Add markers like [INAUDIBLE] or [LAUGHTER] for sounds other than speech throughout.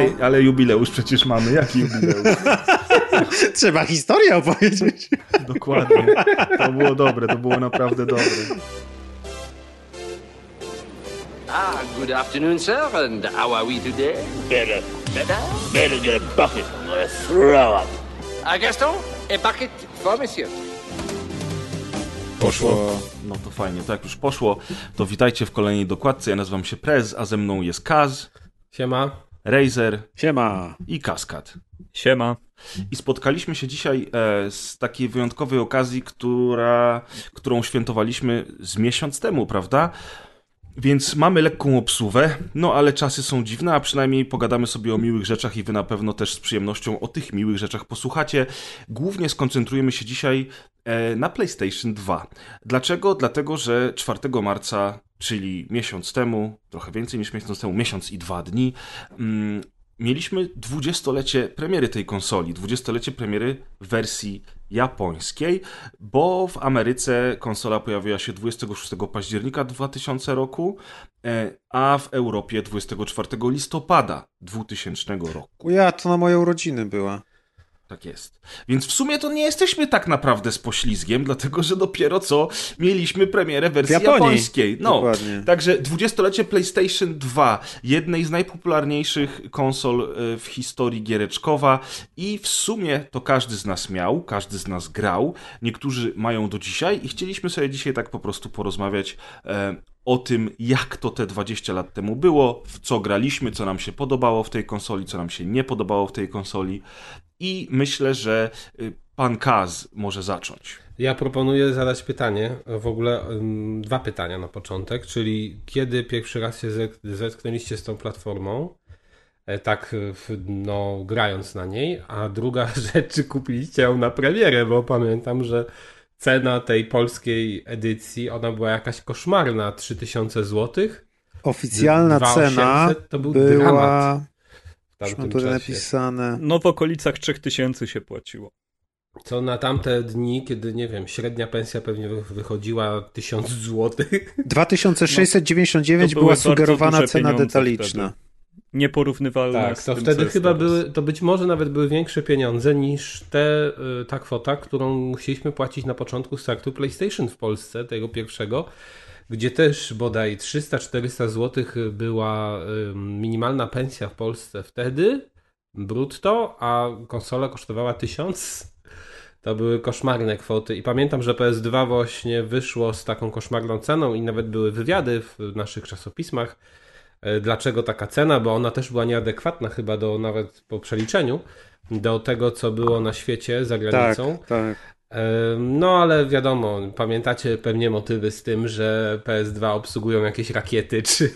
Ej, ale jubileusz przecież mamy. Jaki jubileusz? [LAUGHS] Trzeba historię opowiedzieć. Dokładnie. To było dobre, to było naprawdę dobre. Ah, good afternoon, sir, and how are we today? Better. Better? Better get a bucket. I'm gonna throw up. Ah, Gaston, a bucket for monsieur. Poszło. No to fajnie, to jak już poszło, to witajcie w kolejnej dokładce. Ja nazywam się Prez, a ze mną jest Kaz, Siema. Razer Siema. i Kaskad. Siema. I spotkaliśmy się dzisiaj e, z takiej wyjątkowej okazji, która, którą świętowaliśmy z miesiąc temu, prawda? Więc mamy lekką obsuwę, no ale czasy są dziwne, a przynajmniej pogadamy sobie o miłych rzeczach i wy na pewno też z przyjemnością o tych miłych rzeczach posłuchacie. Głównie skoncentrujemy się dzisiaj e, na PlayStation 2. Dlaczego? Dlatego, że 4 marca, czyli miesiąc temu, trochę więcej niż miesiąc temu, miesiąc i dwa dni, mm, mieliśmy dwudziestolecie premiery tej konsoli, dwudziestolecie premiery wersji japońskiej, bo w Ameryce konsola pojawiła się 26 października 2000 roku, e, a w Europie 24 listopada 2000 roku. Ja, to na moje urodziny była. Tak jest. Więc w sumie to nie jesteśmy tak naprawdę z poślizgiem, dlatego że dopiero co mieliśmy premierę wersji japońskiej. No, Dokładnie. także dwudziestolecie PlayStation 2, jednej z najpopularniejszych konsol e, w historii giereczkowa i w sumie to każdy z nas miał, każdy z nas grał, niektórzy mają do dzisiaj i chcieliśmy sobie dzisiaj tak po prostu porozmawiać e, o tym, jak to te 20 lat temu było, w co graliśmy, co nam się podobało w tej konsoli, co nam się nie podobało w tej konsoli. I myślę, że y, pan Kaz może zacząć. Ja proponuję zadać pytanie, w ogóle dwa pytania na początek, czyli kiedy pierwszy raz się zet- zetknęliście z tą platformą, e, tak w- no grając na niej, a druga [LAUGHS] rzecz, czy kupiliście ją na premierę, bo pamiętam, że cena tej polskiej edycji, ona była jakaś koszmarna, 3000 zł. Oficjalna 2800 cena to był była... dramat w Już tamtym mam czasie. napisane. No w okolicach 3000 się płaciło. Co na tamte dni, kiedy nie wiem, średnia pensja pewnie wy- wychodziła 1000 zł. 2699 No, była sugerowana cena detaliczna. Nieporównywalne Tak, z to tym, wtedy chyba teraz. były, to być może nawet były większe pieniądze niż te, y, ta kwota, którą musieliśmy płacić na początku startu PlayStation w Polsce, tego pierwszego, gdzie też bodaj 300-400 zł była minimalna pensja w Polsce wtedy, brutto, a konsola kosztowała 1000. To były koszmarne kwoty i pamiętam, że PS2 właśnie wyszło z taką koszmarną ceną i nawet były wywiady w naszych czasopismach, e, dlaczego taka cena, bo ona też była nieadekwatna chyba do nawet po przeliczeniu do tego, co było na świecie za Tak, granicą. tak. E, No ale wiadomo, pamiętacie pewnie motywy z tym, że PS2 obsługują jakieś rakiety [LAUGHS] czy,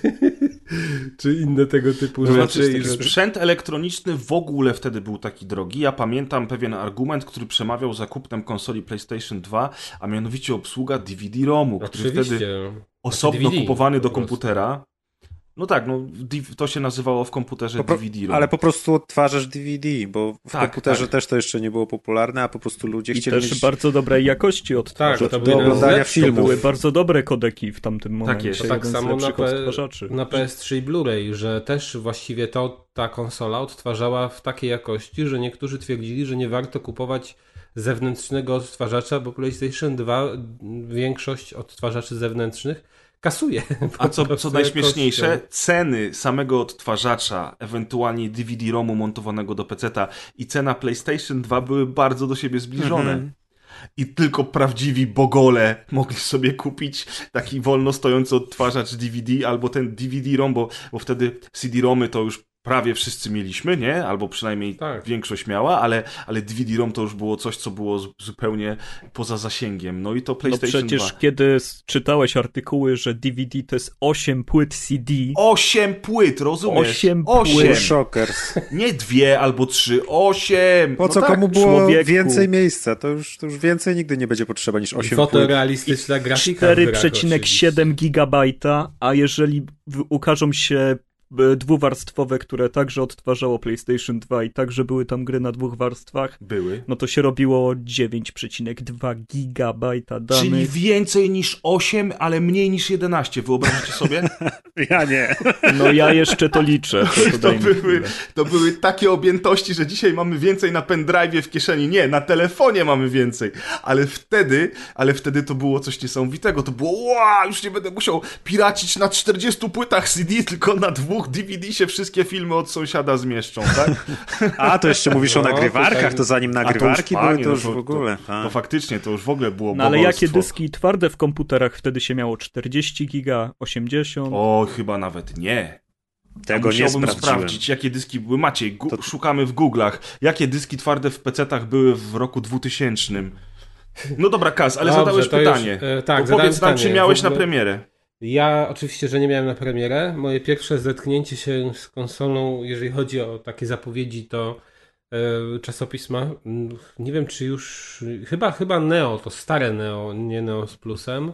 czy inne tego typu rzeczy. znaczy, i że- sprzęt elektroniczny w ogóle wtedy był taki drogi. Ja pamiętam pewien argument, który przemawiał za kupnem konsoli PlayStation 2, a mianowicie obsługa DVD-ROMu, który wtedy Oczywiście. osobno DVD kupowany do komputera. No tak, no to się nazywało w komputerze Po pro- DVD-ROM. Ale po prostu odtwarzasz DVD, bo w Tak, komputerze tak. też to jeszcze nie było popularne, a po prostu ludzie I chcieli też mieć... bardzo dobrej jakości odtwarzacz. Tak, to do były oglądania filmów. To były bardzo dobre kodeki w tamtym momencie. jest. To tak jeden z samo na, P- na PS3 i Blu-ray, że też właściwie to ta konsola odtwarzała w takiej jakości, że niektórzy twierdzili, że nie warto kupować zewnętrznego odtwarzacza, bo PlayStation 2 większość odtwarzaczy zewnętrznych kasuje. A co, co najśmieszniejsze, jakością. ceny samego odtwarzacza, ewentualnie DVD-ROMu montowanego do PC-ta i cena PlayStation 2 były bardzo do siebie zbliżone. Mhm. I tylko prawdziwi bogole mogli sobie kupić taki wolno stojący odtwarzacz DVD albo ten DVD-ROM, bo, bo wtedy CD-ROMy to już prawie wszyscy mieliśmy, nie? Albo przynajmniej Tak. większość miała, ale, ale DVD-ROM to już było coś, co było zu- zupełnie poza zasięgiem. No i to No PlayStation przecież 2. kiedy czytałeś artykuły, że DVD to jest 8 płyt CD, Osiem płyt, rozumiesz? Osiem Osiem. płyt. Shockers. [LAUGHS] Nie dwie albo trzy, osiem. Po No co tak, komu było człowieku. więcej miejsca? To już, to już więcej nigdy nie będzie potrzeba niż 8 płyt. Fotorealistyczna grafika. w grach 4,7 oczywiście. gigabajta, a jeżeli ukażą się dwuwarstwowe, które także odtwarzało PlayStation 2 i także były tam gry na dwóch warstwach, Były. no to się robiło 9,2 gigabajta danych. Czyli więcej niż 8, ale mniej niż 11. Wyobraźcie sobie? [LAUGHS] Ja nie. No ja jeszcze to liczę. [LAUGHS] To, to były, to były takie objętości, że dzisiaj mamy więcej na pendrive w kieszeni. Nie, na telefonie mamy więcej. Ale wtedy, ale wtedy to było coś niesamowitego. To było, wow, już nie będę musiał piracić na 40 płytach CD, tylko na dwóch DVD się wszystkie filmy od sąsiada zmieszczą, tak? A, to jeszcze mówisz o No, nagrywarkach, tutaj- to zanim A to już nagrywarki były, to już no w ogóle. To, tak. to faktycznie, to już w ogóle było No ale jakie dyski twarde w komputerach wtedy się miało? 40 giga, 80? O, chyba nawet nie. Tego nie Musiałbym sprawdziłem. sprawdzić, jakie dyski były. Maciej, gu- szukamy w Google'ach. Jakie dyski twarde w PC-tach były w roku 2000? No dobra, Kaz, ale Dobrze, zadałeś to już, pytanie. e, tak, To zadałem powiedz nam, czy pytanie. miałeś W ogóle- na premierę. Ja oczywiście, że nie miałem na premierę. Moje pierwsze zetknięcie się z konsolą, jeżeli chodzi o takie zapowiedzi, to e, czasopisma. Nie wiem, czy już. Chyba, chyba Neo, to stare Neo, nie Neo z plusem.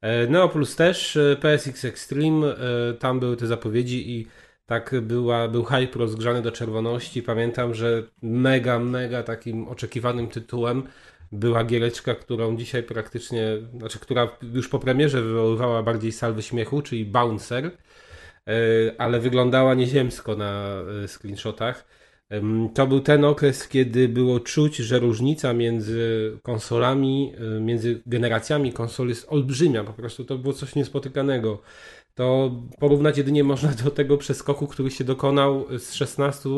E, Neo Plus też, e, PSX Extreme, tam były te zapowiedzi i tak była, był hype rozgrzany do czerwoności. Pamiętam, że mega, mega takim oczekiwanym tytułem była giereczka, którą dzisiaj praktycznie, znaczy która już po premierze wywoływała bardziej salwy śmiechu, czyli Bouncer, e, ale wyglądała nieziemsko na e, screenshotach. To był ten okres, kiedy było czuć, że różnica między konsolami, e, między generacjami konsol jest olbrzymia. Po prostu to było coś niespotykanego. To porównać jedynie można do tego przeskoku, który się dokonał z 16,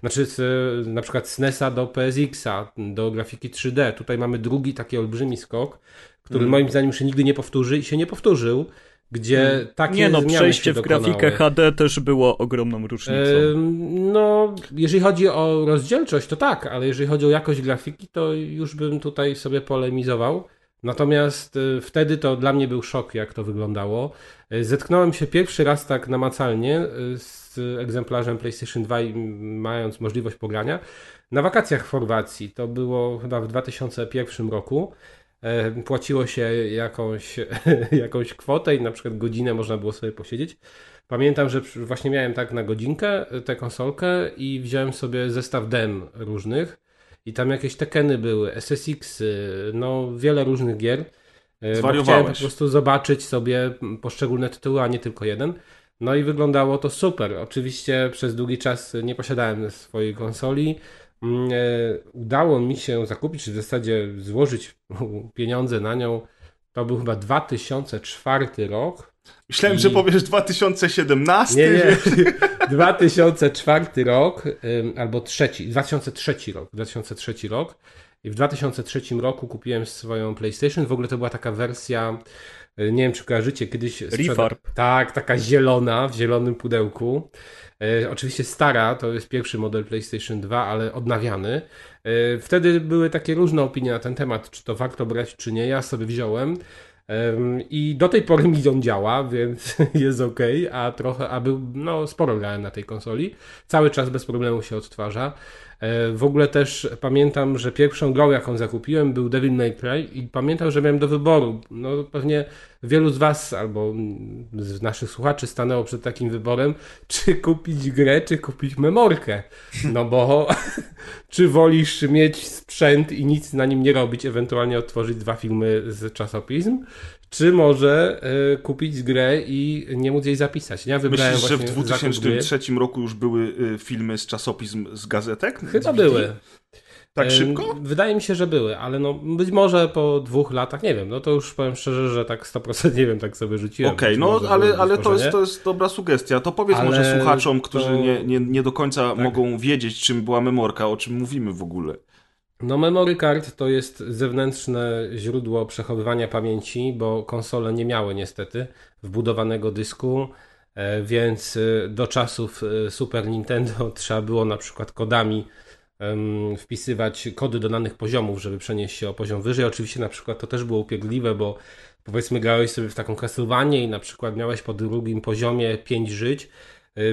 znaczy z, na przykład z NES-a do PSX-a, do grafiki 3D. Tutaj mamy drugi taki olbrzymi skok, który Mm. moim zdaniem się nigdy nie powtórzy i się nie powtórzył, gdzie takie Mm. Nie no, przejście w dokonały. grafikę HD też było ogromną różnicą. No, jeżeli chodzi o rozdzielczość, to tak, ale jeżeli chodzi o jakość grafiki, to już bym tutaj sobie polemizował. Natomiast y, wtedy to dla mnie był szok, jak to wyglądało. Y, Zetknąłem się pierwszy raz tak namacalnie y, z egzemplarzem PlayStation 2 i m, mając możliwość pogrania na wakacjach w Chorwacji. To było chyba w 2001 roku. E, Płaciło się jakąś, [LAUGHS] jakąś kwotę i na przykład godzinę można było sobie posiedzieć. Pamiętam, że właśnie miałem tak na godzinkę tę konsolkę i wziąłem sobie zestaw dem różnych i tam jakieś Tekeny były, SSX, -y, no wiele różnych gier. Y, chciałem po prostu zobaczyć sobie poszczególne tytuły, a nie tylko jeden. No i wyglądało to super. Oczywiście przez długi czas nie posiadałem swojej konsoli. Mm, e, Udało mi się zakupić, czy w zasadzie złożyć [LAUGHS] pieniądze na nią. To był chyba 2004 rok. Myślałem, I- że powiesz 2017. Nie, nie. że- [LAUGHS] 2004 rok, albo trzeci, 2003 rok, 2003 rok. I w 2003 roku kupiłem swoją PlayStation. W ogóle to była taka wersja, y, nie wiem czy kojarzycie, kiedyś... Refarb. Tak, taka zielona, w zielonym pudełku. E, oczywiście stara, to jest pierwszy model PlayStation 2, ale odnawiany. E, wtedy były takie różne opinie na ten temat, czy to warto brać, czy nie. Ja sobie wziąłem. I do tej pory mi on działa, więc [LAUGHS] jest ok, a trochę, a był, no sporo grałem na tej konsoli. Cały czas bez problemu się odtwarza. E, W ogóle też pamiętam, że pierwszą grą, jaką zakupiłem, był Devil May Cry i pamiętam, że miałem do wyboru. No pewnie wielu z Was albo z naszych słuchaczy stanęło przed takim wyborem, [LAUGHS] czy kupić grę, czy kupić memorkę. No bo [LAUGHS] czy wolisz mieć sprzęt i nic na nim nie robić, ewentualnie odtworzyć dwa filmy z czasopism, czy może e, kupić grę i nie móc jej zapisać. Ja wybrałem Myślisz, że w właśnie zakup gry. 2003 roku już były y, filmy z czasopism z gazetek? Chyba DVD? były. Tak szybko? Wydaje mi się, że były, ale no być może po dwóch latach, nie wiem, no to już powiem szczerze, że tak 100% [LAUGHS] nie wiem, tak sobie rzuciłem. Okej, Być no ale, ale to, jest, to jest dobra sugestia. To powiedz Ale może słuchaczom, którzy to- nie, nie, nie do końca Tak. mogą wiedzieć, czym była memorka, o czym mówimy w ogóle. No memory card to jest zewnętrzne źródło przechowywania pamięci, bo konsole nie miały niestety wbudowanego dysku, e, więc e, do czasów e, Super Nintendo [LAUGHS] trzeba było na przykład kodami wpisywać kody do danych poziomów, żeby przenieść się o poziom wyżej. Oczywiście na przykład to też było upierdliwe, bo powiedzmy grałeś sobie w taką Castlevanię i na przykład miałeś po drugim poziomie 5 żyć,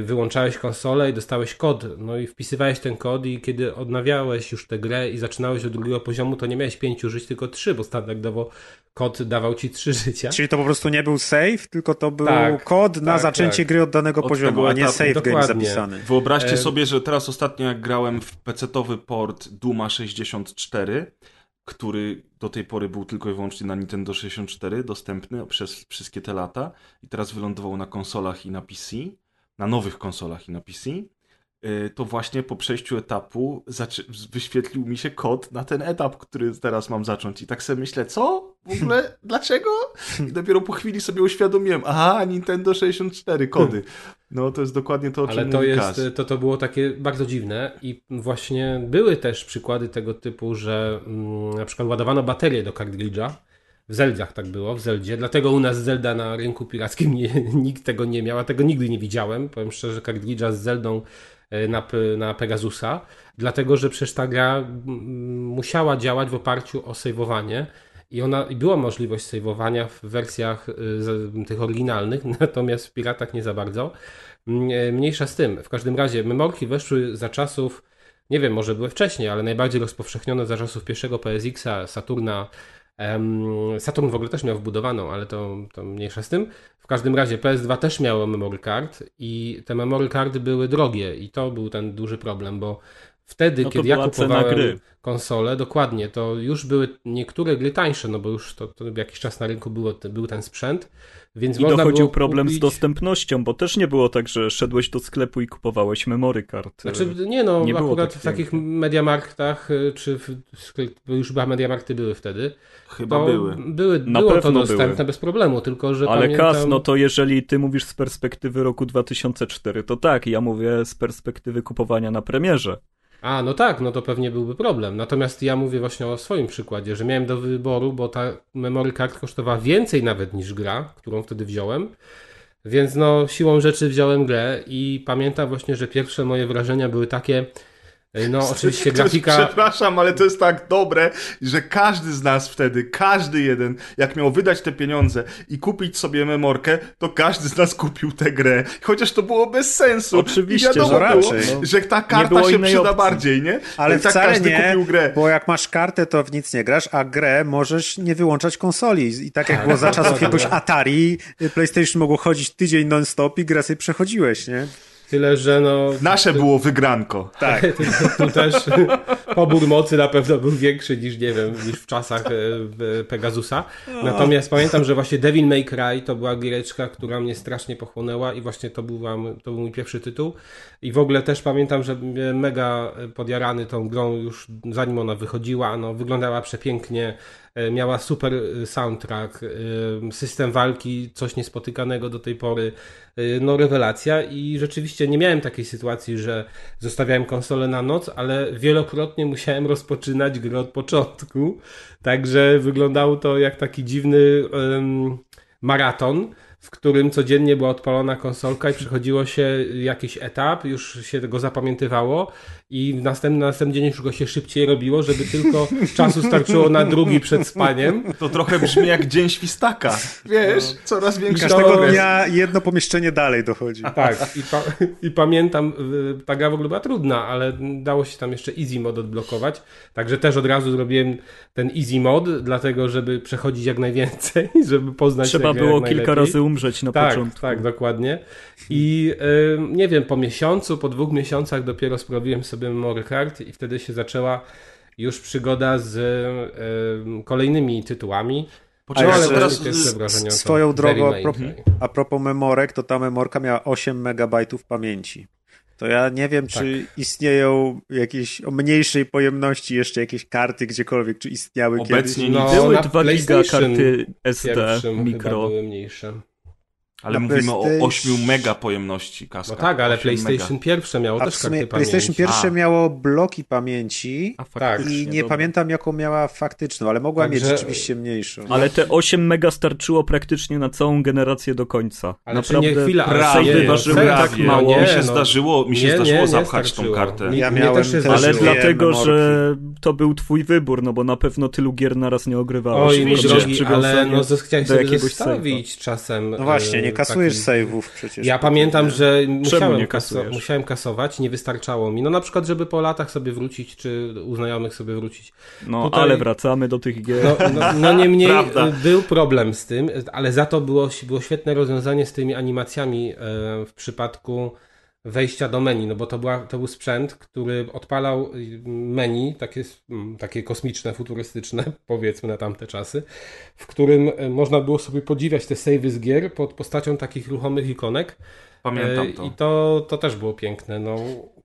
wyłączałeś konsolę i dostałeś kod, no i wpisywałeś ten kod i kiedy odnawiałeś już tę grę i zaczynałeś od drugiego poziomu, to nie miałeś pięciu żyć, tylko trzy, bo standardowo kod dawał ci trzy życia. Czyli to po prostu nie był save, tylko to był Tak, kod na tak, zaczęcie tak. gry od danego Od poziomu, a nie save game Dokładnie. zapisany. Wyobraźcie E, sobie, że teraz ostatnio jak grałem w PC-towy port Duma 64, który do tej pory był tylko i wyłącznie na Nintendo 64 dostępny przez wszystkie te lata i teraz wylądował na konsolach i na PC, na nowych konsolach i na PC, y, to właśnie po przejściu etapu wyświetlił mi się kod na ten etap, który teraz mam zacząć i tak sobie myślę, co? W ogóle? [LAUGHS] Dlaczego? I dopiero po chwili sobie uświadomiłem, aha, Nintendo 64, kody. No to jest dokładnie to, o czym Ale to jest, Kaz. to, to było takie bardzo dziwne i właśnie były też przykłady tego typu, że mm, na przykład ładowano baterię do kartridża. W Zeldach tak było, w Zeldzie. Dlatego u nas Zelda na rynku pirackim nie, [LAUGHS] nikt tego nie miał, a tego nigdy nie widziałem. Powiem szczerze, kartridża z Zeldą e, na, na Pegasusa, dlatego że przecież ta gra musiała działać w oparciu o sejwowanie. I, ona, I była możliwość sejwowania w wersjach y, tych oryginalnych, [LAUGHS] natomiast w piratach nie za bardzo. E, Mniejsza z tym. W każdym razie memorki weszły za czasów, nie wiem, może były wcześniej, ale najbardziej rozpowszechnione za czasów pierwszego PSX-a, Saturna. Saturn w ogóle też miał wbudowaną, ale to, to mniejsza z tym. W każdym razie PS2 też miało memory card i te memory cardy były drogie i to był ten duży problem, bo wtedy, No to kiedy ja kupowałem gry. konsolę, dokładnie, to już były niektóre gry tańsze, no bo już to, to jakiś czas na rynku było, był ten sprzęt, więc I można dochodził było problem kupić... z dostępnością, bo też nie było tak, że szedłeś do sklepu i kupowałeś memory card. Znaczy, nie no, nie było akurat tak w takich mediamarktach, y, czy w, sklep- bo już chyba mediamarkty były wtedy. Chyba to były. były Na było to pewno dostępne były. bez problemu, tylko że Ale pamiętam... Kas, no to jeżeli ty mówisz z perspektywy roku 2004, to tak, ja mówię z perspektywy kupowania na premierze. A, no tak, no to pewnie byłby problem. Natomiast ja mówię właśnie o swoim przykładzie, że miałem do wyboru, bo ta memory card kosztowała więcej nawet niż gra, którą wtedy wziąłem. Więc no, siłą rzeczy wziąłem grę i pamiętam właśnie, że pierwsze moje wrażenia były takie, no oczywiście grafika... Przepraszam, ale to jest tak dobre, że każdy z nas wtedy, każdy jeden, jak miał wydać te pieniądze i kupić sobie memorkę, to każdy z nas kupił tę grę. Chociaż to było bez sensu. Oczywiście, I wiadomo że było, raczej. że ta było karta się przyda opcji. bardziej, nie? Ale I tak wcale każdy nie, kupił grę. bo jak masz kartę, to w nic nie grasz, a grę możesz nie wyłączać konsoli. I tak jak było za [LAUGHS] czasów jakiegoś Atari, PlayStation mogło chodzić tydzień non-stop i grę sobie przechodziłeś, nie? Tyle, że no... Nasze było wygranko. Tak. [LAUGHS] Tu, tu też pobór mocy na pewno był większy niż, nie wiem, niż w czasach e, Pegasusa. Natomiast pamiętam, że właśnie Devil May Cry to była giereczka, która mnie strasznie pochłonęła i właśnie to był, wam- to był mój pierwszy tytuł. I w ogóle też pamiętam, że mega podjarany tą grą już zanim ona wychodziła. No, wyglądała przepięknie, e, miała super e, soundtrack, e, system walki, coś niespotykanego do tej pory. E, No rewelacja i rzeczywiście nie miałem takiej sytuacji, że zostawiałem konsolę na noc, ale wielokrotnie musiałem rozpoczynać grę od początku. Także wyglądało to jak taki dziwny em, maraton, w którym codziennie była odpalona konsolka i przechodziło się jakiś etap, już się go zapamiętywało i w następny, na następny dzień już go się szybciej robiło, żeby tylko czasu starczyło na drugi przed spaniem. To trochę brzmi jak dzień świstaka. Wiesz, coraz większy Każdego progres. dnia jedno pomieszczenie dalej dochodzi. Tak, i, pa, i pamiętam, ta gra w ogóle była trudna, ale dało się tam jeszcze easy mod odblokować, także też od razu zrobiłem ten easy mod, dlatego żeby przechodzić jak najwięcej, [LAUGHS] żeby poznać Trzeba było kilka razy umrzeć na tak, początku. Tak, dokładnie. I y, nie wiem, po miesiącu, po dwóch miesiącach dopiero sprawiłem sobie memory card i wtedy się zaczęła już przygoda z y, kolejnymi tytułami. Poczekaj, ale teraz Swoją drogą, a propos, a propos memorek, to ta memorka miała 8 megabajtów pamięci. To ja nie wiem, czy istnieją jakieś o mniejszej pojemności jeszcze jakieś karty gdziekolwiek, czy istniały Obecnie kiedyś. nic. Były na 2 giga PlayStation karty SD mikro. były mniejsze. Ale Na mówimy o PlayStation- 8 mega pojemności kaska. No tak, ale 8 PlayStation mega. pierwsze miało A też karty PlayStation pamięci. pierwsze A. miało bloki pamięci A Tak. i nie dobra. pamiętam jaką miała faktyczną, ale mogła Także- mieć rzeczywiście mniejszą. Ale te 8 mega starczyło praktycznie na całą generację do końca. Ale czy Naprawdę nie chwila, Prawie, ważyły prawie. tak prawie. mało. Mi się no. zdarzyło, mi się Nie, zdarzyło nie, nie zapchać tą kartę. Ja miałem też Ale dlatego, że to był twój wybór, no bo na pewno tylu gier naraz nie ogrywałeś. Oj, mój drogi, ale no, chciałem do sobie jakiegoś zostawić czasem. No właśnie, e, Nie kasujesz taki... save'ów przecież. Ja pamiętam, że musiałem, nie kaso musiałem kasować, nie wystarczało mi. No na przykład, żeby po latach sobie wrócić, czy u znajomych sobie wrócić. No, Tutaj- ale wracamy do tych gier. No, no, no niemniej był problem z tym, ale za to było, było świetne rozwiązanie z tymi animacjami e, w przypadku wejścia do menu, no bo to, była, to był sprzęt, który odpalał y, menu, takie, mm, takie kosmiczne, futurystyczne, [LAUGHS] powiedzmy na tamte czasy, w którym e, można było sobie podziwiać te savey z gier pod postacią takich ruchomych ikonek. Pamiętam E, to. I to, to też było piękne. No,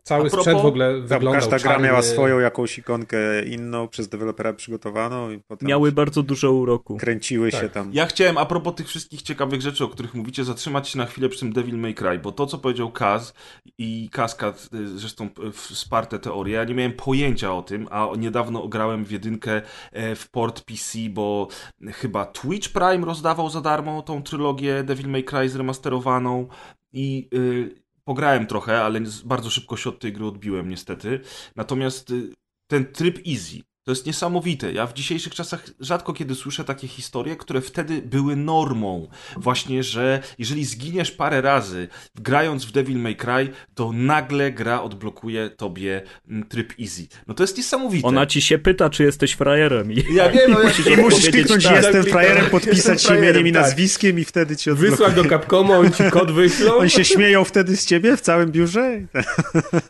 cały propos- sprzęt w ogóle wyglądał każda gra czarny. miała swoją jakąś ikonkę inną, przez dewelopera przygotowaną i potem Miały bardzo dużo uroku. kręciły się Tak. tam. Ja chciałem a propos tych wszystkich ciekawych rzeczy, o których mówicie, zatrzymać się na chwilę przy tym Devil May Cry, bo to, co powiedział Kaz i Kaskad, y, zresztą y, wsparte teorie, ja nie miałem pojęcia o tym, a niedawno grałem w jedynkę e, w port PC, bo chyba Twitch Prime rozdawał za darmo tą trylogię Devil May Cry zremasterowaną i y, pograłem trochę, ale bardzo szybko się od tej gry odbiłem niestety. Natomiast y, ten tryb easy, to jest niesamowite. Ja w dzisiejszych czasach rzadko kiedy słyszę takie historie, które wtedy były normą. Właśnie, że jeżeli zginiesz parę razy grając w Devil May Cry, to nagle gra odblokuje tobie mm, tryb easy. No to jest niesamowite. Ona ci się pyta, czy jesteś frajerem. I Ja wiem, [LAUGHS] no musisz I musisz kliknąć tak. jestem frajerem, podpisać jestem się imieniem i tak. nazwiskiem i wtedy ci Wysłać odblokuje. do Capcomu, oni ci kod wyślą. Oni się śmieją wtedy z ciebie w całym biurze?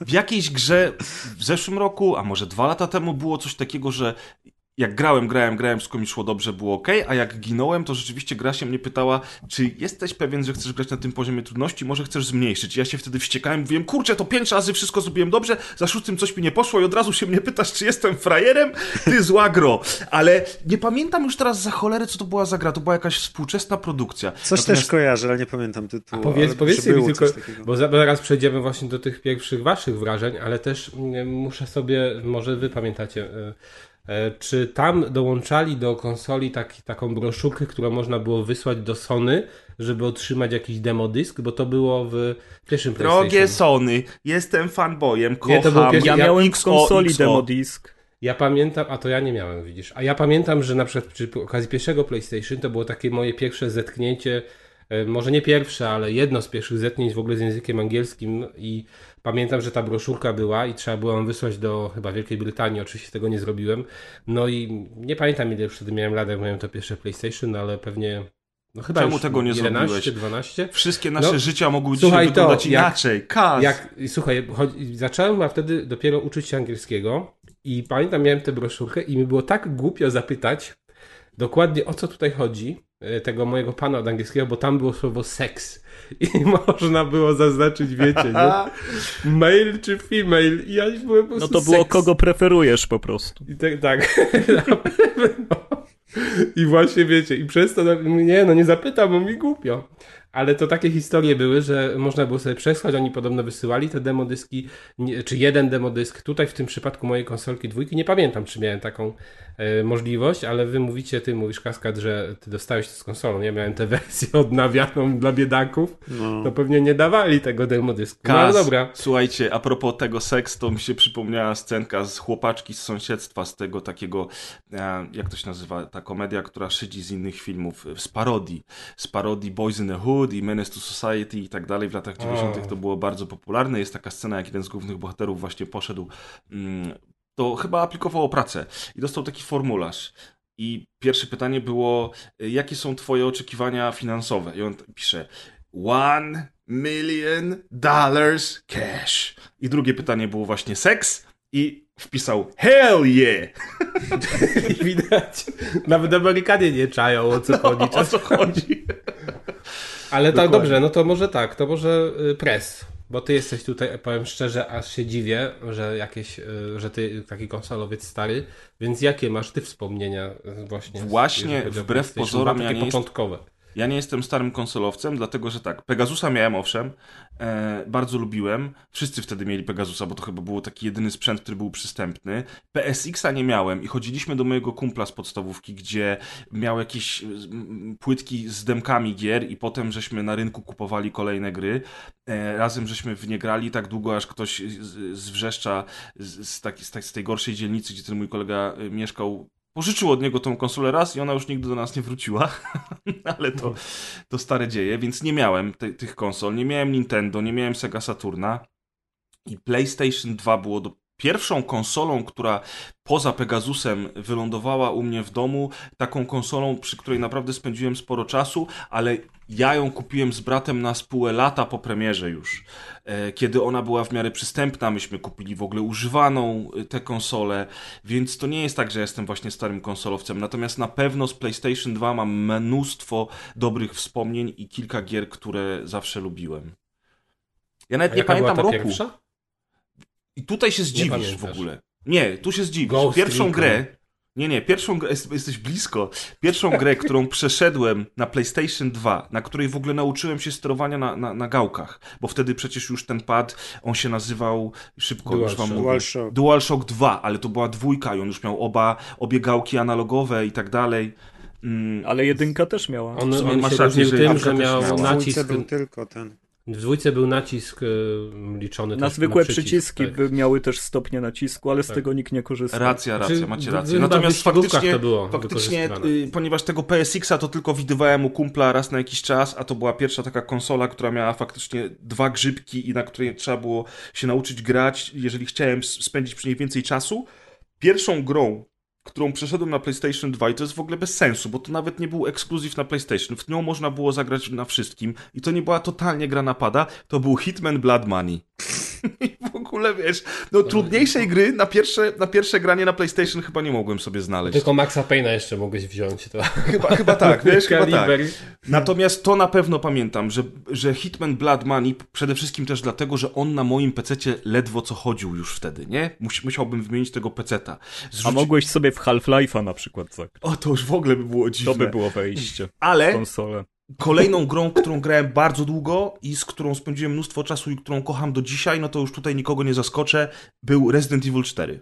W jakiejś grze w zeszłym roku, a może dwa lata temu było coś takiego, że jak grałem, grałem, grałem, wszystko mi szło dobrze, było ok, a jak ginąłem, to rzeczywiście gra się mnie pytała, czy jesteś pewien, że chcesz grać na tym poziomie trudności, może chcesz zmniejszyć. Ja się wtedy wściekałem, mówiłem, kurczę, to pięć razy wszystko zrobiłem dobrze, za szóstym coś mi nie poszło i od razu się mnie pytasz, czy jestem frajerem? Ty zła gro. Ale nie pamiętam już teraz za cholerę, co to była za gra, to była jakaś współczesna produkcja. Coś Natomiast- też kojarzę, ale nie pamiętam tytułu. Powiedz, ale powiedzcie mi tylko, bo za- zaraz przejdziemy właśnie do tych pierwszych waszych wrażeń, ale też mm, muszę sobie, może wy pamiętacie, e, czy tam dołączali do konsoli taki, taką broszurkę, którą można było wysłać do Sony, żeby otrzymać jakiś demodysk, bo to było w pierwszym Drogie. Sony, jestem fanboyem, kocham. Nie, to był pierwszy- Ja Ja- miałem w XO, konsoli XO. demodisk. Ja pamiętam, a to ja nie miałem, widzisz. A ja pamiętam, że na przykład przy okazji pierwszego PlayStation to było takie moje pierwsze zetknięcie, e, może nie pierwsze, ale jedno z pierwszych zetknięć w ogóle z językiem angielskim i pamiętam, że ta broszurka była i trzeba było ją wysłać do chyba Wielkiej Brytanii, oczywiście tego nie zrobiłem. No i nie pamiętam ile wtedy miałem lat, jak miałem to pierwsze PlayStation, ale pewnie no chyba Czemu tego nie 11, zrobiłeś? 12. Wszystkie nasze No, życia mogły słuchaj, dzisiaj to, wyglądać jak- inaczej. Kaz. Jak, słuchaj, chodzi, zacząłem a wtedy dopiero uczyć się angielskiego i pamiętam, miałem tę broszurkę i mi było tak głupio zapytać dokładnie o co tutaj chodzi, tego mojego pana od angielskiego, bo tam było słowo seks. [LAUGHS] I można było zaznaczyć, wiecie, nie? [LAUGHS] Male czy female. I ja byłem po No prostu to było seks. kogo preferujesz po prostu. I tak, tak. [LAUGHS] I właśnie wiecie, i przez to, no, nie, no nie zapytam, bo mi głupio. Ale to takie historie były, że można było sobie przesłać, oni podobno wysyłali te demodyski, czy jeden demodysk. Tutaj w tym przypadku mojej konsolki dwójki, nie pamiętam, czy miałem taką e, możliwość, ale wy mówicie, ty mówisz Kaskad, że ty dostałeś to z konsolą. Ja miałem tę [LAUGHS] wersję odnawianą dla biedaków, No. to pewnie nie dawali tego demodysku. No ale dobra. Słuchajcie, a propos tego seks, to mi się przypomniała scenka z chłopaczki z sąsiedztwa, z tego takiego, e, jak to się nazywa, ta komedia, która szydzi z innych filmów, z parodii. Z parodii Boys in the Hood i Menace to Society i tak dalej. W latach 90. to było bardzo popularne. Jest taka scena, jak jeden z głównych bohaterów właśnie poszedł, mm, to chyba aplikował o pracę i dostał taki formularz. I pierwsze pytanie było, y, jakie są twoje oczekiwania finansowe? I on pisze, one million dollars cash. I drugie pytanie było właśnie seks i wpisał hell yeah! [LAUGHS] Widać, nawet Amerykanie nie czają o co chodzi. [LAUGHS] O co chodzi? [LAUGHS] Ale tak, dobrze, no to może tak, to może y, press. Bo ty jesteś tutaj, powiem szczerze, aż się dziwię, że jakieś, y, że ty taki konsolowiec stary, więc jakie masz ty wspomnienia y, właśnie? z- Właśnie, wbrew pozorom, 2, ja nie jest- początkowe. Ja nie jestem starym konsolowcem, dlatego że tak, Pegasusa miałem owszem, e, bardzo lubiłem. Wszyscy wtedy mieli Pegasusa, bo to chyba był taki jedyny sprzęt, który był przystępny. PSX-a nie miałem i chodziliśmy do mojego kumpla z podstawówki, gdzie miał jakieś mm, płytki z demkami gier i potem żeśmy na rynku kupowali kolejne gry. E, razem żeśmy w nie grali tak długo, aż ktoś z, z Wrzeszcza, z, z, taki, tak- z tej gorszej dzielnicy, gdzie ten mój kolega e, mieszkał, pożyczył od niego tą konsolę raz i ona już nigdy do nas nie wróciła, [LAUGHS] ale to, to stare dzieje, więc nie miałem te, tych konsol, nie miałem Nintendo, nie miałem Sega Saturna i PlayStation 2 było do, pierwszą konsolą, która poza Pegasusem wylądowała u mnie w domu, taką konsolą, przy której naprawdę spędziłem sporo czasu, ale ja ją kupiłem z bratem na spółę lata po premierze już, e, kiedy ona była w miarę przystępna, myśmy kupili w ogóle używaną e, tę konsolę, więc to nie jest tak, że jestem właśnie starym konsolowcem, natomiast na pewno z PlayStation 2 mam mnóstwo dobrych wspomnień i kilka gier, które zawsze lubiłem. Ja nawet nie pamiętam ta roku. pierwsza? I tutaj się zdziwisz w ogóle. Nie, tu się zdziwisz. Ghost Pierwszą Recon. grę. Nie, nie, pierwszą grę, jest- jesteś blisko. Pierwszą grę, [LAUGHS] którą przeszedłem na PlayStation 2, na której w ogóle nauczyłem się sterowania na, na, na gałkach, bo wtedy przecież już ten pad, on się nazywał szybko, już DualShock. wam mówię. DualShock. DualShock 2, ale to była dwójka i on już miał oba, obie gałki analogowe i tak dalej. Mm, Ale jedynka też miała. On, on masz się rację, tym, że miał nacisk... był tylko ten. W dwójce był nacisk e, liczony Na też zwykłe przycisk, przyciski tak. by miały też stopnie nacisku, ale z Tak. tego nikt nie korzystał. Racja, racja, Znaczy, macie rację. Natomiast faktycznie, to było faktycznie y, ponieważ tego PSX-a to tylko widywałem u kumpla raz na jakiś czas, a to była pierwsza taka konsola, która miała faktycznie dwa grzybki i na której trzeba było się nauczyć grać, jeżeli chciałem spędzić przy niej więcej czasu. Pierwszą grą, którą przeszedłem na PlayStation 2 i to jest w ogóle bez sensu, bo to nawet nie był ekskluzyw na PlayStation. W nią można było zagrać na wszystkim i to nie była totalnie gra napada, to był Hitman Blood Money. [LAUGHS] I ogóle wiesz, no trudniejszej gry na pierwsze, na pierwsze granie na PlayStation chyba nie mogłem sobie znaleźć. Tylko Maxa Payne'a jeszcze mogłeś wziąć. To. Chyba, chyba tak, wiesz, chyba tak. Natomiast to na pewno pamiętam, że, że Hitman Blood Money przede wszystkim też dlatego, że on na moim pececie ledwo co chodził już wtedy, nie? Mus, musiałbym wymienić tego peceta. A Zrzuci... mogłeś sobie w Half-Life'a na przykład zagrać. O, to już w ogóle by było dziwne. To by było wejście w Ale konsolę. Kolejną grą, którą grałem bardzo długo i z którą spędziłem mnóstwo czasu i którą kocham do dzisiaj, no to już tutaj nikogo nie zaskoczę, był Resident Evil 4.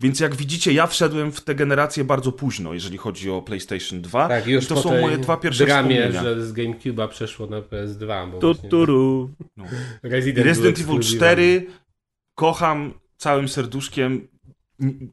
Więc jak widzicie, ja wszedłem w tę generację bardzo późno, jeżeli chodzi o PlayStation 2. Tak, już I to po są tej moje dwa pierwsze dramie, że z GameCube'a przeszło na PS2. Bo Tu, turu. No. Resident, Resident Evil ekskluzywem. 4 kocham całym serduszkiem.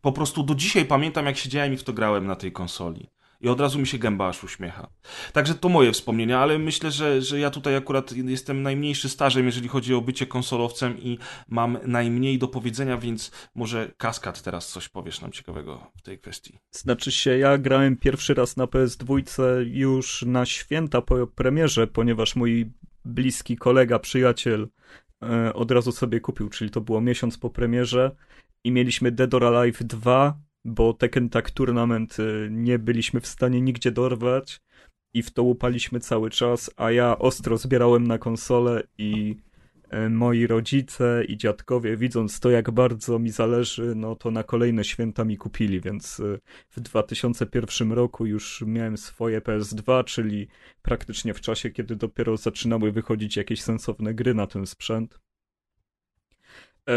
Po prostu do dzisiaj pamiętam, jak siedziałem i w to grałem na tej konsoli. I od razu mi się gęba aż uśmiecha. Także to moje wspomnienia, ale myślę, że, że ja tutaj akurat jestem najmniejszy stażem, jeżeli chodzi o bycie konsolowcem i mam najmniej do powiedzenia, więc może Kaskad teraz coś powiesz nam ciekawego w tej kwestii. Znaczy się, ja grałem pierwszy raz na PS2 już na święta po premierze, ponieważ mój bliski kolega, przyjaciel e, od razu sobie kupił, czyli to było miesiąc po premierze i mieliśmy Dead or Alive 2, bo Tekken Tag Tournament e, nie byliśmy w stanie nigdzie dorwać i w to łupaliśmy cały czas, a ja ostro zbierałem na konsolę i e, moi rodzice i dziadkowie, widząc to, jak bardzo mi zależy, no to na kolejne święta mi kupili, więc e, w 2001 roku już miałem swoje PS2, czyli praktycznie w czasie, kiedy dopiero zaczynały wychodzić jakieś sensowne gry na ten sprzęt. E,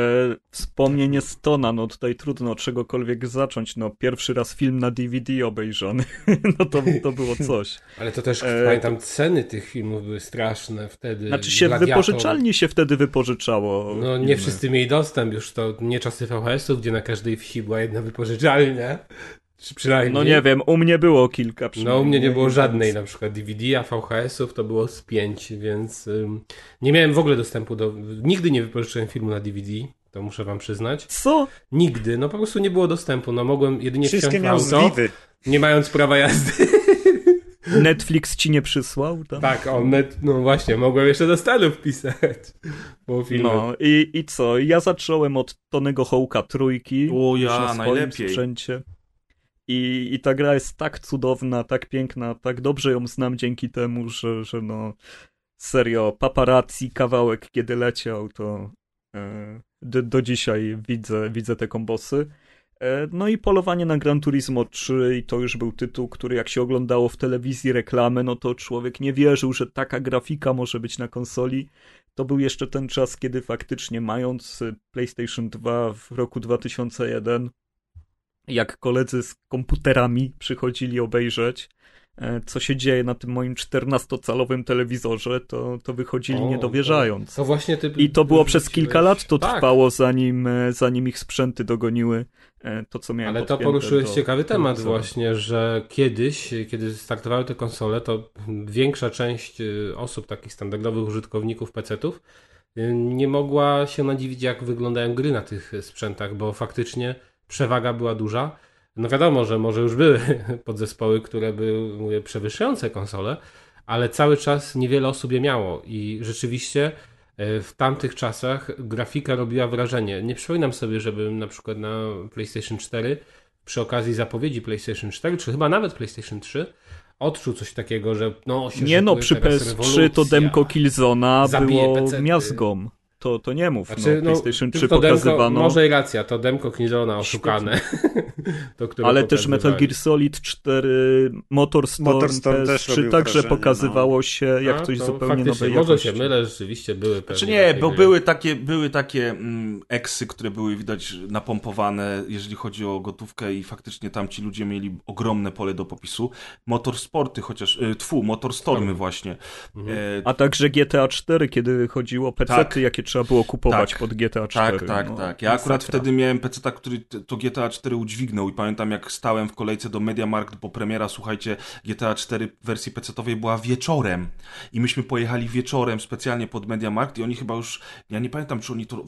wspomnienie Stona, no tutaj trudno od czegokolwiek zacząć. No, pierwszy raz film na DVD obejrzany, [LAUGHS] no to, to było coś. Ale to też, E, pamiętam, ceny tych filmów były straszne wtedy. Znaczy się w Gladiator. wypożyczalni się wtedy wypożyczało. No nie filmy. wszyscy mieli dostęp już, to nie czasy VHS-ów, gdzie na każdej wsi była jedna wypożyczalnia. Czy przynajmniej. No nie wiem, u mnie było kilka No u przynajmniej. mnie nie było więc- żadnej na przykład DVD, a VHS-ów to było z pięć, więc ym, nie miałem w ogóle dostępu do... Nigdy nie wypożyczyłem filmu na DVD, to muszę wam przyznać. Co? Nigdy, no po prostu nie było dostępu, no mogłem jedynie Wszystkie wsiąść w auto, nie mając prawa jazdy. [LAUGHS] Netflix ci nie przysłał? Tam? tak, on net, no właśnie, mogłem jeszcze do Stanów pisać. [LAUGHS] Filmy. No i, i co? Ja zacząłem od Tonego Hołka trójki. O ja, na najlepiej. sprzęcie. I, I ta gra jest tak cudowna, tak piękna, tak dobrze ją znam dzięki temu, że, że no serio, paparazzi kawałek kiedy leciał, to e, do, do dzisiaj widzę, widzę te kombosy. E, no i polowanie na Gran Turismo 3 i to już był tytuł, który jak się oglądało w telewizji reklamę, no to człowiek nie wierzył, że taka grafika może być na konsoli. To był jeszcze ten czas, kiedy faktycznie mając y, PlayStation 2 w roku 2001, jak koledzy z komputerami przychodzili obejrzeć, e, co się dzieje na tym moim 14-calowym telewizorze, to, to wychodzili O, nie dowierzając. To właśnie ty I to było przez kilka lat to tak, trwało, zanim, e, zanim ich sprzęty dogoniły e, to, co miałem Ale to poruszyłeś do ciekawy temat właśnie, że kiedyś, kiedy startowały te konsole, to większa część osób, takich standardowych użytkowników PC-ów, nie mogła się nadziwić, jak wyglądają gry na tych sprzętach, bo faktycznie przewaga była duża. No wiadomo, że może już były [LAUGHS] podzespoły, które były mówię, przewyższające konsole, ale cały czas niewiele osób je miało i rzeczywiście e, w tamtych czasach grafika robiła wrażenie. Nie przypominam sobie, żebym na przykład na PlayStation 4 przy okazji zapowiedzi PlayStation 4, czy chyba nawet PlayStation 3 odczuł coś takiego, że no się Nie no, przy teraz PS3 to demko Killzona Zabije było pecety. miazgą. To, to nie mów, Znaczy, no, PlayStation 3 tylko demko, pokazywano, może i racja, to demko Killzona oszukane. to, ale też Metal. Gear Solid 4, Motorstorm, Motorstorm też PS3 robił także wrażenie, pokazywało się jak A, coś to zupełnie nowej Może się mylę, rzeczywiście były Czy pewnie Znaczy nie, takie bo gry. były takie, były takie mm, eksy, które były widać napompowane, jeżeli chodzi o gotówkę i faktycznie tam ci ludzie mieli ogromne pole do popisu. Motorsporty chociaż, y, tfu, Motorstormy właśnie. Mhm. E, A także GTA 4, kiedy chodziło PC, Tak. jakie trzeba było kupować Tak. pod GTA 4. Tak, tak, no, tak. Ja akurat masakra. wtedy miałem PC, który t- to GTA 4 udźwignął i pamiętam jak stałem w kolejce do Mediamarkt, bo premiera, słuchajcie, GTA 4 w wersji PC-owej była wieczorem i myśmy pojechali wieczorem specjalnie pod Mediamarkt i oni chyba już, ja nie pamiętam, czy oni to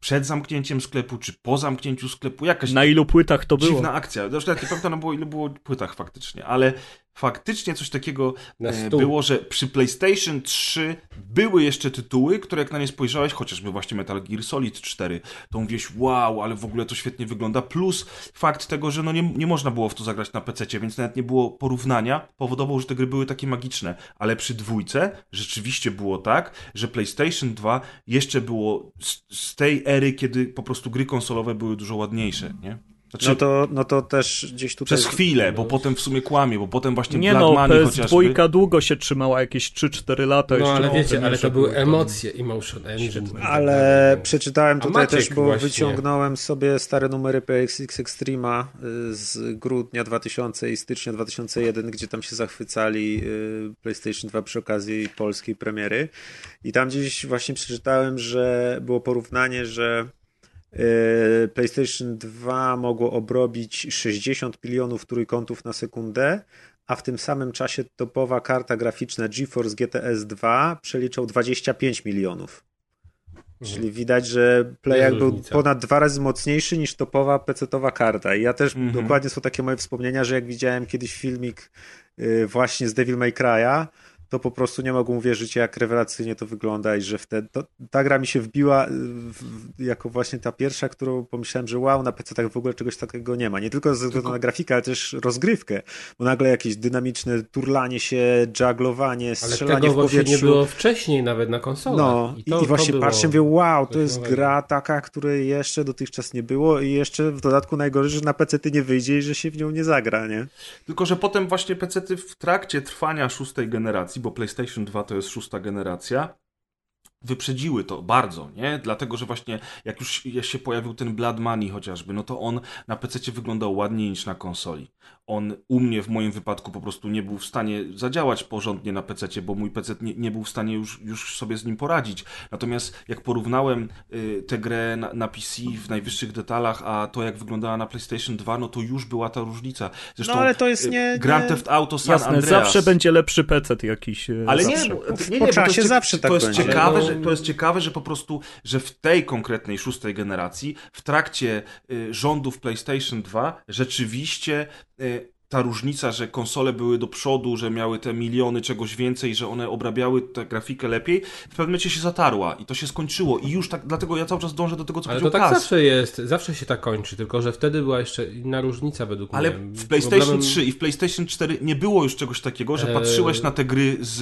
przed zamknięciem sklepu, czy po zamknięciu sklepu, jakaś Na ilu płytach to było? dziwna akcja. Zresztą ja nie pamiętam, było, ile było płytach faktycznie, ale faktycznie coś takiego e, było, że przy PlayStation 3 były jeszcze tytuły, które jak na nie spojrzałeś, chociażby właśnie Metal Gear Solid 4, to mówiłeś, wow, ale w ogóle to świetnie wygląda. Plus fakt tego, że no nie, nie można było w to zagrać na PC, więc nawet nie było porównania, powodował, że te gry były takie magiczne. Ale przy dwójce rzeczywiście było tak, że PlayStation 2 jeszcze było z, z tej ery, kiedy po prostu gry konsolowe były dużo ładniejsze, nie? Znaczy, No to, no to też gdzieś tutaj... przez chwilę, bo potem w sumie kłamie, bo potem właśnie Nie Black no, Money PS2 chociażby. długo się trzymała, jakieś 3-4 lata. No ale wiecie, ale to były emocje, emotion engine. tak Ale przeczytałem tutaj Maciek też, bo właśnie. wyciągnąłem sobie stare numery PXX Extrema y, z grudnia 2000 i stycznia 2001, gdzie tam się zachwycali y, PlayStation 2 przy okazji polskiej premiery. I tam gdzieś właśnie przeczytałem, że było porównanie, że PlayStation 2 mogło obrobić 60 milionów trójkątów na sekundę, a w tym samym czasie topowa karta graficzna GeForce GTS 2 przeliczał 25 milionów. Czyli widać, że Playak był różnica. ponad dwa razy mocniejszy niż topowa PC-towa karta. I ja też Mhm. dokładnie są takie moje wspomnienia, że jak widziałem kiedyś filmik y, właśnie z Devil May Cry'a, to po prostu nie mogłem uwierzyć, jak rewelacyjnie to wygląda i że wtedy to, ta gra mi się wbiła y, w, w, jako właśnie ta pierwsza, którą pomyślałem, że wow, na PC tak w ogóle czegoś takiego nie ma. Nie tylko ze względu na grafikę, ale też rozgrywkę, bo nagle jakieś dynamiczne turlanie się, jugglowanie, Ale strzelanie tego w powietrzu. nie było wcześniej nawet na konsolach. No i, to- i właśnie było patrzę, mówię, wow, to jest nowego. gra taka, której jeszcze dotychczas nie było i jeszcze w dodatku najgorzej, że na PC ty nie wyjdzie i że się w nią nie zagra, nie? Tylko, że potem właśnie PC-ty w trakcie trwania szóstej generacji, bo PlayStation 2 to jest szósta generacja, wyprzedziły to bardzo, nie? Dlatego, że właśnie jak już się pojawił ten Blood Money chociażby, no to on na PC wyglądał ładniej niż na konsoli. On u mnie w moim wypadku po prostu nie był w stanie zadziałać porządnie na PC, bo mój PC nie, nie był w stanie już, już sobie z nim poradzić. Natomiast jak porównałem y, tę grę na, na PC w najwyższych detalach, a to jak wyglądała na PlayStation 2, no to już była ta różnica. Zresztą No, ale to jest y, nie- Grand nie- Theft Auto San Jasne, Andreas. zawsze będzie lepszy PC jakiś. e, Ale nie, bo- nie, nie, czasie jest, zawsze tak to jest będzie. ciekawe, że, no- to jest ciekawe, że po prostu, że w tej konkretnej szóstej generacji, w trakcie y, rządów PlayStation 2, rzeczywiście y, ta różnica, że konsole były do przodu, że miały te miliony czegoś więcej, że one obrabiały tę grafikę lepiej, w pewnym momencie się zatarła i to się skończyło. I już tak, dlatego ja cały czas dążę do tego, co Ale to tak Kaz. zawsze jest, zawsze się tak kończy, tylko że wtedy była jeszcze inna różnica według Ale mnie. w PlayStation Problemem- 3 i w PlayStation 4 nie było już czegoś takiego, że Eee. patrzyłeś na te gry z,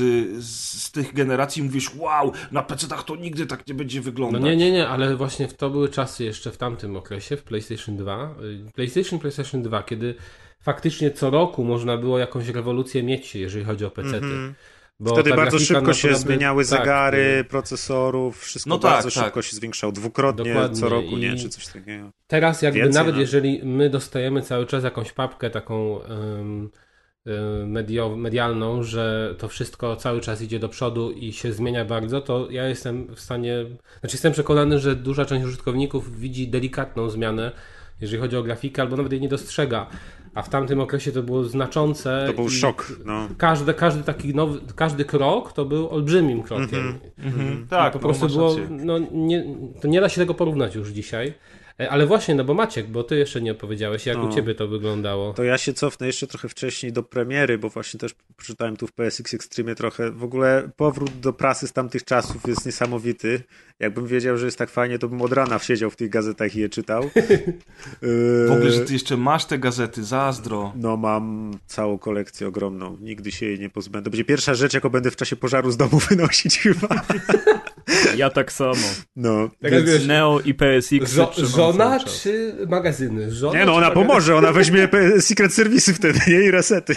z, tych generacji i mówisz, wow, na PC-tach to nigdy tak nie będzie No wyglądać. nie, nie, nie, ale właśnie w to były czasy jeszcze w tamtym okresie, w PlayStation 2. y, PlayStation, PlayStation 2, kiedy faktycznie co roku można było jakąś rewolucję mieć, jeżeli chodzi o PC. Mhm. Bo Wtedy bardzo szybko się naprawdę- zmieniały tak, zegary, procesorów, wszystko No tak, bardzo tak. szybko się zwiększało, dwukrotnie Dokładnie. co roku, nie? I- Czy coś takiego. Teraz jakby Więcej nawet nawet. jeżeli my dostajemy cały czas jakąś papkę taką y, medio, medialną, że to wszystko cały czas idzie do przodu i się zmienia bardzo, to ja jestem w stanie, znaczy jestem przekonany, że duża część użytkowników widzi delikatną zmianę, jeżeli chodzi o grafikę, albo nawet jej nie dostrzega. A w tamtym okresie to było znaczące. To był szok. No. Każdy, każdy taki nowy, każdy krok to był olbrzymim krokiem. Mhm. Tak, po no, prostu było, no nie, to nie da się tego porównać już dzisiaj. E, Ale właśnie, no bo Maciek, bo ty jeszcze nie opowiedziałeś, jak No. u ciebie to wyglądało. To ja się cofnę jeszcze trochę wcześniej do premiery, bo właśnie też przeczytałem tu w PSX Extreme trochę. W ogóle powrót do prasy z tamtych czasów jest niesamowity. Jakbym wiedział, że jest tak fajnie, to bym od rana siedział w tych gazetach i je czytał. [LAUGHS] W ogóle, że ty jeszcze masz te gazety, zazdro. No mam całą kolekcję ogromną. Nigdy się jej nie pozbędę. To będzie pierwsza rzecz, jaką będę w czasie pożaru z domu [LAUGHS] wynosić chyba. [LAUGHS] Ja tak samo. No. Teraz Więc... wiesz, Neo i PSX. żo- żona czy magazyny? Żona Nie no, ona pomoże, ona weźmie Secret Service wtedy, nie? I resety.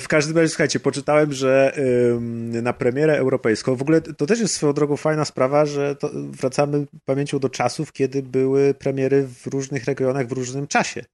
w każdym razie, słuchajcie, poczytałem, że ym, na premierę europejską, w ogóle to też jest swoją drogą fajna sprawa, że to wracamy pamięcią do czasów, kiedy były premiery w różnych regionach w różnym czasie.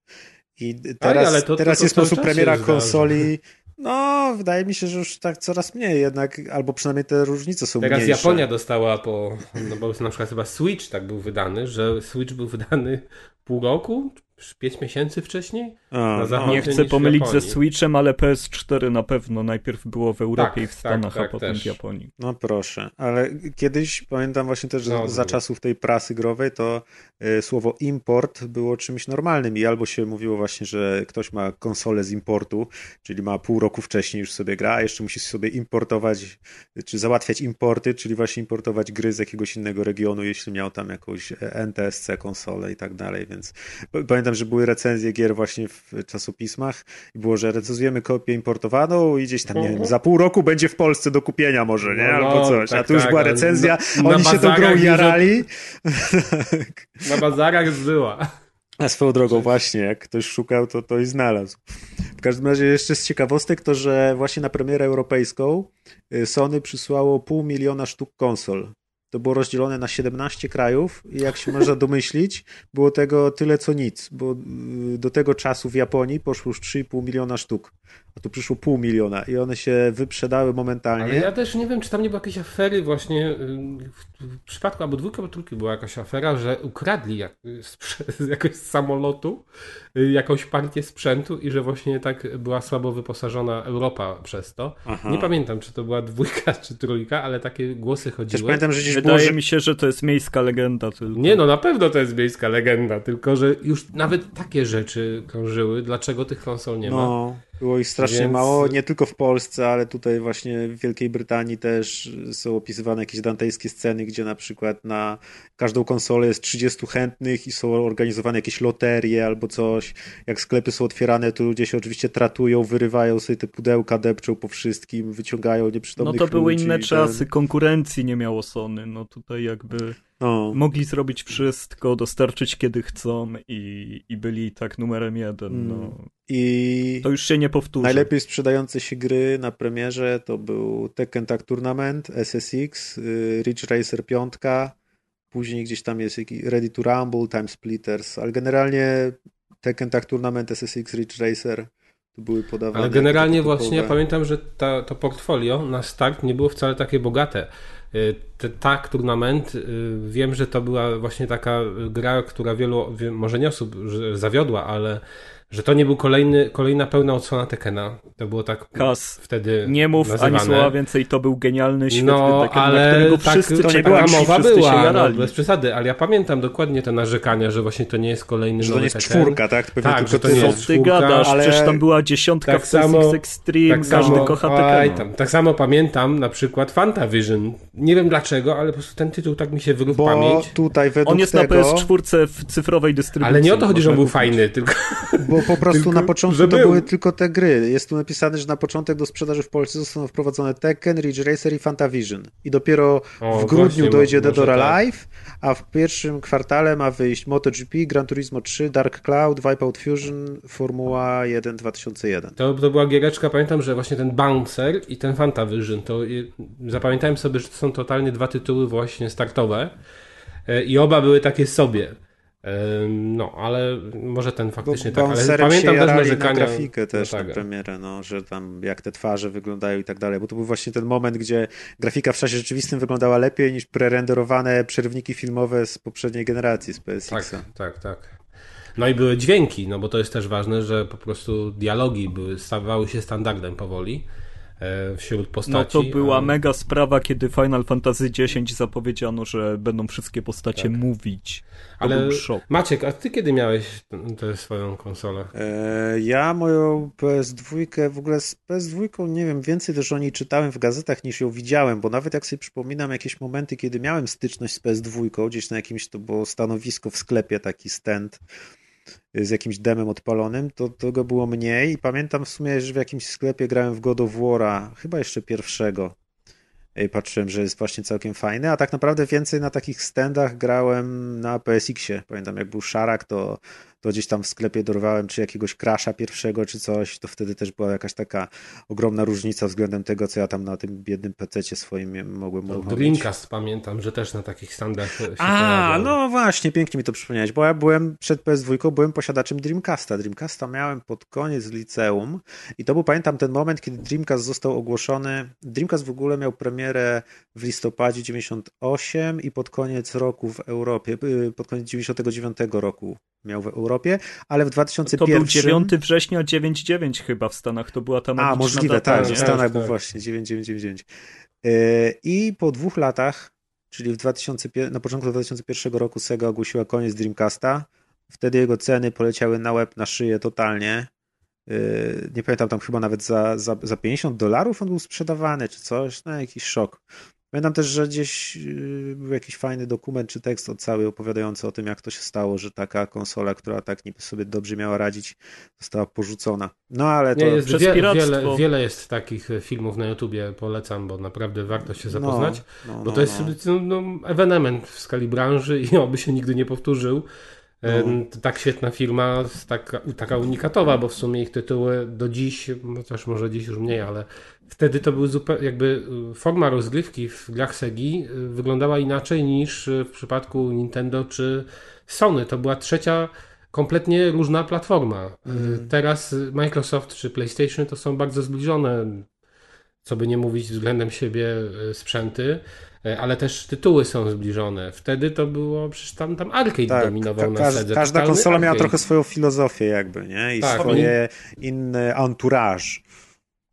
I teraz, ale to- to- teraz to jest cały prostu czas premiera konsoli. No, wydaje mi się, że już tak coraz mniej jednak, albo przynajmniej te różnice są Teraz mniejsze. Japonia dostała po, no bo na przykład chyba Switch tak był wydany, że Switch był wydany pół roku, czy pięć miesięcy wcześniej. A, na no. zachodzie. Nie chcę niż w pomylić ze. Switchem, ale PS4 na pewno najpierw było w Europie Tak, i w Stanach, tak, a tak, potem też. w Japonii. No proszę, ale kiedyś pamiętam właśnie też, że No, za dobra. czasów tej prasy growej to y, słowo import było czymś normalnym i albo się mówiło właśnie, że ktoś ma konsolę z importu, czyli ma pół roku wcześniej już sobie gra, a jeszcze musi sobie importować, czy załatwiać importy, czyli właśnie importować gry z jakiegoś innego regionu, jeśli miał tam jakąś e, NTSC konsolę i tak dalej, więc p- pamiętam, że były recenzje gier właśnie w czasopismach i było, że recenzujemy kopię importowaną i gdzieś tam, nie wiem, za pół roku będzie w Polsce do kupienia może, nie? No, Albo no, coś. A tak, tu już tak, była recenzja, na- na oni się tą grą jarali. Na bazarach była. A swoją drogą właśnie, jak ktoś szukał, to to i znalazł. W każdym razie jeszcze z ciekawostek to, że właśnie na premierę europejską y, Sony przysłało pół miliona sztuk konsol. To było rozdzielone na 17 krajów i jak się można [LAUGHS] domyślić, było tego tyle co nic, bo y, do tego czasu w Japonii poszło już 3,5 miliona sztuk, a tu przyszło pół miliona i one się wyprzedały momentalnie. Ale ja też nie wiem, czy tam nie było jakiejś afery właśnie, y, w, przypadku albo dwójki, albo trójki była jakaś afera, że ukradli jak, [LAUGHS] z, z jakiegoś samolotu y, jakąś partię sprzętu i że właśnie tak była słabo wyposażona Europa przez to. Aha. Nie pamiętam, czy to była dwójka, [LAUGHS] czy trójka, ale takie głosy Też chodziły. pamiętam, że gdzieś Wydaje że mi się, że to jest miejska legenda tylko. Nie, no na pewno to jest miejska legenda, tylko że już nawet takie rzeczy krążyły. Dlaczego tych konsol nie ma? No, było ich strasznie Więc- mało, nie tylko w Polsce, ale tutaj właśnie w Wielkiej Brytanii też są opisywane jakieś dantejskie sceny, gdzie na przykład na każdą konsolę jest 30 chętnych i są organizowane jakieś loterie albo coś. Jak sklepy są otwierane, to ludzie się oczywiście tratują, wyrywają sobie te pudełka, depczą po wszystkim, wyciągają No nieprzytomnych to były ludzi, inne ten- czasy, konkurencji nie miało Sony. No tutaj jakby No. mogli zrobić wszystko, dostarczyć kiedy chcą i, i byli tak numerem jeden. No. Mm. I To już się nie powtórzy. Najlepiej sprzedające się gry na premierze to był Tekken Tag Tournament, SSX, y, Ridge Racer 5, później gdzieś tam jest jakiś Ready to Rumble, Time Splitters, ale generalnie Tekken Tag Tournament, SSX, Ridge Racer to były podawane. Ale generalnie właśnie typowe. pamiętam, że ta, to portfolio na start nie było wcale takie bogate. Y, tak, turnament, y, wiem, że to była właśnie taka gra, która wielu, wie- może nie osób zawiodła, ale że to nie był kolejny, kolejna pełna odsłona Tekena. To było tak Kas. wtedy Nie mów nazywane. ani słowa więcej, to był genialny, świetny No, Tekken, ale na którego tak, wszyscy to nie czekali, taka mowa wszyscy się była, no, bez przesady, ale ja pamiętam dokładnie te narzekania, że właśnie to nie jest kolejny Że to nie jest Tekken. czwórka, tak? Pewnie Tak, tylko że to nie Co jest ty czwórka, gadasz? ale- Przecież tam była dziesiątka Tak w samo- Extreme, Tak każdy samo, kocha tam, tak samo pamiętam na przykład Fantavision. Nie wiem dlaczego, ale po prostu ten tytuł tak mi się wyrwał w Bo pamięć. tutaj według On jest tego, na PS4 w cyfrowej dystrybucji. Ale nie o to chodzi, że on był fajny, tylko bo po prostu Tylko, na początku to był. były tylko te gry. Jest tu napisane, że na początek do sprzedaży w Polsce zostaną wprowadzone Tekken, Ridge Racer i Fantavision. I dopiero O, w grudniu właśnie, dojdzie Dead or może tak. Alive, a w pierwszym kwartale ma wyjść MotoGP, Gran Turismo 3, Dark Cloud, Wipeout Fusion, Formuła 1 2001. to, to była giereczka, pamiętam, że właśnie ten Bouncer i ten Fantavision, to je- zapamiętałem sobie, że to są totalnie dwa tytuły właśnie startowe e, i oba były takie sobie. No, ale może ten faktycznie bo, tak, ale pamiętam też narzekania... na grafikę też na premierę, no, że tam jak te twarze wyglądają i tak dalej, bo to był właśnie ten moment, gdzie grafika w czasie rzeczywistym wyglądała lepiej niż prerenderowane przerywniki filmowe z poprzedniej generacji, z PSX. Tak, tak, tak. No i były dźwięki, no bo to jest też ważne, że po prostu dialogi były, stawały się standardem powoli. E, wśród postaci. No to była mega sprawa, kiedy Final Fantasy X zapowiedziano, że będą wszystkie postacie tak. mówić. To Ale Maciek, a ty kiedy miałeś tę swoją konsolę? E, ja moją PS2, w ogóle z PS2 nie wiem, więcej też o niej czytałem w gazetach niż ją widziałem, bo nawet jak sobie przypominam jakieś momenty, kiedy miałem styczność z PS2, gdzieś na jakimś to było stanowisko w sklepie, taki stand, z jakimś demem odpalonym, to tego było mniej i pamiętam w sumie, że w jakimś sklepie grałem w God of War'a, chyba jeszcze pierwszego. I patrzyłem, że jest właśnie całkiem fajny, a tak naprawdę więcej na takich standach grałem na PSX-ie. Pamiętam, jak był Szarak, to to gdzieś tam w sklepie dorwałem czy jakiegoś krasza pierwszego, czy coś, to wtedy też była jakaś taka ogromna różnica względem tego, co ja tam na tym biednym PC swoim mogłem no, Dreamcast pamiętam, że też na takich standach się A, no właśnie, pięknie mi to przypomniałeś, bo ja byłem przed PS2, byłem posiadaczem Dreamcasta. Dreamcasta miałem pod koniec liceum i to był, pamiętam, ten moment, kiedy Dreamcast został ogłoszony. Dreamcast w ogóle miał premierę w listopadzie 98 i pod koniec roku w Europie, y, pod koniec 99 roku miał w Europie, ale w 2001... To był 9 września 99 chyba w Stanach, to była ta A, możliwe, data, tak, w Stanach tak, był tak. właśnie 9999. E, I po dwóch latach, czyli w 2000, na początku 2001 roku Sega ogłosiła koniec Dreamcasta, wtedy jego ceny poleciały na łeb, na szyję totalnie. E, nie pamiętam, tam chyba nawet za, za, za 50 dolarów on był sprzedawany, czy coś, no jakiś szok. Pamiętam też, że gdzieś y, był jakiś fajny dokument czy tekst od cały opowiadający o tym, jak to się stało, że taka konsola, która tak niby sobie dobrze miała radzić, została porzucona. No ale to Nie, jest przez wie, wiele, wiele jest takich e, filmów na YouTubie, polecam, bo naprawdę warto się no, zapoznać, no, no, bo to jest no. no. ewenement w skali branży i oby się nigdy nie powtórzył. No. Tak świetna firma, taka, taka unikatowa, bo w sumie ich tytuły do dziś, chociaż może dziś już mniej, ale wtedy to był zupełnie, jakby y, forma rozgrywki w grach Segi y, wyglądała inaczej niż y, w przypadku Nintendo czy Sony. To była trzecia kompletnie różna platforma. Mm. Teraz Microsoft czy PlayStation to są bardzo zbliżone, co by nie mówić względem siebie sprzęty, ale też tytuły są zbliżone. Wtedy to było, przecież tam, tam arcade tak, dominował ka- na sedze. Każda konsola arcade. miała trochę swoją filozofię jakby, nie? I tak, swoje i... inne entourage.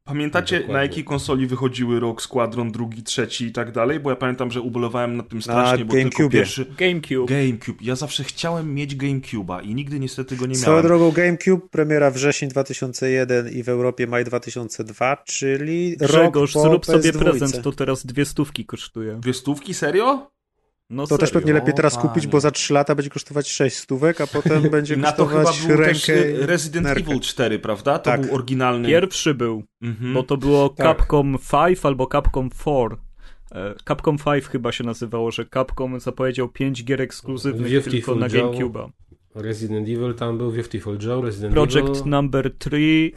Pamiętacie no, na jakiej konsoli wychodziły Rock Squadron, drugi, trzeci i tak dalej? Bo ja pamiętam, że ubolewałem nad tym strasznie, bo GameCube. tylko pierwszy... GameCube. GameCube. Ja zawsze chciałem mieć GameCube'a i nigdy niestety go nie miałem. Swoją drogą GameCube, premiera wrzesień 2001 i w Europie maj 2002, czyli Grzegorz, rok po zrób sobie prezent, to teraz dwie stówki kosztuje. Dwie stówki? Serio? No to serio? też pewnie lepiej teraz kupić, bo za 3 lata będzie kosztować 6 stówek, a potem [LAUGHS] będzie Na kosztować to chyba był rękę też Resident nerkę. Evil 4, prawda? To tak. był oryginalny. Pierwszy był, mhm. bo to było tak. Capcom 5 albo Capcom 4. E, Capcom 5 chyba się nazywało, że Capcom zapowiedział 5 gier ekskluzywnych tylko na GameCube'a. Resident Evil tam był, Beautiful Joe, Resident Project Evil... Number 3,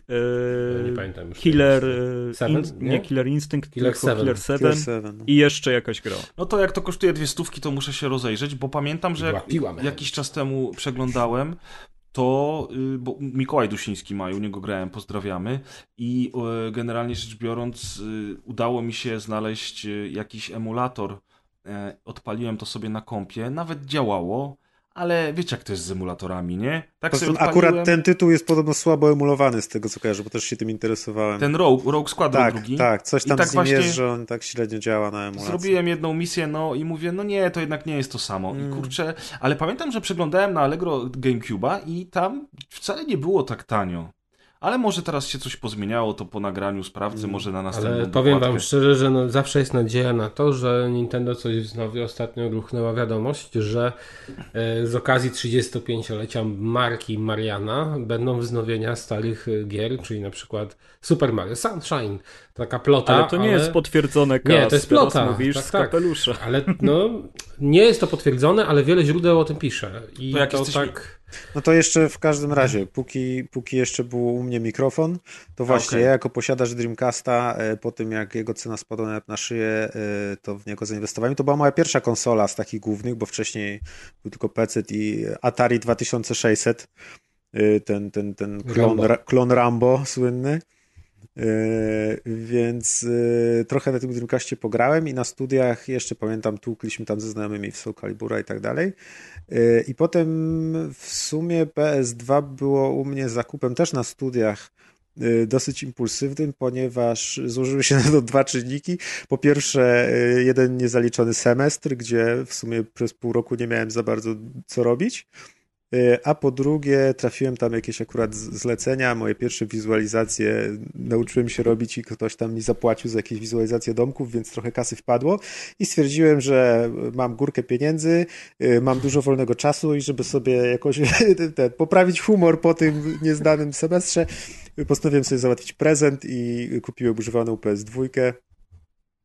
e, nie pamiętam już Killer, e, Seven, in, nie? nie? Killer Instinct, Killer tylko 7. Killer 7, Killer 7 no. i jeszcze jakaś gra. No to jak to kosztuje dwie stówki, to muszę się rozejrzeć, bo pamiętam, że jak jakiś czas temu przeglądałem, to y, bo Mikołaj Dusiński ma, u niego grałem, pozdrawiamy i y, generalnie rzecz biorąc y, udało mi się znaleźć jakiś emulator, e, odpaliłem to sobie na kompie, nawet działało, ale wiecie jak to jest z emulatorami, nie? Tak sobie Akurat ten tytuł jest podobno słabo emulowany z tego co kojarzę, bo też się tym interesowałem. Ten Rogue, Rogue Squadron tak, drugi. Tak, coś tam tak z nim jest, że on tak średnio działa na emulacji. Zrobiłem jedną misję, no i mówię, no nie, to jednak nie jest to samo. Mm. I kurczę, ale pamiętam, że przeglądałem na Allegro GameCube'a i tam wcale nie było tak tanio. Ale może teraz się coś pozmieniało, to po nagraniu sprawdzę, mm. może na następną Ale powiem dokładkę. wam szczerze, że no zawsze jest nadzieja na to, że Nintendo coś wznowi. Ostatnio ruchnęła wiadomość, że e, z okazji 35-lecia marki Mariana będą wznowienia starych gier, czyli na przykład Super Mario Sunshine. Taka plota. Ale to nie ale... jest potwierdzone kas, Nie, to jest plota. Mówisz tak, z tak. kapelusza. Ale no, nie jest to potwierdzone, ale wiele źródeł o tym pisze. I To to, jak jesteśmy- tak... No to jeszcze w każdym razie, póki, póki jeszcze był u mnie mikrofon, to właśnie Okej. ja jako posiadacz Dreamcasta, e, po tym jak jego cena spadła na, na szyję, e, to w niego zainwestowałem. To była moja pierwsza konsola z takich głównych, bo wcześniej był tylko PC i Atari 2600, e, ten, ten, ten klon Rambo. Rambo, klon Rambo słynny. E, Więc e, trochę na tym Dreamcastie pograłem i na studiach jeszcze pamiętam, tłukliśmy tam ze znajomymi w Soul Calibura i tak dalej. E, I potem w sumie PS2 było u mnie zakupem też na studiach dosyć impulsywnym, ponieważ złożyły się [LAUGHS] na to dwa czynniki. Po pierwsze, jeden niezaliczony semestr, gdzie w sumie przez pół roku nie miałem za bardzo co robić. E, A po drugie, trafiłem tam jakieś akurat zlecenia, moje pierwsze wizualizacje nauczyłem się robić i ktoś tam mi zapłacił za jakieś wizualizacje domków, więc trochę kasy wpadło i stwierdziłem, że mam górkę pieniędzy, y, mam dużo wolnego czasu i żeby sobie jakoś [LAUGHS] poprawić humor po tym nieznanym semestrze, postanowiłem sobie załatwić prezent i kupiłem używaną PS2.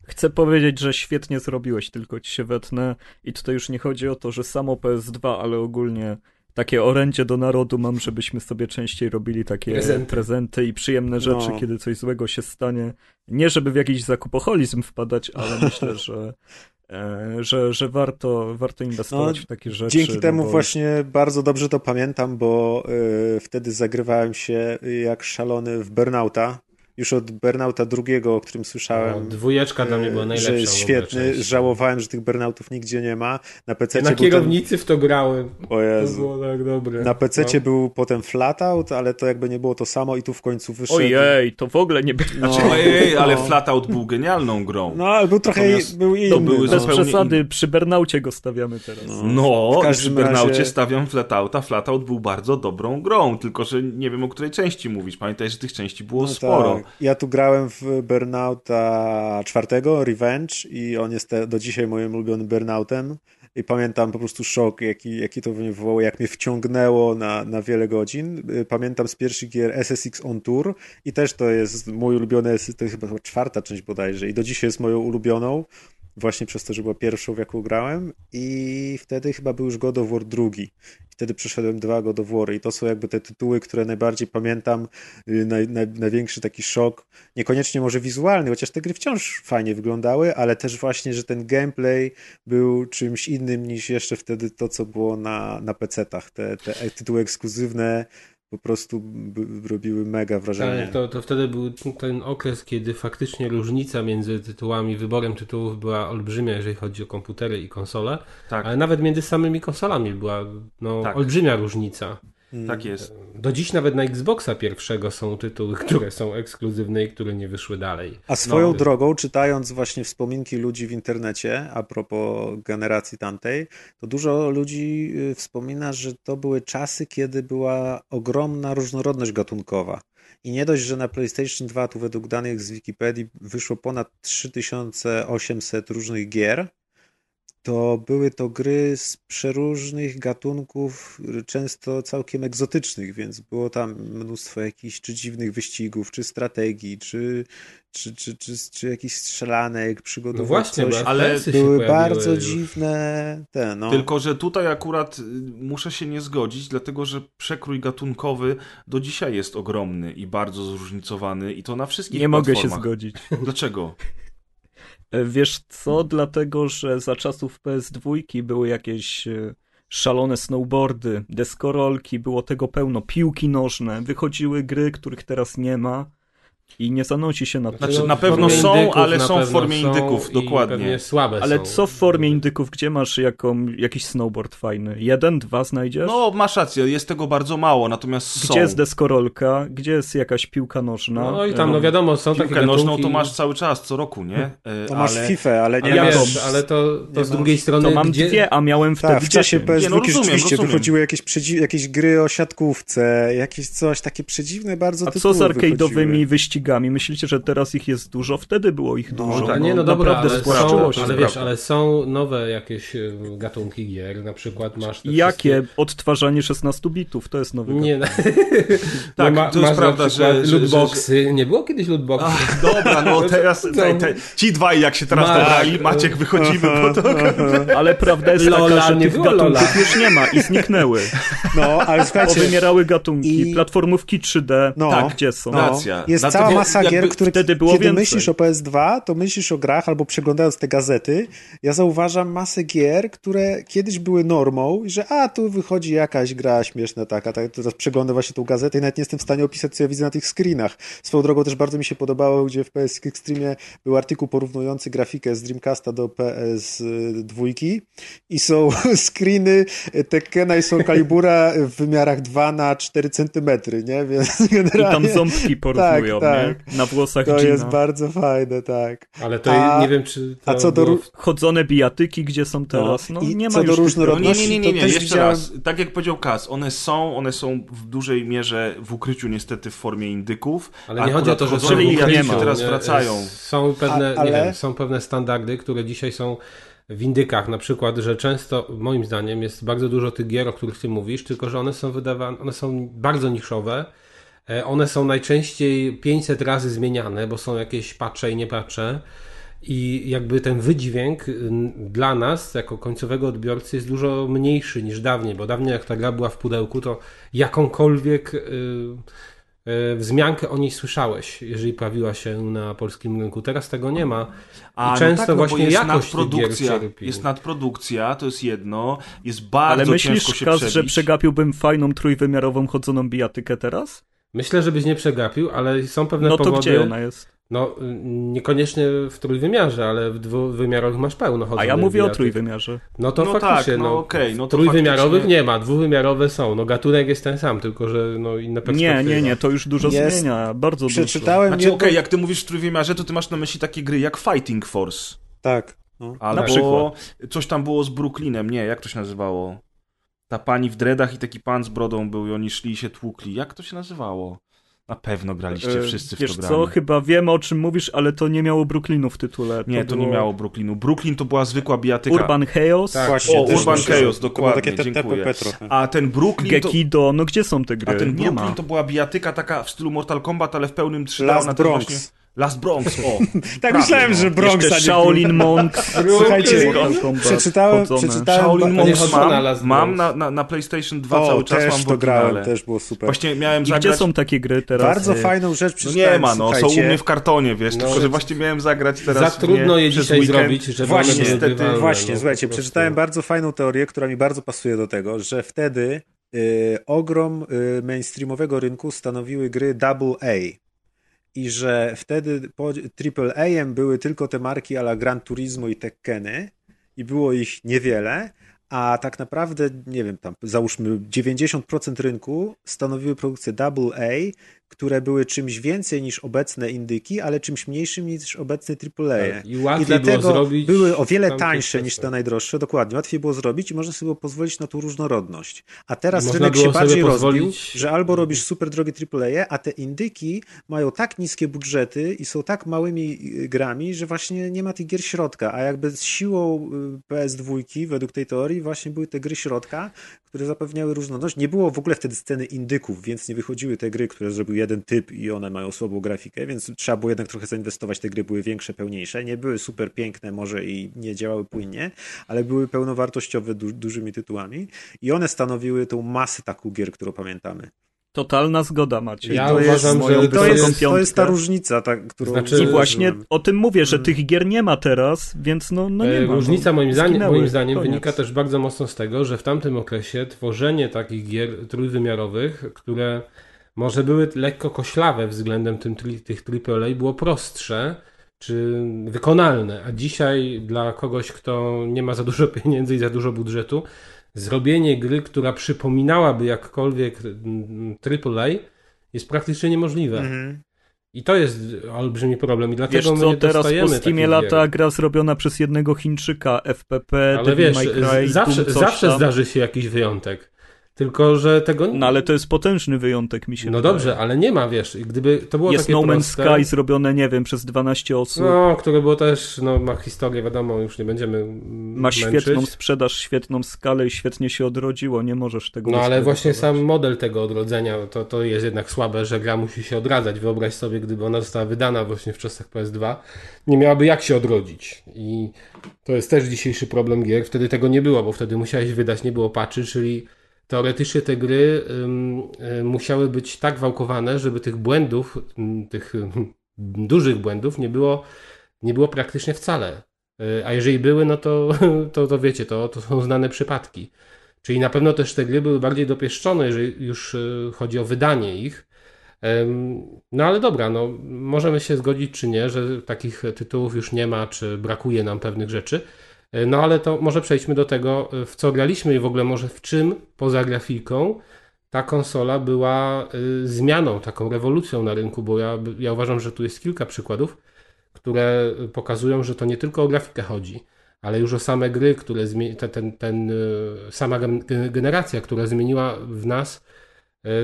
Chcę powiedzieć, że świetnie zrobiłeś, tylko ci się wetnę i tutaj już nie chodzi o to, że samo PS2, ale ogólnie takie orędzie do narodu mam, żebyśmy sobie częściej robili takie Prezenty. prezenty, i przyjemne rzeczy, No. kiedy coś złego się stanie. Nie żeby w jakiś zakupoholizm wpadać, ale [LAUGHS] myślę, że, e, że, że warto, warto inwestować No, w takie rzeczy. Dzięki no temu bo- właśnie bardzo dobrze to pamiętam, bo y, wtedy zagrywałem się jak szalony w Burnouta. Już od Burnouta drugiego, o którym słyszałem. No, dwójeczka dla mnie była y, najlepsza. Że jest świetny. część. Żałowałem, że tych Burnoutów nigdzie nie ma. Na PC Ja na był ten... kierownicy w to grałem. O To Jezu. było tak dobre. Na PC No. był potem Flatout, ale to jakby nie było to samo i tu w końcu wyszedł. Ojej, to w ogóle nie było. No, Znaczy, ojej, ale no. Flatout był genialną grą. No, ale był trochę Natomiast był inny. to były no. Bez przesady, przy Bernaucie go stawiamy teraz. No, każdym przy Burnaucie razie- stawiam Flatouta. Flatout był bardzo dobrą grą, tylko że nie wiem o której części mówić. Pamiętaj, że tych części było No sporo. Tak. Ja tu grałem w Burnouta czwartego, Revenge i on jest te, do dzisiaj moim ulubionym Burnoutem i pamiętam po prostu szok, jaki, jaki to wywołało, jak mnie wciągnęło na, na wiele godzin. Y, Pamiętam z pierwszych gier SSX On Tour i też to jest mój ulubiony, to jest chyba czwarta część bodajże i do dzisiaj jest moją ulubioną, właśnie przez to, że była pierwszą, w jaką grałem i wtedy chyba był już God of War drugi. Wtedy przeszedłem dwa God of War i to są jakby te tytuły, które najbardziej pamiętam, y, naj, naj, największy taki szok, niekoniecznie może wizualny, chociaż te gry wciąż fajnie wyglądały, ale też właśnie, że ten gameplay był czymś innym niż jeszcze wtedy to, co było na, na PC-tach. Te, te tytuły ekskluzywne po prostu b- robiły mega wrażenie. Tak, to, to wtedy był ten okres, kiedy faktycznie różnica między tytułami, wyborem tytułów była olbrzymia, jeżeli chodzi o komputery i konsole, Tak, ale nawet między samymi konsolami była no, Tak. olbrzymia różnica. Tak jest. Do dziś nawet na Xboxa pierwszego są tytuły, [LAUGHS] które są ekskluzywne i które nie wyszły dalej. A swoją No. drogą, czytając właśnie wspominki ludzi w internecie, a propos generacji tamtej, to dużo ludzi y, wspomina, że to były czasy, kiedy była ogromna różnorodność gatunkowa. I nie dość, że na PlayStation 2, tu według danych z Wikipedii, wyszło ponad 3800 różnych gier, to były to gry z przeróżnych gatunków, często całkiem egzotycznych, więc było tam mnóstwo jakichś czy dziwnych wyścigów, czy strategii, czy, czy, czy, czy, czy jakichś strzelanek, przygodowych, No właśnie, coś. ale Były bardzo już. dziwne te, no. Tylko, że tutaj akurat y, muszę się nie zgodzić, dlatego że przekrój gatunkowy do dzisiaj jest ogromny i bardzo zróżnicowany i to na wszystkich Nie mogę się zgodzić. Dlaczego? Wiesz co? Dlatego, że za czasów PS2 były jakieś e, szalone snowboardy, deskorolki, było tego pełno, piłki nożne, wychodziły gry, których teraz nie ma i nie zanosi się na to. Znaczy, No, na pewno są, indyków ale są w formie są indyków, dokładnie. słabe Ale są. co w formie indyków, gdzie masz jaką, jakiś snowboard fajny? Jeden, dwa znajdziesz? No, masz rację, jest tego bardzo mało, natomiast Gdzie są. jest deskorolka? Gdzie jest jakaś piłka nożna? No i tam, no wiadomo, są takie Piłkę nożną to masz cały czas, co roku, nie? E, To masz ale... FIFA, ale nie Ale, masz... wiesz, ale to, to nie z drugiej masz- strony... To mam gdzie... dwie, a miałem wtedy Tak, w czasie 10. PS2 Nie, no rozumiem, rzeczywiście rozumiem. wychodziły jakieś, przedzi- jakieś gry o siatkówce, jakieś coś, takie przedziwne bardzo A co z arcade'owymi wychodziły. Wyścigami. Myślicie, że teraz ich jest dużo? Wtedy było ich dużo. tak, Ale nie, no dobra, naprawdę ale, są, się. ale wiesz, ale są nowe jakieś e, gatunki gier, na przykład masz Jakie? wszystkie- Odtwarzanie 16 bitów, to jest nowy Nie, [LAUGHS] no. Tak, ma, to jest prawda, że- że- lootboxy. Nie było kiedyś lootboxy. Ach, dobra, no [LAUGHS] teraz te, te, ci dwaj jak się teraz dobrali, Maciek, [LAUGHS] wychodzimy po to. Ale prawda jest Lola, taka, że nie tych było gatunków Lola. już nie ma i zniknęły. No, ale słuchajcie, Powymierały gatunki, i- platformówki 3D, No. tak, gdzie są? no, Racja. jest Dlatego cała masa gier, które wtedy było kiedy więcej. myślisz o PS2, to myślisz o grach albo przeglądając te gazety, ja zauważam masę gier, które kiedyś były normą i że a, tu wychodzi jakaś gra śmieszna taka, tak, teraz przeglądam właśnie tą gazetę i nawet nie jestem w stanie opisać, co ja widzę na tych screenach. Swoją drogą też bardzo mi się podobało, gdzie w PS Extreme był artykuł porównujący grafikę z Dreamcasta do PS2 i są [LAUGHS] screeny Tekkena i Soul Calibura w wymiarach 2 na 4 centymetry, nie? Więc I generalnie... tam ząbki porównują, tak. Nie? Na włosach To Gina. jest bardzo fajne, tak. Ale to A- nie wiem, czy to a co do w- Chodzone bijatyki, gdzie są teraz? No, I nie co ma do No różnorodności- nie, nie, nie, nie, nie. jeszcze widziałem- raz. Tak jak powiedział Kas, one są, one są w dużej mierze w ukryciu niestety w formie indyków. Ale nie chodzi o to, że są ich ukryciu, nie ukryciu ma. teraz nie, wracają. Są pewne, A- ale- nie wiem, są pewne standardy, które dzisiaj są w indykach, na przykład, że często, moim zdaniem, jest bardzo dużo tych gier, o których ty mówisz, tylko że one są wydawane, one są bardzo niszowe, one są najczęściej 500 razy zmieniane, bo są jakieś patche i nie patche. I jakby ten wydźwięk y, dla nas, jako końcowego odbiorcy, jest dużo mniejszy niż dawniej, bo dawniej jak ta gra była w pudełku, to jakąkolwiek y, y, wzmiankę o niej słyszałeś, jeżeli pojawiła się na polskim rynku. Teraz tego nie ma. A, I często no tak, no właśnie jest jakość nadprodukcja, jest nadprodukcja, to jest jedno, jest bardzo Ale myślisz, ciężko się przebić. że przegapiłbym fajną trójwymiarową chodzoną bijatykę teraz? Myślę, żebyś nie przegapił, ale są pewne No to powody. gdzie ona jest? No, niekoniecznie w trójwymiarze, ale w dwuwymiarowych masz pełno A ja mówię o trójwymiarze. No to No faktycznie, tak, no no, okej, no to trójwymiarowych faktycznie- nie ma, dwuwymiarowe są. No gatunek jest ten sam, tylko że no inne Nie, perspektywy. nie, nie, to już dużo Jest- zmienia, bardzo dużo. Przeczytałem Znaczy, jedną... okej, jak ty mówisz w trójwymiarze, to ty masz na myśli takie gry jak Fighting Force. Tak. No. Albo przykład. coś tam było z Brooklynem, nie, jak to się nazywało? Ta pani w dreadach i taki pan z brodą był i oni szli i się tłukli. Jak to się nazywało? Na pewno graliście E, wszyscy w Wiesz to co, grali. chyba wiem o czym mówisz, ale to nie miało Brooklynu w tytule. Nie, to nie było miało Brooklynu. Brooklyn to była zwykła bijatyka. Urban Chaos, Tak. Właśnie, O, Urban Chaos, to dokładnie, takie dziękuję. Trochę. A ten Brooklyn to... Gekido, no gdzie są te gry? A ten nie Brooklyn to była bijatyka taka w stylu Mortal Kombat, ale w pełnym 3D. Last Bronx. Właśnie... Last Bronx, o. [LAUGHS] Tak prawie, myślałem, no. że Bronx, a Jeszcze nie Shaolin Monk, [LAUGHS] Słuchajcie, przeczytałem- przeczytałem- Shaolin chodzona mam, Last mam Bronx. na, na, na PlayStation 2 O, cały czas też mam to grałem, też było super. Właśnie miałem I zagrać... gdzie są takie gry teraz? Bardzo E, fajną rzecz No przeczytałem, nie ma, no, są u mnie w kartonie, wiesz, No, tylko że właśnie miałem zagrać teraz Za trudno je dzisiaj weekend. zrobić, żeby Właśnie, niestety, właśnie, no, słuchajcie, przeczytałem bardzo fajną teorię, która mi bardzo pasuje do tego, że wtedy y, ogrom y, mainstreamowego rynku stanowiły gry Double A. I że wtedy po AAA były tylko te marki ala Gran Turismo i Tekkeny i było ich niewiele, a tak naprawdę, nie wiem, tam załóżmy 90% rynku stanowiły produkcje Double A, które były czymś więcej niż obecne indyki, ale czymś mniejszym niż obecne AAA. Tak, i łatwiej I dlatego było zrobić były o wiele tańsze niż te najdroższe, dokładnie. Łatwiej było zrobić i można sobie pozwolić na tą różnorodność. A teraz rynek się bardziej rozbił, pozwolić- że albo robisz super drogie AAA, a te indyki mają tak niskie budżety i są tak małymi y, grami, że właśnie nie ma tych gier środka. A jakby z siłą y, PS2, według tej teorii, właśnie były te gry środka, które zapewniały różnorodność. Nie było w ogóle wtedy sceny indyków, więc nie wychodziły te gry, które zrobił jeden typ i one mają słabą grafikę, więc trzeba było jednak trochę zainwestować. Te gry były większe, pełniejsze. Nie były super piękne może i nie działały płynnie, ale były pełnowartościowe, du dużymi tytułami i one stanowiły tą masę taką gier, którą pamiętamy. Totalna zgoda macie. Ja to uważam, jest, że to, to jest, to jest ta różnica, ta, którą Znaczy- I właśnie o tym mówię, że Mm. tych gier nie ma teraz, więc no, no nie E, ma. Różnica no, moim zdaniem, moim zdaniem koniec. wynika też bardzo mocno z tego, że w tamtym okresie tworzenie takich gier trójwymiarowych, które może były lekko koślawe względem tym, tych AAA, było prostsze czy wykonalne, a dzisiaj dla kogoś, kto nie ma za dużo pieniędzy i za dużo budżetu, zrobienie gry, która przypominałaby jakkolwiek mm, AAA jest praktycznie niemożliwe. Mhm. I to jest olbrzymi problem i Wiesz dlatego my co, nie teraz po Steamie lata gier. gra zrobiona przez jednego Chińczyka, FPP, Ale Devil wiesz, Cry, zawsze, zawsze zdarzy się jakiś wyjątek. Tylko, że tego... No ale to jest potężny wyjątek, mi się No wydaje. dobrze, ale nie ma, wiesz, gdyby to było Jest takie No Man's proste... Sky zrobione, nie wiem, przez 12 osób. No, które było też, no ma historię, wiadomo, już nie będziemy Ma męczyć. świetną sprzedaż, świetną skalę i świetnie się odrodziło, nie możesz tego No ale właśnie sam model tego odrodzenia to, to jest jednak słabe, że gra musi się odradzać. Wyobraź sobie, gdyby ona została wydana właśnie w czasach PS2, nie miałaby jak się odrodzić. I to jest też dzisiejszy problem gier. Wtedy tego nie było, bo wtedy musiałeś wydać, nie było patchy, czyli teoretycznie te gry y, musiały być tak wałkowane, żeby tych błędów, tych [LAUGHS] dużych błędów nie było, nie było praktycznie wcale. Y, A jeżeli były, no to, [LAUGHS] to, to wiecie, to, to są znane przypadki. Czyli na pewno też te gry były bardziej dopieszczone, jeżeli już y, chodzi o wydanie ich. No ale dobra, no, możemy się zgodzić czy nie, że takich tytułów już nie ma, czy brakuje nam pewnych rzeczy. E, No ale to może przejdźmy do tego, y, w co graliśmy i w ogóle może w czym poza grafiką ta konsola była y, zmianą, taką rewolucją na rynku, bo ja, ja uważam, że tu jest kilka przykładów, które pokazują, że to nie tylko o grafikę chodzi, ale już o same gry, które ten, ten, y, sama gen- generacja, która zmieniła w nas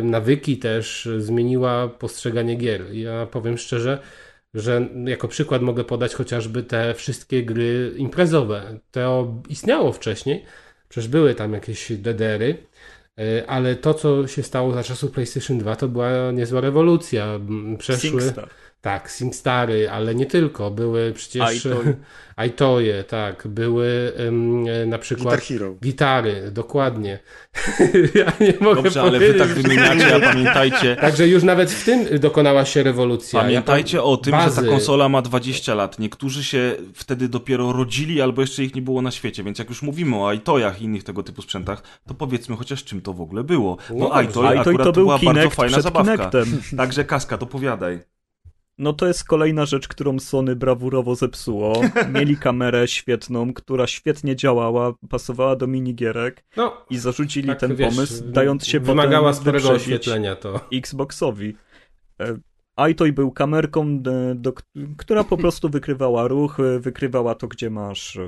nawyki też, zmieniła postrzeganie gier. Ja powiem szczerze, że jako przykład mogę podać chociażby te wszystkie gry imprezowe. To istniało wcześniej, przecież były tam jakieś DDR-y, y, ale to, co się stało za czasów PlayStation 2, to była niezła rewolucja. Przeszły. SingStar. Tak, SingStary, ale nie tylko. Były przecież iToye, [LAUGHS] tak. Były ym, e, na przykład Guitar Hero. gitary, dokładnie. [LAUGHS] ja nie mogę Dobrze, ale powiedzieć. wy tak wymieniacie, a pamiętajcie, [LAUGHS] Także już nawet w tym dokonała się rewolucja. Pamiętajcie Ja o tym, że bazy- ta konsola ma 20 lat. Niektórzy się wtedy dopiero rodzili, albo jeszcze ich nie było na świecie. Więc jak już mówimy o iToyach i innych tego typu sprzętach, to powiedzmy chociaż czym to w ogóle było. No Bo iToy iToy akurat to był była bardzo fajna zabawka. Kinectem. Także Kaska, to powiadaj. No to jest kolejna rzecz, którą Sony brawurowo zepsuło. [LAUGHS] Mieli kamerę świetną, która świetnie działała, pasowała do minigierek No, i zarzucili tak, ten wiesz, pomysł, dając się Wymagała potem sporego oświetlenia to. Xboxowi. E, iToy był kamerką, e, do, która po prostu wykrywała ruch, e, wykrywała to, gdzie masz.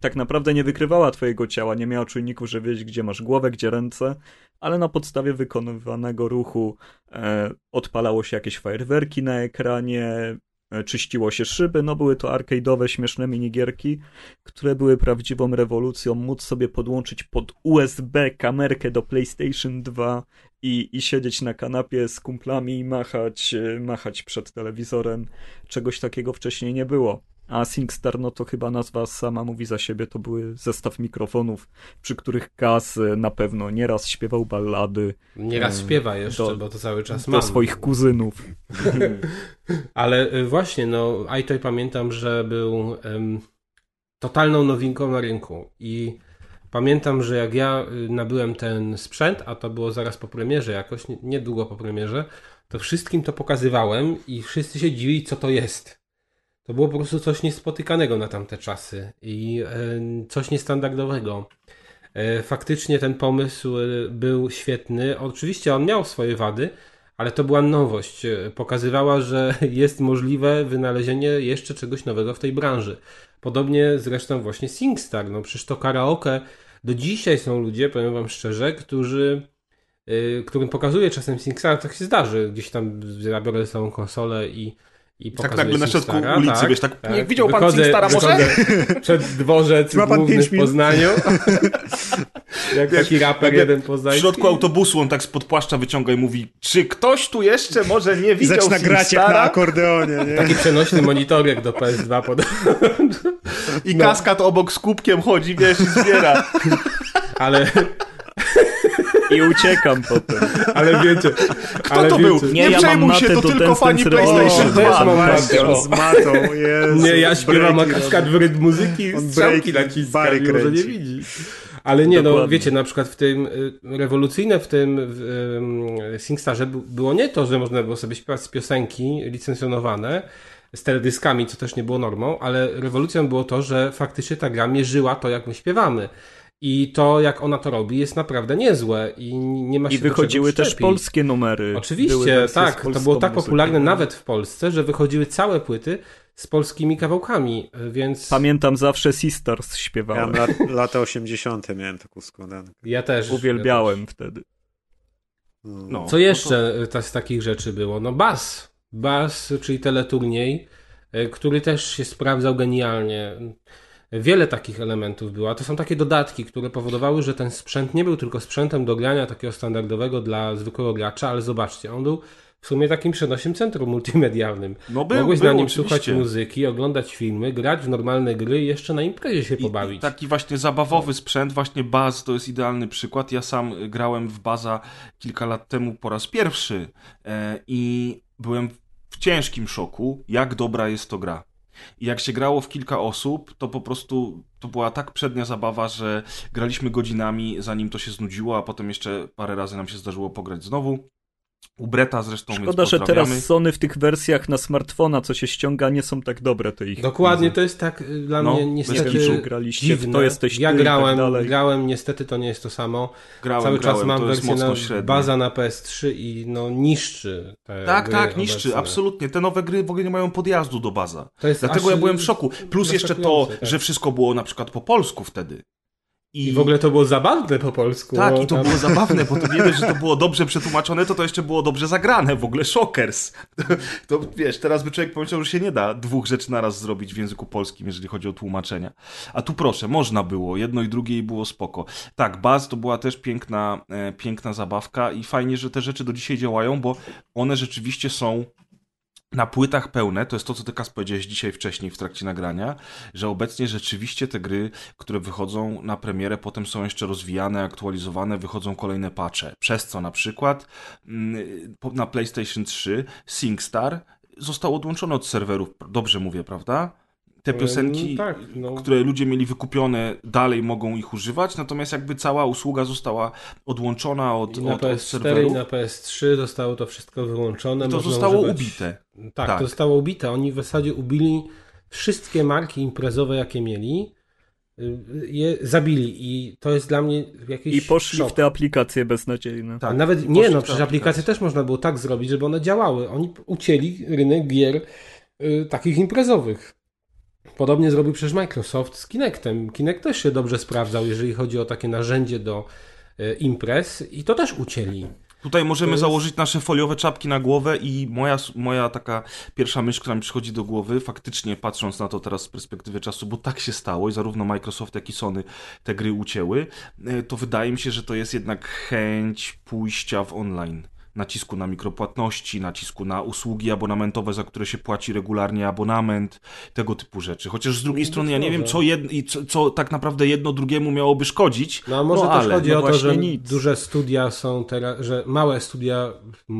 Tak naprawdę nie wykrywała twojego ciała, nie miała czujników, że wiedzieć, gdzie masz głowę, gdzie ręce, ale na podstawie wykonywanego ruchu e, odpalało się jakieś fajerwerki na ekranie, e, czyściło się szyby, no były to arcade'owe, śmieszne minigierki, które były prawdziwą rewolucją, móc sobie podłączyć pod USB kamerkę do PlayStation 2 i, i siedzieć na kanapie z kumplami i machać, e, machać przed telewizorem. Czegoś takiego wcześniej nie było. A SingStar, no to chyba nazwa sama mówi za siebie, to były zestaw mikrofonów, przy których Kaz e, na pewno nieraz śpiewał ballady Nieraz Mm, śpiewa jeszcze, do- bo to cały czas do mam. swoich kuzynów. [LAUGHS] Ale y, właśnie, no, iToy pamiętam, że był em, totalną nowinką na rynku i pamiętam, że jak ja y, nabyłem ten sprzęt, a to było zaraz po premierze jakoś, nie- niedługo po premierze, to wszystkim to pokazywałem i wszyscy się dziwili, co to jest. To było po prostu coś niespotykanego na tamte czasy i e, coś niestandardowego. E, faktycznie ten pomysł e, był świetny. Oczywiście on miał swoje wady, ale to była nowość. Pokazywała, że [LAUGHS] jest możliwe wynalezienie jeszcze czegoś nowego w tej branży. Podobnie zresztą właśnie SingStar. No przecież to karaoke. Do dzisiaj są ludzie, powiem wam szczerze, którzy którym pokazuje czasem SingStar, tak się zdarzy. Gdzieś tam zabiorę całą konsolę i i Tak nagle na środku SingStara, ulicy, wiesz, tak, nie widział pan Wychodzę- SingStara może? Przed dworzec Ma pan w minut? Poznaniu. [LAUGHS] Jak Wiesz, taki raper nagle jeden W poznański. środku autobusu on tak spod płaszcza wyciąga i mówi czy ktoś tu jeszcze może nie widział zaczyna grać jak na akordeonie, nie? Taki przenośny monitorek do PS2 pod... I No. kaskad obok z kubkiem chodzi, wiesz, i zbiera. Ale, I uciekam potem. ale wiecie... Kto ale to wiecie, był? Nie, Nie, ja mam przejmuj się, to do tylko Dance PlayStation Revolution. Też 2. mam Właśnie, matę. on z matą, Jezu, [LAUGHS] Nie, ja śpiewam, a breaki kaskad w rytm muzyki strzałki breaki, naciska, bary mimo że nie widzi. Ale nie, no Dokładnie. wiecie, na przykład w tym y, rewolucyjne w tym w, SingStarze było nie to, że można było sobie śpiewać z piosenki licencjonowane z teledyskami, co też nie było normą, ale rewolucją było to, że faktycznie ta gra mierzyła to, jak my śpiewamy. I to, jak ona to robi, jest naprawdę niezłe i nie ma się I do czego wychodziły też polskie numery. Oczywiście, tak. To było tak muzyką. popularne nawet w Polsce, że wychodziły całe płyty z polskimi kawałkami, więc... Pamiętam zawsze Sisters Ja śpiewałem. lat, lata 80. miałem taką składankę. Ja też. Uwielbiałem Ja też. wtedy. No, Co jeszcze ta, z takich rzeczy było? No bas. Bas, czyli teleturniej, e, który też się sprawdzał genialnie. Wiele takich elementów było, a to są takie dodatki, które powodowały, że ten sprzęt nie był tylko sprzętem do grania takiego standardowego dla zwykłego gracza, ale zobaczcie, on był w sumie takim przenosiem centrum multimedialnym. No był, Mogłeś był, na nim oczywiście. słuchać muzyki, oglądać filmy, grać w normalne gry i jeszcze na imprezie się I- pobawić. I taki właśnie zabawowy sprzęt, właśnie Baz to jest idealny przykład. Ja sam grałem w Baza kilka lat temu po raz pierwszy e, i byłem w ciężkim szoku, jak dobra jest to gra. I jak się grało w kilka osób, to po prostu to była tak przednia zabawa, że graliśmy godzinami, zanim to się znudziło, a potem jeszcze parę razy nam się zdarzyło pograć znowu. U Breta zresztą, Szkoda, że teraz Sony w tych wersjach na smartfona, co się ściąga, nie są tak dobre te ich. Dokładnie, to jest tak y, dla No, mnie niestety graliście, w dziwne. to jesteś ja ty tak grałem, dalej. grałem, niestety to nie jest to samo. Grałem, Cały grałem, czas mam to wersję mocno na średnie. baza na PS3 i no niszczy te Tak, gry tak, niszczy, obecne. absolutnie. Te nowe gry w ogóle nie mają podjazdu do baza. To jest Dlatego aż ja byłem w szoku. Plus jeszcze to, tak. że wszystko było na przykład po polsku wtedy. I w ogóle to było zabawne po polsku. Tak, i to tam- było zabawne, bo to nie dość, że to było dobrze przetłumaczone, to to jeszcze było dobrze zagrane, w ogóle szokers. To, [LAUGHS] to wiesz, teraz by człowiek pomyślał, że się nie da dwóch rzeczy naraz zrobić w języku polskim, jeżeli chodzi o tłumaczenia. A tu proszę, można było, jedno i drugie i było spoko. Tak, Baz to była też piękna, e, piękna zabawka i fajnie, że te rzeczy do dzisiaj działają, bo one rzeczywiście są na płytach pełne, to jest to, co ty Kas powiedziałeś dzisiaj wcześniej w trakcie nagrania, że obecnie rzeczywiście te gry, które wychodzą na premierę, potem są jeszcze rozwijane, aktualizowane, wychodzą kolejne patche. Przez co na przykład mm, na PlayStation 3 SingStar został odłączony od serwerów, dobrze mówię, prawda? Te piosenki, tak, no. które ludzie mieli wykupione, dalej mogą ich używać, natomiast jakby cała usługa została odłączona od, I na od, od PS4 i serwerów. na PS3 zostało to wszystko wyłączone. I to można zostało używać- ubite. Tak, Tak. to zostało ubite. Oni w zasadzie ubili wszystkie marki imprezowe, jakie mieli. y, Je zabili i to jest dla mnie jakiś I poszli szok. w te aplikacje beznadziejne. Tak, nawet i nie, no przecież aplikacje też można było tak zrobić, żeby one działały. Oni ucięli rynek gier y, takich imprezowych. Podobnie zrobił przecież Microsoft z Kinectem. Kinect też się dobrze sprawdzał, jeżeli chodzi o takie narzędzie do y, imprez i to też ucięli. Tutaj możemy jest- założyć nasze foliowe czapki na głowę i moja, moja taka pierwsza myśl, która mi przychodzi do głowy, faktycznie patrząc na to teraz z perspektywy czasu, bo tak się stało i zarówno Microsoft, jak i Sony te gry ucięły, e, to wydaje mi się, że to jest jednak chęć pójścia w online. Nacisku na mikropłatności, nacisku na usługi abonamentowe, za które się płaci regularnie abonament, tego typu rzeczy. Chociaż z drugiej Być strony ja nie wiem, co, jed, i co, co tak naprawdę jedno drugiemu miałoby szkodzić. No a może no, też ale, chodzi no o to, że nic. duże studia są teraz, że małe studia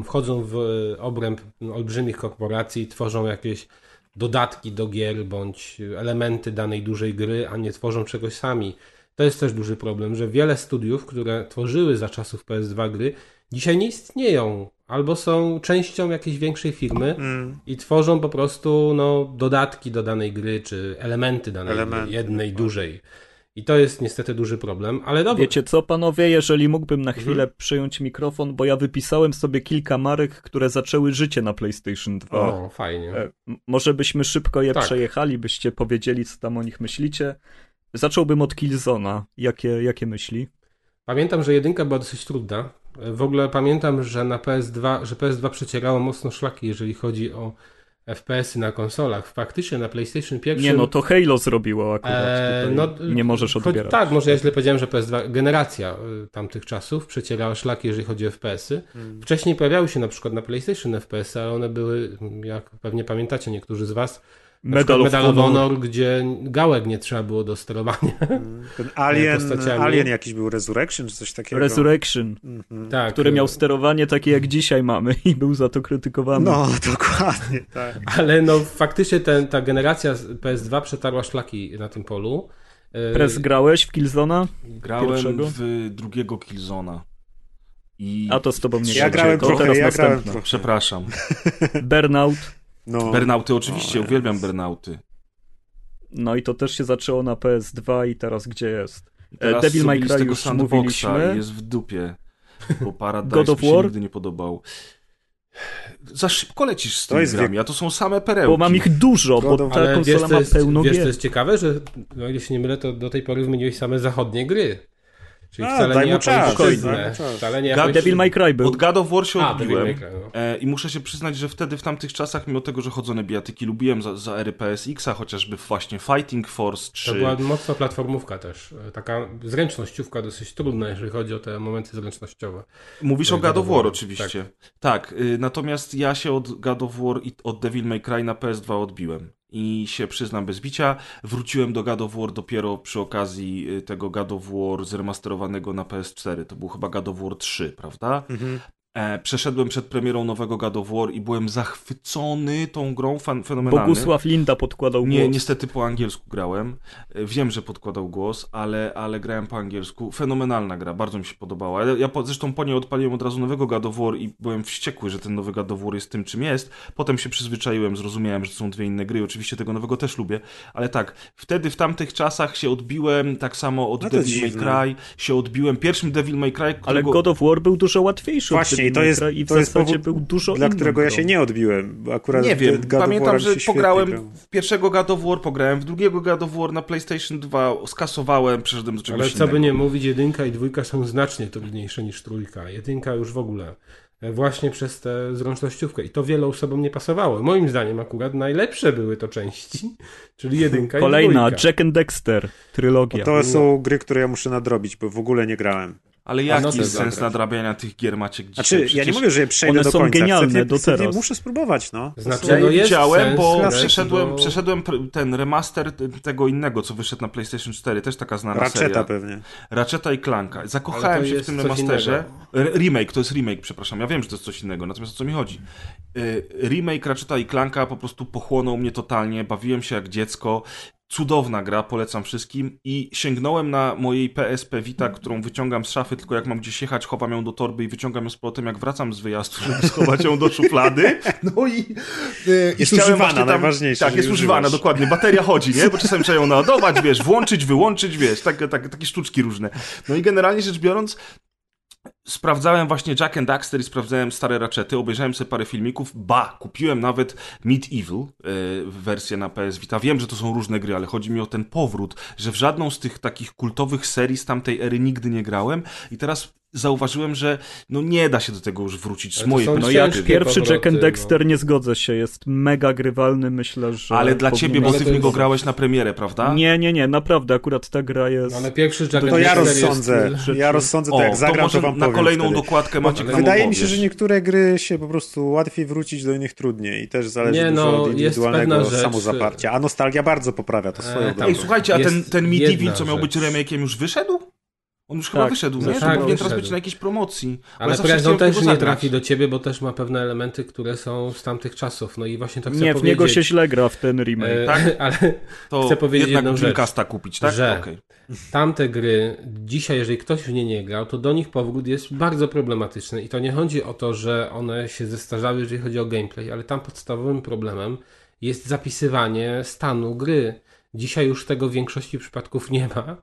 wchodzą w e, obręb olbrzymich korporacji, tworzą jakieś dodatki do gier bądź elementy danej dużej gry, a nie tworzą czegoś sami. To jest też duży problem, że wiele studiów, które tworzyły za czasów PS2 gry, dzisiaj nie istnieją. Albo są częścią jakiejś większej firmy Mm. i tworzą po prostu no, dodatki do danej gry, czy elementy danej Elementy, gry, jednej, dokładnie. dużej. I to jest niestety duży problem, ale dobra. Wiecie co, panowie, jeżeli mógłbym na Mhm. chwilę przyjąć mikrofon, bo ja wypisałem sobie kilka marek, które zaczęły życie na PlayStation 2. O, fajnie. E, Może byśmy szybko je Tak. przejechali, byście powiedzieli, co tam o nich myślicie. Zacząłbym od Killzona. Jakie, jakie myśli? Pamiętam, że jedynka była dosyć trudna. W ogóle pamiętam, że na PS2, że PS2 przecierało mocno szlaki, jeżeli chodzi o FPS-y na konsolach. Faktycznie na PlayStation 1. Nie no, to Halo zrobiło akurat. Tutaj no, nie możesz choć- odbierać. Tak, może ja źle powiedziałem, że PS2, generacja y, tamtych czasów przecierała szlaki, jeżeli chodzi o FPS-y. Hmm. Wcześniej pojawiały się na przykład na PlayStation FPS-y, ale one były, jak pewnie pamiętacie niektórzy z Was, Medal Medal of Honor. Honor, gdzie gałek nie trzeba było do sterowania. Ten Alien, postaciami. Alien jakiś był Resurrection, czy coś takiego. Resurrection, Mhm. tak, który miał y, sterowanie takie jak dzisiaj mamy i był za to krytykowany. No, [LAUGHS] dokładnie, tak. Ale no faktycznie ten, ta generacja z PS2 przetarła szlaki na tym polu. E, Prez grałeś w Killzona? Grałem Pierwszego? w drugiego Killzona. I A to z tobą nie Ja grałem to trochę, teraz ja grałem następna. trochę. przepraszam. Burnout. No. Bernauty oczywiście, O, uwielbiam. Bernauty. No i to też się zaczęło na PS2 i teraz gdzie jest? Teraz Devil May Cry tego już mówiliśmy. jest w dupie. Bo Paradise God of mi się War? nigdy nie podobał. za szybko lecisz z tymi grami, a to są same perełki. Bo mam ich dużo, bo ta Ale wiesz, konsola to ma jest, pełno wiesz, jest ciekawe, że no, ile się nie mylę, to do tej pory wymieniłeś same zachodnie gry. Czyli A, wcale daj nie mu czas, daj mu. Wcale nie japońszczyznę. Devil May Cry był. Od God of War się A, Devil odbiłem May Cry, no. e, i muszę się przyznać, że wtedy w tamtych czasach, mimo tego, że chodzone bijatyki lubiłem za, za ery PSX-a, chociażby właśnie Fighting Force czy... To była mocna platformówka też. Taka zręcznościówka dosyć trudna, jeżeli chodzi o te momenty zręcznościowe. Mówisz o God God of War War, oczywiście. Tak, y, natomiast ja się od God of War i od Devil May Cry na PS2 odbiłem. I się przyznam bez bicia, wróciłem do God of War dopiero przy okazji y, tego God of War zremasterowanego na PS4. To był chyba God of War 3, prawda? Mhm. E, przeszedłem przed premierą nowego God of War i byłem zachwycony tą grą fan, fenomenalnie. Bogusław Linda podkładał Nie, głos. niestety po angielsku grałem. E, Wiem, że podkładał głos, ale, ale grałem po angielsku. Fenomenalna gra, bardzo mi się podobała. Ja, ja po, zresztą po niej odpaliłem od razu nowego God of War i byłem wściekły, że ten nowy God of War jest tym, czym jest. Potem się przyzwyczaiłem, zrozumiałem, że to są dwie inne gry. Oczywiście tego nowego też lubię, ale tak, wtedy w tamtych czasach się odbiłem, tak samo od No Devil May. Cry, się odbiłem pierwszym Devil May Cry, Ale którego... God of War był dużo łatwiejszy Właśnie, od i to jest, i w to jest powód, był dużo dla którego ja grą. się nie odbiłem. bo Akurat Nie wiem, pamiętam, że pograłem pierwszego God of War, pograłem w drugiego God of War na PlayStation 2, skasowałem, przeszedłem do czegoś Ale co by innego. nie mówić, jedynka i dwójka są znacznie trudniejsze niż trójka. Jedynka już w ogóle. E, Właśnie przez tę zręcznościówkę. I to wielu osobom nie pasowało. Moim zdaniem akurat najlepsze były to części, [LAUGHS] czyli jedynka Kolejna, i dwójka. Jack and Dexter, trylogia. To są gry, które ja muszę nadrobić, bo w ogóle nie grałem. Ale no jaki jest sens zagrać. nadrabiania tych gier Maciek dzisiaj? Znaczy, ja nie mówię, że je przejdę one do są końca. genialne chcę, do chcę, teraz. Muszę spróbować, no. Znaczy, Ja no je jest widziałem, sens bo grać, przeszedłem, bo- przeszedłem pr- ten remaster tego innego, co wyszedł na PlayStation 4, też taka znana Ratcheta seria. pewnie. Ratcheta i Clanka. Ale Zakochałem się w tym remasterze. Remake, to jest remake, przepraszam. Ja wiem, że to jest coś innego, natomiast o co mi chodzi? Y, Remake Ratcheta i Clanka po prostu pochłonął mnie totalnie, bawiłem się jak dziecko. Cudowna gra, polecam wszystkim i sięgnąłem na mojej PSP Vita, którą wyciągam z szafy, tylko jak mam gdzieś jechać, chowam ją do torby i wyciągam ją z powrotem, jak wracam z wyjazdu, żeby [LAUGHS] schować ją do szuflady. No i, i Jest używana, właśnie najważniejsze, Tak, jest używana, używasz. dokładnie. Bateria chodzi, nie? Bo czasami trzeba ją naładować, wiesz, włączyć, wyłączyć, wiesz, tak, tak, takie sztuczki różne. No i generalnie rzecz biorąc, sprawdzałem właśnie Jack and Daxter i sprawdzałem stare raczety, obejrzałem sobie parę filmików, ba, kupiłem nawet Medieval, yy, wersję na PS Vita. Wiem, że to są różne gry, ale chodzi mi o ten powrót, że w żadną z tych takich kultowych serii z tamtej ery nigdy nie grałem i teraz zauważyłem, że no nie da się do tego już wrócić z to mojej No jak pierwszy powroty, Jack and no. Dexter nie zgodzę się, jest mega grywalny, myślę, że... Ale dla ciebie, bo ty w to niego jest- grałeś na premierę, prawda? Nie, nie, nie, naprawdę, akurat ta gra jest... No, ale pierwszy Jack To and ja Dexter jest- rozsądzę. rzeczy- Ja rozsądzę, to O, jak zagram, to, może wam na kolejną wtedy. dokładkę Maciek nam Wydaje mi się, że niektóre gry się po prostu łatwiej wrócić, do innych trudniej i też zależy Nie, dużo no, od jest indywidualnego samozaparcia. A nostalgia bardzo poprawia to swoją E, drogą. Ej, słuchajcie, a ten, Jest ten Medieval, co miał być remake'iem, już wyszedł? On już chyba Tak, wyszedł, no nie? Tak, powinien teraz wyszedł. być na jakiejś promocji. Ale w też nie trafi do ciebie, bo też ma pewne elementy, które są z tamtych czasów. No i właśnie to chcę Nie, w niego się źle gra w ten remake. E, Tak? [LAUGHS] Ale To chcę powiedzieć jednak jedną rzecz. Kupić, tak? Że- Okej. tamte gry, dzisiaj jeżeli ktoś w nie nie grał, to do nich powrót jest bardzo problematyczny. I to nie chodzi o to, że one się zestarzały, jeżeli chodzi o gameplay, ale tam podstawowym problemem jest zapisywanie stanu gry. Dzisiaj już tego w większości przypadków nie ma,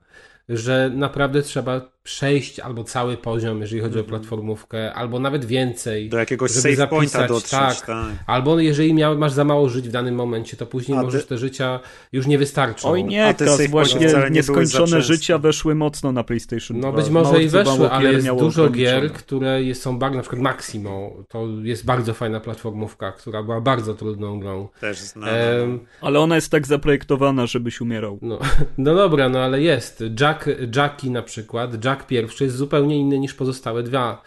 że naprawdę trzeba przejść albo cały poziom, jeżeli chodzi o platformówkę, albo nawet więcej. Do jakiegoś żeby save pointa zapisać, dotrzeć. tak. tak. Albo jeżeli miał, masz za mało żyć w danym momencie, to później A ty- możesz te życia już nie wystarczą. Oj nie, save właśnie nie nieskończone częste. życia weszły mocno na PlayStation 2. No być Mało może i mało weszły, ale jest dużo gier, które jest, są bardzo, na przykład Maximo, to jest bardzo fajna platformówka, która była bardzo trudną grą. Też znam. Em, Ale ona jest tak zaprojektowana, żebyś umierał. no, [LAUGHS] no dobra, no ale jest. Jack, Jacki na przykład, Jack pierwszy jest zupełnie inny niż pozostałe dwa.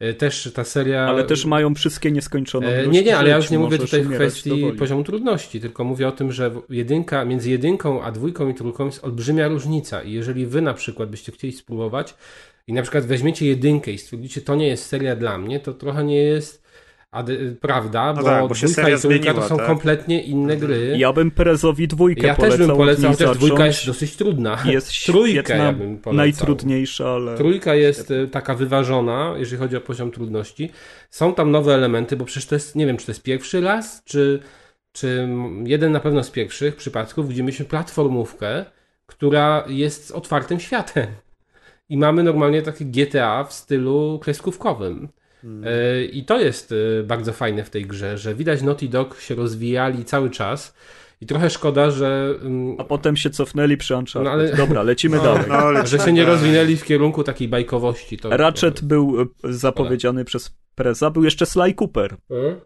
E, Też ta seria... Ale też mają wszystkie nieskończone E, Nie, nie, ale ja już nie mówię tutaj w kwestii poziomu trudności, tylko mówię o tym, że jedynka, między jedynką a dwójką i trójką jest olbrzymia różnica i jeżeli wy na przykład byście chcieli spróbować i na przykład weźmiecie jedynkę i stwierdzicie, to nie jest seria dla mnie, to trochę nie jest ady- prawda, bo, tak, bo się dwójka i trójka to są tak? kompletnie inne gry. Ja bym Perezowi dwójkę Ja polecał. też bym polecał, chociaż dwójka jest dosyć trudna. Jest [LAUGHS] świetna, ja bym polecał. najtrudniejsza, ale... Trójka jest e, taka wyważona, jeżeli chodzi o poziom trudności. Są tam nowe elementy, bo przecież to jest, nie wiem, czy to jest pierwszy raz, czy, czy jeden na pewno z pierwszych przypadków, gdzie mieliśmy platformówkę, która jest z otwartym światem. I mamy normalnie takie GTA w stylu kreskówkowym. E, I to jest e, bardzo fajne w tej grze, że widać Naughty Dog się rozwijali cały czas i trochę szkoda, że... mm, A potem się cofnęli przy Uncharted. No, ale- Dobra, lecimy No, dalej. No, ale że się nie rozwinęli w kierunku takiej bajkowości. To, Ratchet był e, zapowiedziany przez Preza, był jeszcze Sly Cooper. Hmm?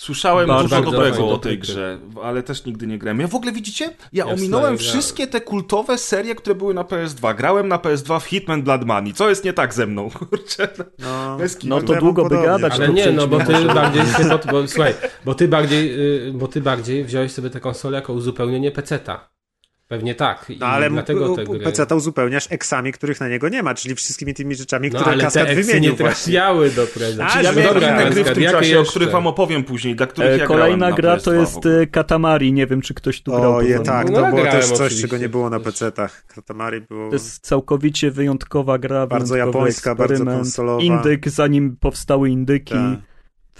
Słyszałem Bardzo, dużo bardzo dobrego o tej grze, ale też nigdy nie grałem. Ja w ogóle widzicie? Ja, Ja ominąłem wszystkie te kultowe serie, które były na PS2. Grałem na PS2 w Hitman Blood Money. Co jest nie tak ze mną? [LAUGHS] Kurczę. No, kitu. No to długo by gadać. Ale nie, no bo ty bardziej [LAUGHS] się pod, bo, słuchaj, bo ty bardziej, y, bo ty bardziej wziąłeś sobie tę konsolę jako uzupełnienie PC-ta. Pewnie tak. I No ale dlatego te gry... PC uzupełniasz eksami, których na niego nie ma, czyli wszystkimi tymi rzeczami, No które ale te Kaskad wymienił nie trafiały do preza. A, że Ja miałem dobra, inne gry w tym jakie czasie, o jeszcze? których wam opowiem później, dla których E, ja Kolejna gra PS2 to jest e, Katamari, nie wiem czy ktoś tu grał. O, je, tak. No, to było też coś, czego nie było na PC-tach. Katamari było... To jest całkowicie wyjątkowa gra, Bardzo japońska, bardzo konsolowa. Indyk, zanim powstały indyki, Tak.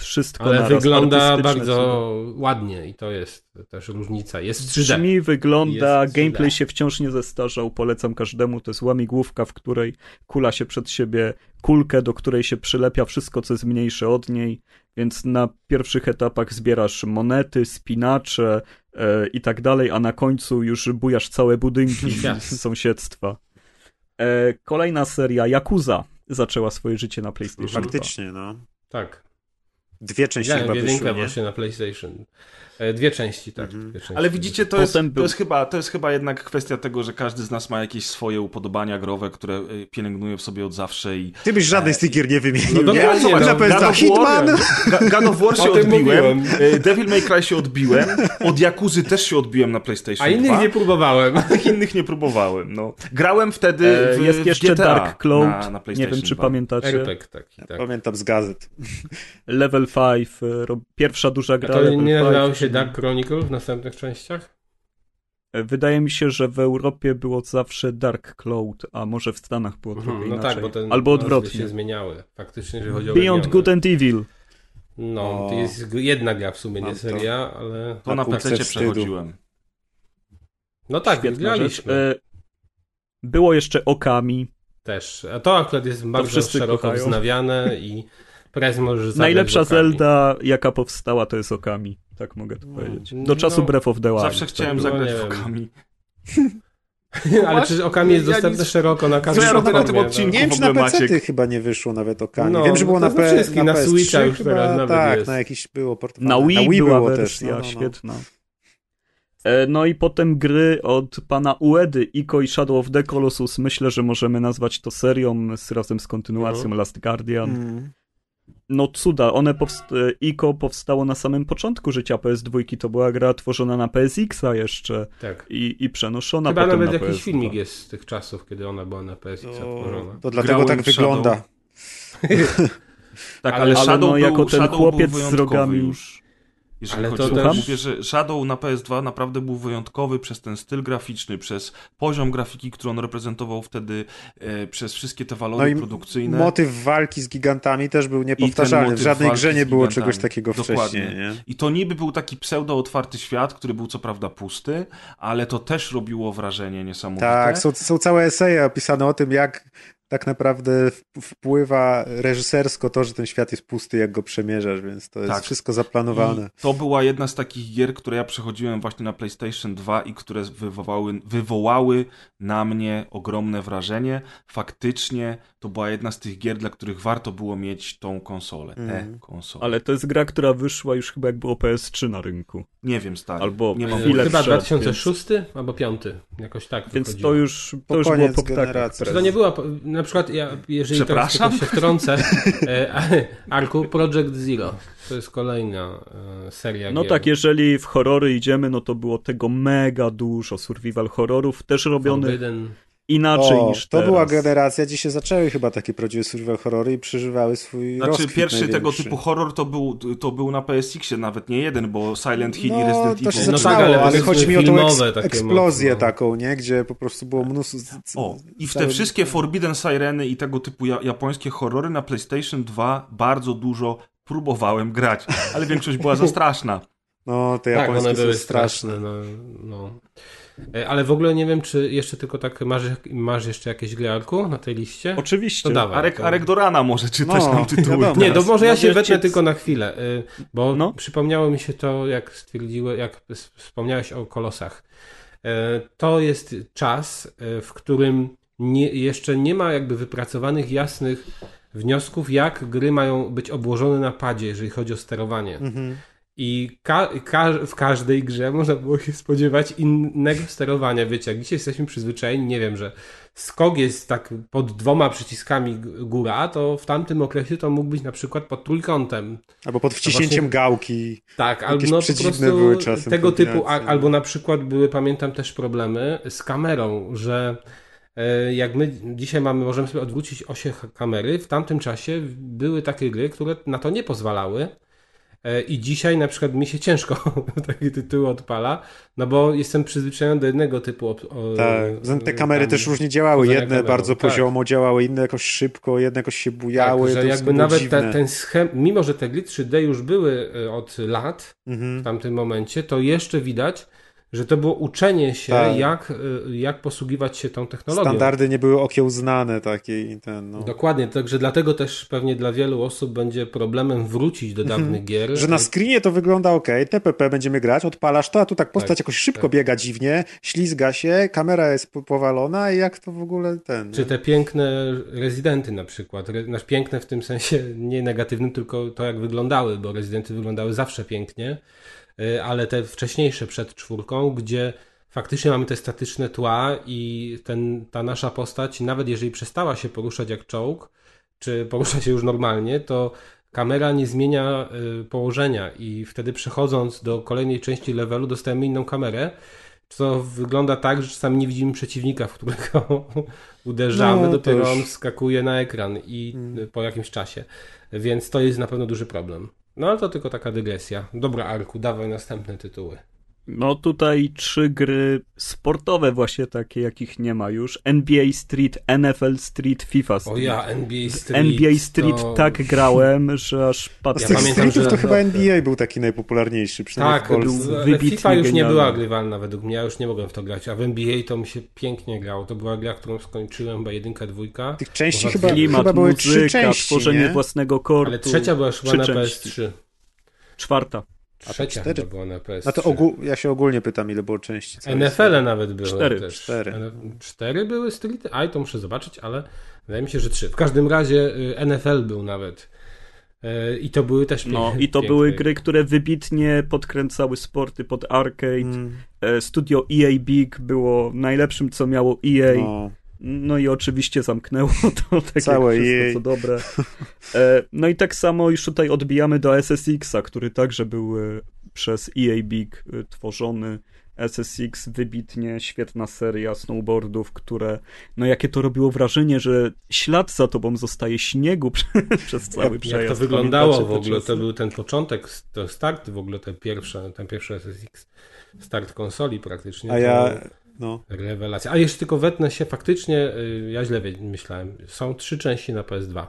Wszystko Ale naraz, wygląda bardzo ładnie i to jest też różnica. Jest 3D. Brzmi, wygląda, Jest gameplay źle. się wciąż nie zestarzał, polecam każdemu, to jest łamigłówka, w której kula się przed siebie kulkę, do której się przylepia wszystko, co jest mniejsze od niej, więc na pierwszych etapach zbierasz monety, spinacze e, i tak dalej, a na końcu już bujasz całe budynki [LAUGHS] Yes. sąsiedztwa. E, kolejna seria, Yakuza, zaczęła swoje życie na PlayStation 2. Faktycznie, no. Tak. Dwie części Widziałem chyba jedynkę wyszły, nie? właśnie na PlayStation. E, Dwie części, tak. Mhm. Dwie części Ale widzicie, to jest, to, był- jest chyba, to jest chyba jednak kwestia tego, że każdy z nas ma jakieś swoje upodobania growe, które y, pielęgnuje w sobie od zawsze i Ty byś żadnej z tych gier nie wymienił, No nie? dokładnie, Zobacz, no. na PS2 God of Hitman! God of War się odbiłem, mówiłem. Devil May Cry się odbiłem, od Jakuzy też się odbiłem na PlayStation A innych 2. nie próbowałem. Tych [LAUGHS] innych nie próbowałem, no. Grałem wtedy E, w, jest w jeszcze GTA Dark Cloud, na, na nie wiem czy 2. pamiętacie. RPG taki, tak. Pamiętam z gazet. [LAUGHS] Level 5, e, ro- pierwsza duża A gra. to Level nie 5, nazywało się czyli- Dark Chronicle w następnych częściach? E, Wydaje mi się, że w Europie było zawsze Dark Cloud, a może w Stanach było trochę Mhm, no inaczej. tak, bo te Albo odwrotnie. się zmieniały. Faktycznie, jeżeli chodzi o Beyond. Good and Evil. No, O. to jest jedna gra w sumie, nie to. seria, ale... To na PC przechodziłem. No tak, graliśmy E, Było jeszcze Okami. też. A to akurat jest bardzo wszyscy szeroko kochają. wznawiane i możesz Najlepsza. Zelda, jaka powstała, to jest Okami. Tak mogę to powiedzieć. Do no, czasu Breath of the Wild. Zawsze chciałem no, zagrać nie w okami. [LAUGHS] Ale przecież okami jest Ja dostępne nic- szeroko na każdym ja na tym odcinku? Nie wiem, w czy na PC chyba nie wyszło nawet okami. No, Wiem, że było na, P, wszystkich, na PS3 Switcha już chyba, teraz nawet tak, jest. na jakiś było portofonie. Na Wii, była było wersja też, no, no, no. świetna. E, No i potem gry od pana Uedy, Ico i Shadow of the Colossus. Myślę, że możemy nazwać to serią z, razem z kontynuacją. Last Guardian. Mm. No cuda, one powst- e, Ico powstało na samym początku życia PS2, to była gra tworzona na PSX-a jeszcze Tak. i, i przenoszona Chyba potem nawet na jakiś PS2. filmik jest z tych czasów, kiedy ona była na PSX To, tworzona. to dlatego Grałem tak wygląda. [LAUGHS] Tak, Ale- ale, Shadow no, był, jako ten Shadow chłopiec był z rogami. już. Jeżeli Ale chodzi to o też- mówię, że Shadow na PS2 naprawdę był wyjątkowy przez ten styl graficzny, przez poziom grafiki, który on reprezentował wtedy, e, przez wszystkie te walory No produkcyjne. motyw walki z gigantami też był niepowtarzalny. W żadnej grze nie było czegoś takiego Dokładnie. wcześniej. Nie? I to niby był taki pseudo-otwarty świat, który był co prawda pusty, ale to też robiło wrażenie niesamowite. Tak, są, są całe eseje opisane o tym, jak tak naprawdę wpływa reżysersko to, że ten świat jest pusty, jak go przemierzasz, więc to jest Tak. wszystko zaplanowane. I to była jedna z takich gier, które ja przechodziłem właśnie na PlayStation 2 i które wywołały, wywołały na mnie ogromne wrażenie. Faktycznie to była jedna z tych gier, dla których warto było mieć tą konsolę, tę Mhm. konsolę. Ale to jest gra, która wyszła już chyba jak było PS3 na rynku. Nie wiem, stary. Albo nie mam chwilę. Chyba przed, 2006 albo 5, jakoś tak Więc wychodziło. to już, Po to już było po ptakach. generacji. Czy to nie była, po- na przykład, ja, jeżeli teraz tylko się wtrącę, e, Arku, Project Zero, to jest kolejna e, seria No gier. tak, jeżeli w horrory idziemy, no to było tego mega dużo. Survival horrorów też robionych Forbidden. Inaczej O, niż to teraz. była generacja, gdzie się zaczęły chyba takie prawdziwe survival horrory i przeżywały swój Znaczy rozkwit pierwszy tego typu horror to był, to był na PSX-ie, nawet nie jeden, bo Silent Hill i No, Resident to się Evil. No zaczynało, tak, ale ale, chodzi mi o tą eks- eksplozję mocno. taką, nie? Gdzie po prostu było mnóstwo... z- O, i w te wszystkie Forbidden Sireny i tego typu ja, japońskie horrory na PlayStation 2 bardzo dużo próbowałem grać, ale większość była za [LAUGHS] straszna. No, te Tak, japońskie one były straszne. straszne. No, no. E, Ale w ogóle nie wiem, czy jeszcze tylko tak masz, masz jeszcze jakieś gry Arku na tej liście? Oczywiście. To dawaj. Arek, to... Arek do rana może czytać No, nam tytuły. Nie, to może ja No się wetnę c- tylko na chwilę, y, bo No. przypomniało mi się to, jak stwierdziłeś, jak wspomniałeś o kolosach. E, To jest czas, e, w którym nie, jeszcze nie ma jakby wypracowanych jasnych wniosków, jak gry mają być obłożone na padzie, jeżeli chodzi o sterowanie. Mhm. I ka ka w każdej grze można było się spodziewać innego sterowania. Wiecie, jak dzisiaj jesteśmy przyzwyczajeni, nie wiem, że skok jest tak pod dwoma przyciskami góra, to w tamtym okresie to mógł być na przykład pod trójkątem. Albo pod wciśnięciem właśnie- gałki. Tak, albo no po prostu były czasem tego typu, a, albo na przykład były, pamiętam też problemy z kamerą, że e, jak my dzisiaj mamy, możemy sobie odwrócić osie kamery, w tamtym czasie były takie gry, które na to nie pozwalały. E, I dzisiaj na przykład mi się ciężko [LAUGHS] takie tytuły odpala, no bo jestem przyzwyczajony do jednego typu. o- Tak. Zatem te kamery tam- też różnie działały. Jedne kamerą. bardzo Tak. poziomo działały, inne jakoś szybko, jedne jakoś się bujały. Tak, że jakby nawet te, ten schem, mimo że te gry 3D już były e, od lat, Mhm. w tamtym momencie, to jeszcze widać, że to było uczenie się, Tak. jak, y, jak posługiwać się tą technologią. Standardy nie były okiełznane takie i ten, no. Dokładnie, także dlatego też pewnie dla wielu osób będzie problemem wrócić do dawnych gier. Mhm. Że na screenie to wygląda ok, TPP będziemy grać, odpalasz to, a tu tak postać Tak, jakoś szybko tak. biega dziwnie, ślizga się, kamera jest po- powalona i jak to w ogóle ten... Czy te piękne rezydenty na przykład, Re, znaczy piękne w tym sensie [LAUGHS] nie negatywnym, tylko to jak wyglądały, bo rezydenty wyglądały zawsze pięknie, y, ale te wcześniejsze przed czwórką, gdzie faktycznie mamy te statyczne tła i ten, ta nasza postać, nawet jeżeli przestała się poruszać jak czołg, czy porusza się już normalnie, to kamera nie zmienia y, położenia i wtedy przechodząc do kolejnej części levelu dostajemy inną kamerę, co wygląda tak, że czasami nie widzimy przeciwnika, w którego [LAUGHS] uderzamy, No, dopiero on skakuje na ekran i y, po jakimś czasie. Więc to jest na pewno duży problem. No ale to tylko taka dygresja. Dobra, Arku, dawaj następne tytuły. No tutaj trzy gry sportowe właśnie takie, jakich nie ma już. NBA Street, NFL Street, FIFA O Street. ja, NBA Street. NBA Street to... tak grałem, że aż Z patrzę. tych pamiętam, streetów że- to chyba NBA był taki najpopularniejszy, przynajmniej Tak, w Polsce. wybitnie FIFA już nie była grywalna według mnie, ja już nie mogłem w to grać, a w NBA to mi się pięknie grało. To była gra, którą skończyłem, chyba jedynka, dwójka. Tych części chyba, Klimat, chyba były trzy muzyka, części, tworzenie nie? własnego kortu. Ale trzecia była chyba trzy na części. PS3. Czwarta. Trzecia cztery? chyba była na PS3. No to ogół, ja się ogólnie pytam, ile było części. NFL nawet były Cztery. też. Cztery. N- Cztery były Street? Aj, to muszę zobaczyć, ale wydaje mi się, że trzy. W każdym razie y, NFL był nawet. Y, I to były też No i to były gry, które wybitnie podkręcały sporty pod arcade. Mm, E, Studio EA Big było najlepszym, co miało EA. no. No i oczywiście zamknęło [LAUGHS] to tak Całe jak wszystko, jej. co dobre. E, no i tak samo już tutaj odbijamy do SSX-a, który także był e, przez EA Big e, tworzony. SSX wybitnie świetna seria snowboardów, które, no jakie to robiło wrażenie, że ślad za tobą zostaje śniegu [LAUGHS] przez cały przejazd. Jak to wyglądało Pamiętacie w ogóle, to był ten początek, to start w ogóle, ten pierwszy, ten pierwszy SSX, start konsoli praktycznie. A ja, no, Rewelacja. A jeszcze tylko wetnę się, faktycznie, y, ja źle myślałem, są trzy części na PS2.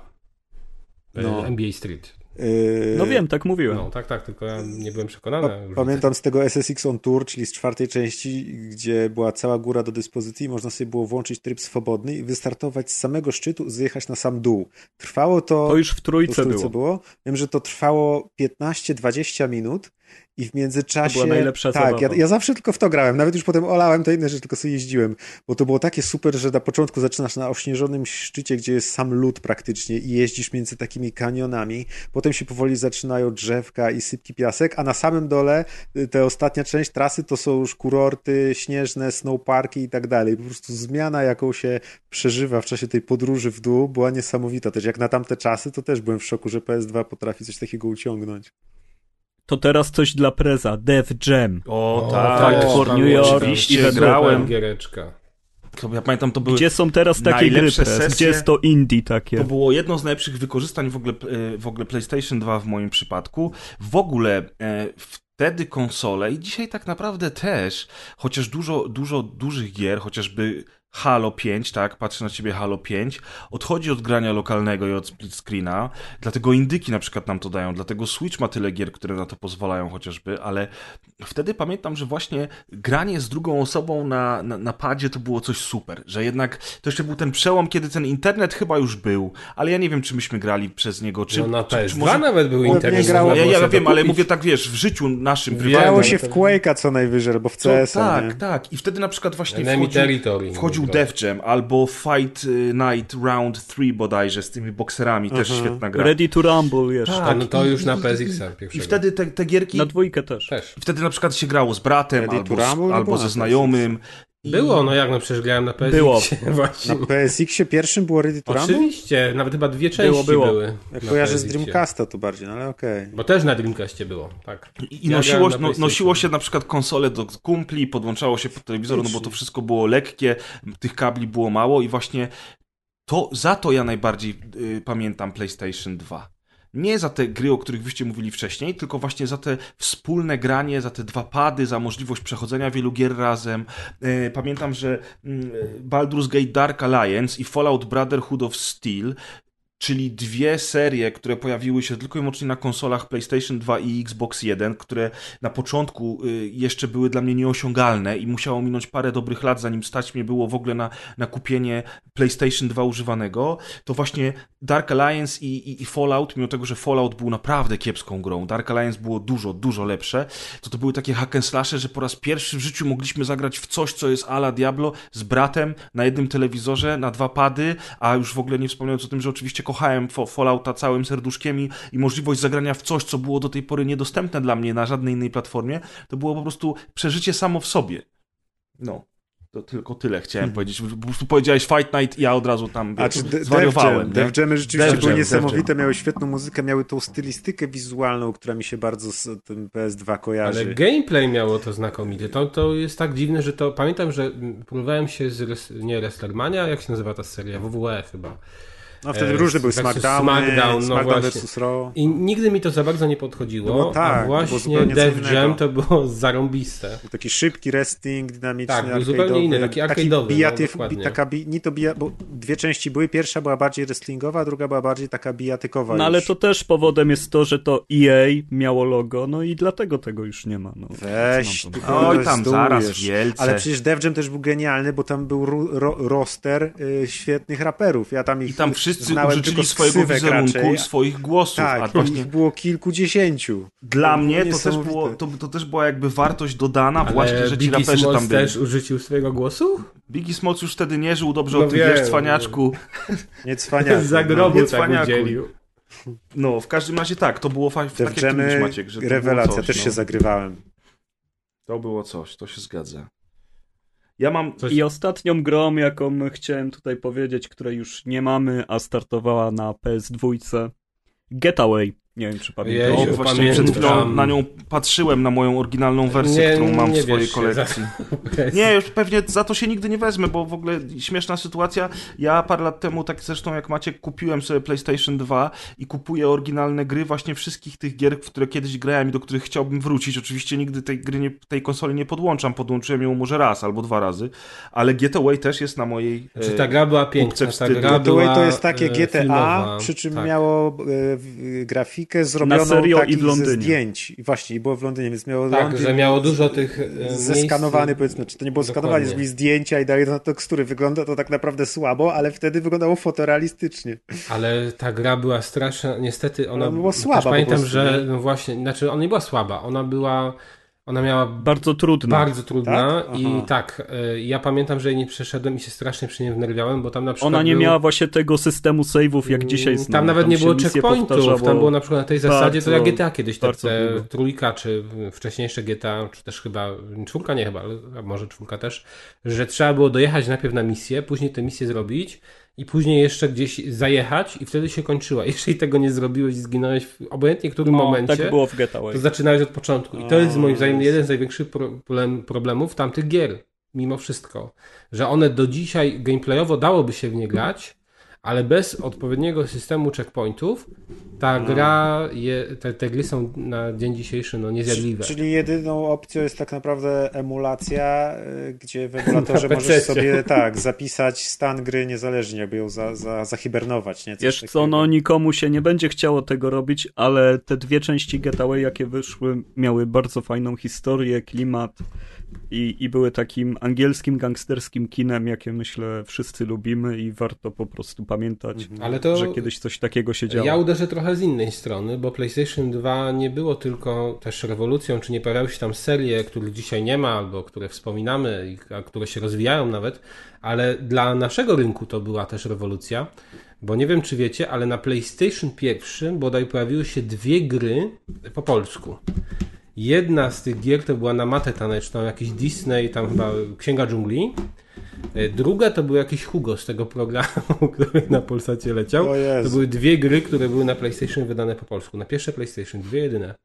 Y, No. NBA Street. yy, No wiem, tak mówiłem. No, tak, tak, tylko ja nie byłem przekonany. Pa-. Pamiętam z tego SSX on Tour, czyli z czwartej części, gdzie była cała góra do dyspozycji, można sobie było włączyć tryb swobodny i wystartować z samego szczytu, zjechać na sam dół. Trwało to. To już w to trójce w trójce było. Wiem, że to trwało 15-20 minut i w międzyczasie. To była najlepsza Tak, ja, zabawa. ja zawsze tylko w to grałem. Nawet już potem olałem to inne rzeczy, tylko sobie jeździłem. Bo to było takie super, że na początku zaczynasz na ośnieżonym szczycie, gdzie jest sam lód praktycznie i jeździsz między takimi kanionami. Potem się powoli zaczynają drzewka i sypki piasek, a na samym dole y, te ostatnia część trasy to są już kurorty śnieżne, snowparki i tak dalej. Po prostu zmiana, jaką się przeżywa w czasie tej podróży w dół, była niesamowita. Też jak na tamte czasy, to też byłem w szoku, że PS2 potrafi coś takiego uciągnąć. To teraz coś dla preza. Dev Jam. O, O, tak. Fight for tam New jest York. Oczywiście, grałem. Giereczka. To Ja pamiętam, to były Gdzie są teraz takie gry prez? Gdzie jest to indie takie? To było jedno z najlepszych wykorzystań w ogóle, e, w ogóle PlayStation 2 w moim przypadku. W ogóle e, wtedy konsole i dzisiaj tak naprawdę też, chociaż dużo, dużo dużych gier, chociażby Halo 5, tak, patrzę na ciebie Halo 5, odchodzi od grania lokalnego i od split screena, dlatego indyki na przykład nam to dają, dlatego Switch ma tyle gier, które na to pozwalają chociażby, ale wtedy pamiętam, że właśnie granie z drugą osobą na, na, na padzie to było coś super, że jednak to jeszcze był ten przełom, kiedy ten internet chyba już był, ale ja nie wiem, czy myśmy grali przez niego, czy... No na czy, PS2 czy może... nawet był internet. grało- Ja, ja wiem, ale mówię tak, wiesz, w życiu naszym prywatnym. Grało się w Quake'a co najwyżej, albo w CS. tak, tak. I wtedy na przykład właśnie wchodził, Territory wchodził mówię, Def Jam albo Fight y, Night Round 3 bodajże z tymi bokserami, też świetna gra. Ready to Rumble jeszcze. Tak. No to i- już na PSX-a I wtedy te, te gierki, Na dwójkę też. Też. wtedy na przykład się grało z bratem Ready albo, to z, Rumble nie albo ze na znajomym. I- Było, no jak no przecież grałem na PSX. Było. [LAUGHS] Właśnie. Na PSX-ie pierwszym było Ready to Rumble? Oczywiście, nawet chyba dwie części Było, było. były. Jak kojarzę z. Dreamcasta to bardziej, no ale okej. Bo też na Dreamcastie było, tak. I Ja nosiło, no, nosiło się na przykład konsole do kumpli, podłączało się pod telewizor, no bo to wszystko było lekkie, tych kabli było mało i właśnie to, za to ja najbardziej y, pamiętam PlayStation 2. Nie za te gry, o których wyście mówili wcześniej, tylko właśnie za te wspólne granie, za te dwa pady, za możliwość przechodzenia wielu gier razem. Y, Pamiętam, że mm, Baldur's Gate Dark Alliance i Fallout Brotherhood of Steel czyli dwie serie, które pojawiły się tylko i wyłącznie na konsolach PlayStation 2 i Xbox One, które na początku y, jeszcze były dla mnie nieosiągalne i musiało minąć parę dobrych lat, zanim stać mnie było w ogóle na, na kupienie PlayStation 2 używanego, to właśnie Dark Alliance i, i, i Fallout, mimo tego, że Fallout był naprawdę kiepską grą, Dark Alliance było dużo, dużo lepsze, to to były takie hack and slashe, że po raz pierwszy w życiu mogliśmy zagrać w coś, co jest ala Diablo z bratem na jednym telewizorze, na dwa pady, a już w ogóle nie wspominając o tym, że oczywiście kochałem Fa- Fallouta całym serduszkiem i, i możliwość zagrania w coś, co było do tej pory niedostępne dla mnie na żadnej innej platformie, to było po prostu przeżycie samo w sobie. No. To tylko tyle chciałem powiedzieć. Po prostu powiedziałeś Fight Night i ja od razu tam A wiesz, czy De- zwariowałem. Def Jam? rzeczywiście Def były niesamowite, miały świetną muzykę, miały tą stylistykę wizualną, która mi się bardzo z tym PS2 kojarzy. Ale gameplay miało to znakomity. To, to jest tak dziwne, że to... Pamiętam, że próbowałem się z... Res, nie Wrestlemania, jak się nazywa ta seria? WWE chyba. No wtedy e, różne były versus SmackDowny, SmackDown, no SmackDown vs. Raw. I nigdy mi to za bardzo nie podchodziło, No tak, a to było właśnie innego. Jam to było [LAUGHS] zarąbiste. Był Taki szybki wrestling, dynamiczny, Tak, był arcade'owy. zupełnie inny, taki arcade'owy, bijaty, no, dokładnie. bi, taka bi, nie to bija, bo dwie części były, pierwsza była bardziej wrestlingowa, a druga była bardziej taka bijatykowa No ale już. to też powodem jest to, że to EA miało logo, no i dlatego tego już nie ma. No. Weź, ty? Oj, tam zdujesz. zaraz, wielce. Ale przecież Def Jam też był genialny, bo tam był ro, roster y, świetnych raperów. Ja tam ich I tam wszyscy znałem użyczyli swojego wizerunku raczej. i swoich głosów. Tak, a i właśnie ich było kilkudziesięciu. dla było mnie to też, było, to, to też była jakby wartość dodana Ale właśnie, że ci Biggie raperzy Smalls tam byli. też użycił swojego głosu? Biggie Smalls już wtedy nie żył dobrze No o tym, wiesz, cwaniaczku. [LAUGHS] Nie cwaniaku. Za no. grobu nie tak cwaniaku. udzielił. No, w każdym razie tak, to było fajnie, tak Def jak ty mówisz, Jamy, Maciek, że to rewelacja, coś, też no. się zagrywałem. To było coś, to się zgadza. Ja mam... Coś- I ostatnią grą, jaką chciałem tutaj powiedzieć, której już nie mamy, a startowała na PS2, Getaway. Nie wiem, czy O, Jezu, właśnie przed chwilą pamiętam. na nią patrzyłem, na moją oryginalną wersję, Nie, którą mam w swojej kolekcji. [LAUGHS] Nie, już pewnie za to się nigdy nie wezmę, bo w ogóle śmieszna sytuacja. Ja parę lat temu, tak zresztą jak Maciek, kupiłem sobie PlayStation 2 i kupuję oryginalne gry właśnie wszystkich tych gier, w które kiedyś grałem i do których chciałbym wrócić. Oczywiście nigdy tej gry, nie, tej konsoli nie podłączam, podłączyłem ją może raz albo dwa razy, ale Getaway też jest na mojej... Czy e, ta gra była punkcie piękna, ta gra Getaway była to jest takie e, GTA, filmowa. przy czym Tak. miało e, w- grafikę zrobioną serio takich i w Londynie. ze zdjęć. I właśnie, i było w Londynie, więc miało Tak, Londyn że miało dużo tych e, zeskanowany, miejsc. powiedzmy, czy to nie było Dokładnie. skanowanie, były zdjęcia i dalej na tekstury. Wygląda to tak naprawdę słabo, ale wtedy wyglądało fotorealistycznie. Ale ta gra była straszna, niestety ona... Ona była słaba pamiętam, prostu, że no właśnie, znaczy ona nie była słaba, ona była... Ona miała Bardzo trudno. bardzo trudna Tak? i tak, e, ja pamiętam, że jej nie przeszedłem i się strasznie przy niej wnerwiałem, bo tam na przykład Ona nie był... miała właśnie tego systemu save'ów, jak dzisiaj znamy. Tam nawet nie się było checkpointów, powtarzało. tam było na przykład na tej zasadzie, to bardzo- jak GTA kiedyś, te, bardzo te długo. trójka, czy wcześniejsze GTA, czy też chyba, czwórka nie chyba, ale może czwórka też, że trzeba było dojechać najpierw na misję, później tę misję zrobić i później jeszcze gdzieś zajechać i wtedy się kończyła. [LAUGHS] Jeżeli tego nie zrobiłeś i zginąłeś w obojętnie którym No, momencie, tak było w Getaway. to zaczynałeś od początku. I to jest moim zdaniem jeden z największych problem, problemów tamtych gier, mimo wszystko. Że one do dzisiaj gameplayowo dałoby się w nie grać, ale bez odpowiedniego systemu checkpointów ta gra, je, te, te gry są na dzień dzisiejszy no, niezjadliwe. Czyli jedyną opcją jest tak naprawdę emulacja, y, gdzie w [LAUGHS] emulatorze możesz sobie tak zapisać stan gry niezależnie, jakby ją za, za, zahibernować. Nie? Coś Wiesz co, takiego. no nikomu się nie będzie chciało tego robić, ale te dwie części Getaway, jakie wyszły, miały bardzo fajną historię, klimat i, i były takim angielskim, gangsterskim kinem, jakie myślę wszyscy lubimy i warto po prostu pamiętać, Ale to że kiedyś coś takiego się działo. Ja uderzę trochę z innej strony, bo PlayStation 2 nie było tylko też rewolucją, czy nie pojawiały się tam serie, których dzisiaj nie ma, albo które wspominamy, a które się rozwijają nawet, ale dla naszego rynku to była też rewolucja, bo nie wiem czy wiecie, ale na PlayStation 1 bodaj pojawiły się dwie gry po polsku. Jedna z tych gier to była na matę taneczną, jakiś Disney, tam chyba Księga Dżungli. E, Druga to był jakiś Hugo z tego programu, [LAUGHS] który na Polsacie leciał. To były dwie gry, które były na PlayStation wydane po polsku. Na pierwsze PlayStation, dwie jedyne.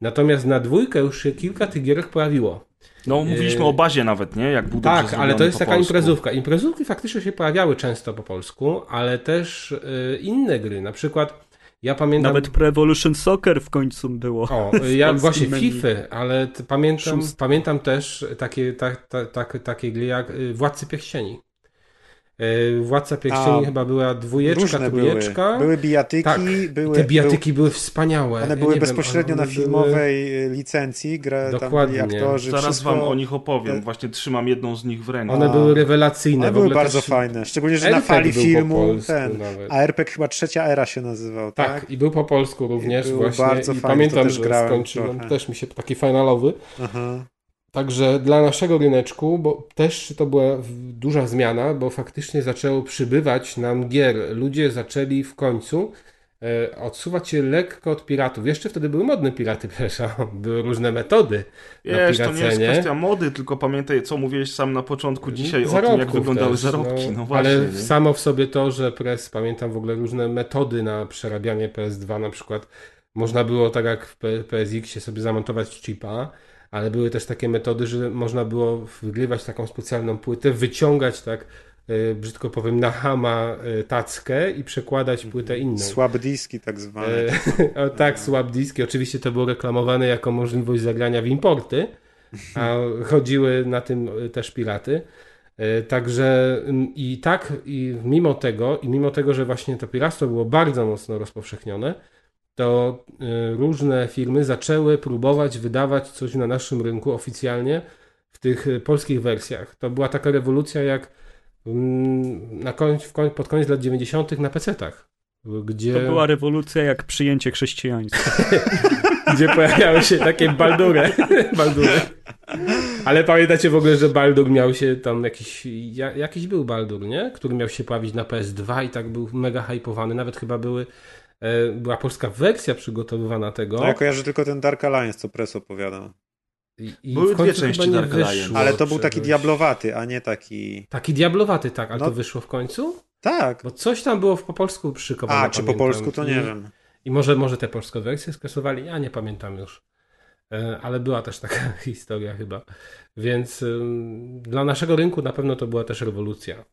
Natomiast na dwójkę już się kilka tych gierek pojawiło. No, mówiliśmy o bazie nawet, nie? Jak był Tak, ale to jest taka polsku. imprezówka. Imprezówki faktycznie się pojawiały często po polsku, ale też y, inne gry. Na przykład ja pamiętam... Nawet Pro Evolution Soccer w końcu było. O, ja [LAUGHS] właśnie menu. FIFA, ale pamiętam, pamiętam też takie, tak, tak, tak, takie gry jak y, Władcy Pierścieni. Y, Władca Pierścieni A, chyba była dwójeczka, Różne były. trójeczka. Były bijatyki, Tak, były... Te bijatyki były wspaniałe. One Ja były nie bezpośrednio wiem, na one były- filmowej y, licencji, gra, tam Dokładnie. byli aktorzy, Zaraz wszystko... wam o nich opowiem. Właśnie trzymam jedną z nich w ręku. One A. były rewelacyjne. One w były ogóle bardzo też... fajne, szczególnie, że na fali był filmu ten, nawet. a RPG chyba trzecia era się nazywał, Tak, tak? i był po polsku również był właśnie. bardzo I fajny, to pamiętam, też że grałem skończyłem trochę. też mi się taki finalowy. Aha. Także dla naszego ryneczku, bo też to była duża zmiana, bo faktycznie zaczęło przybywać nam gier. Ludzie zaczęli w końcu e, odsuwać się lekko od piratów. Jeszcze wtedy były modne piraty, [LAUGHS] przepraszam. Były różne metody Wiesz, to nie jest kwestia mody, tylko pamiętaj, co mówiłeś sam na początku dzisiaj o tym, jak Zarobków wyglądały też, zarobki. No, właśnie. ale nie? samo w sobie to, że press, pamiętam w ogóle różne metody na przerabianie PS2, na przykład można było tak jak w PSX sobie zamontować chipa, ale były też takie metody, że można było wgrywać taką specjalną płytę, wyciągać tak, y, brzydko powiem, na hama y, tackę i przekładać płytę inną. Słab diski tak zwane. E, [LAUGHS] tak, swap diski. Oczywiście to było reklamowane jako możliwość zagrania w importy, a chodziły na tym też piraty. E, Także i tak, i mimo tego, i mimo tego, że właśnie to piractwo było bardzo mocno rozpowszechnione, to e, różne firmy zaczęły próbować wydawać coś na naszym rynku oficjalnie w tych e, polskich wersjach. To była taka rewolucja jak mm, na koń, w koń, pod koniec lat 90. na PC-tach. Gdzie... To była rewolucja jak przyjęcie chrześcijaństwa. [LAUGHS] gdzie pojawiały się takie baldury. [LAUGHS] baldury. Ale pamiętacie w ogóle, że Baldur miał się tam jakiś, ja, jakiś był Baldur, nie? Który miał się pojawić na PS2 i tak był mega hypowany. Nawet chyba były, była polska wersja przygotowywana tego. No, ja kojarzę tylko ten Dark Alliance, co Press opowiadał. I, i Były dwie części Dark Alliance. Ale to był taki diablowaty, a nie taki... Taki diablowaty, tak. Ale No. to wyszło w końcu? Tak. Bo coś tam było w po polsku szykowane. A, czy po pamiętam. polsku, to nie I- wiem. I może, może te polskie wersje skasowali, ja nie pamiętam już. E, Ale była też taka [LAUGHS] historia chyba. Więc ym, dla naszego rynku na pewno to była też rewolucja.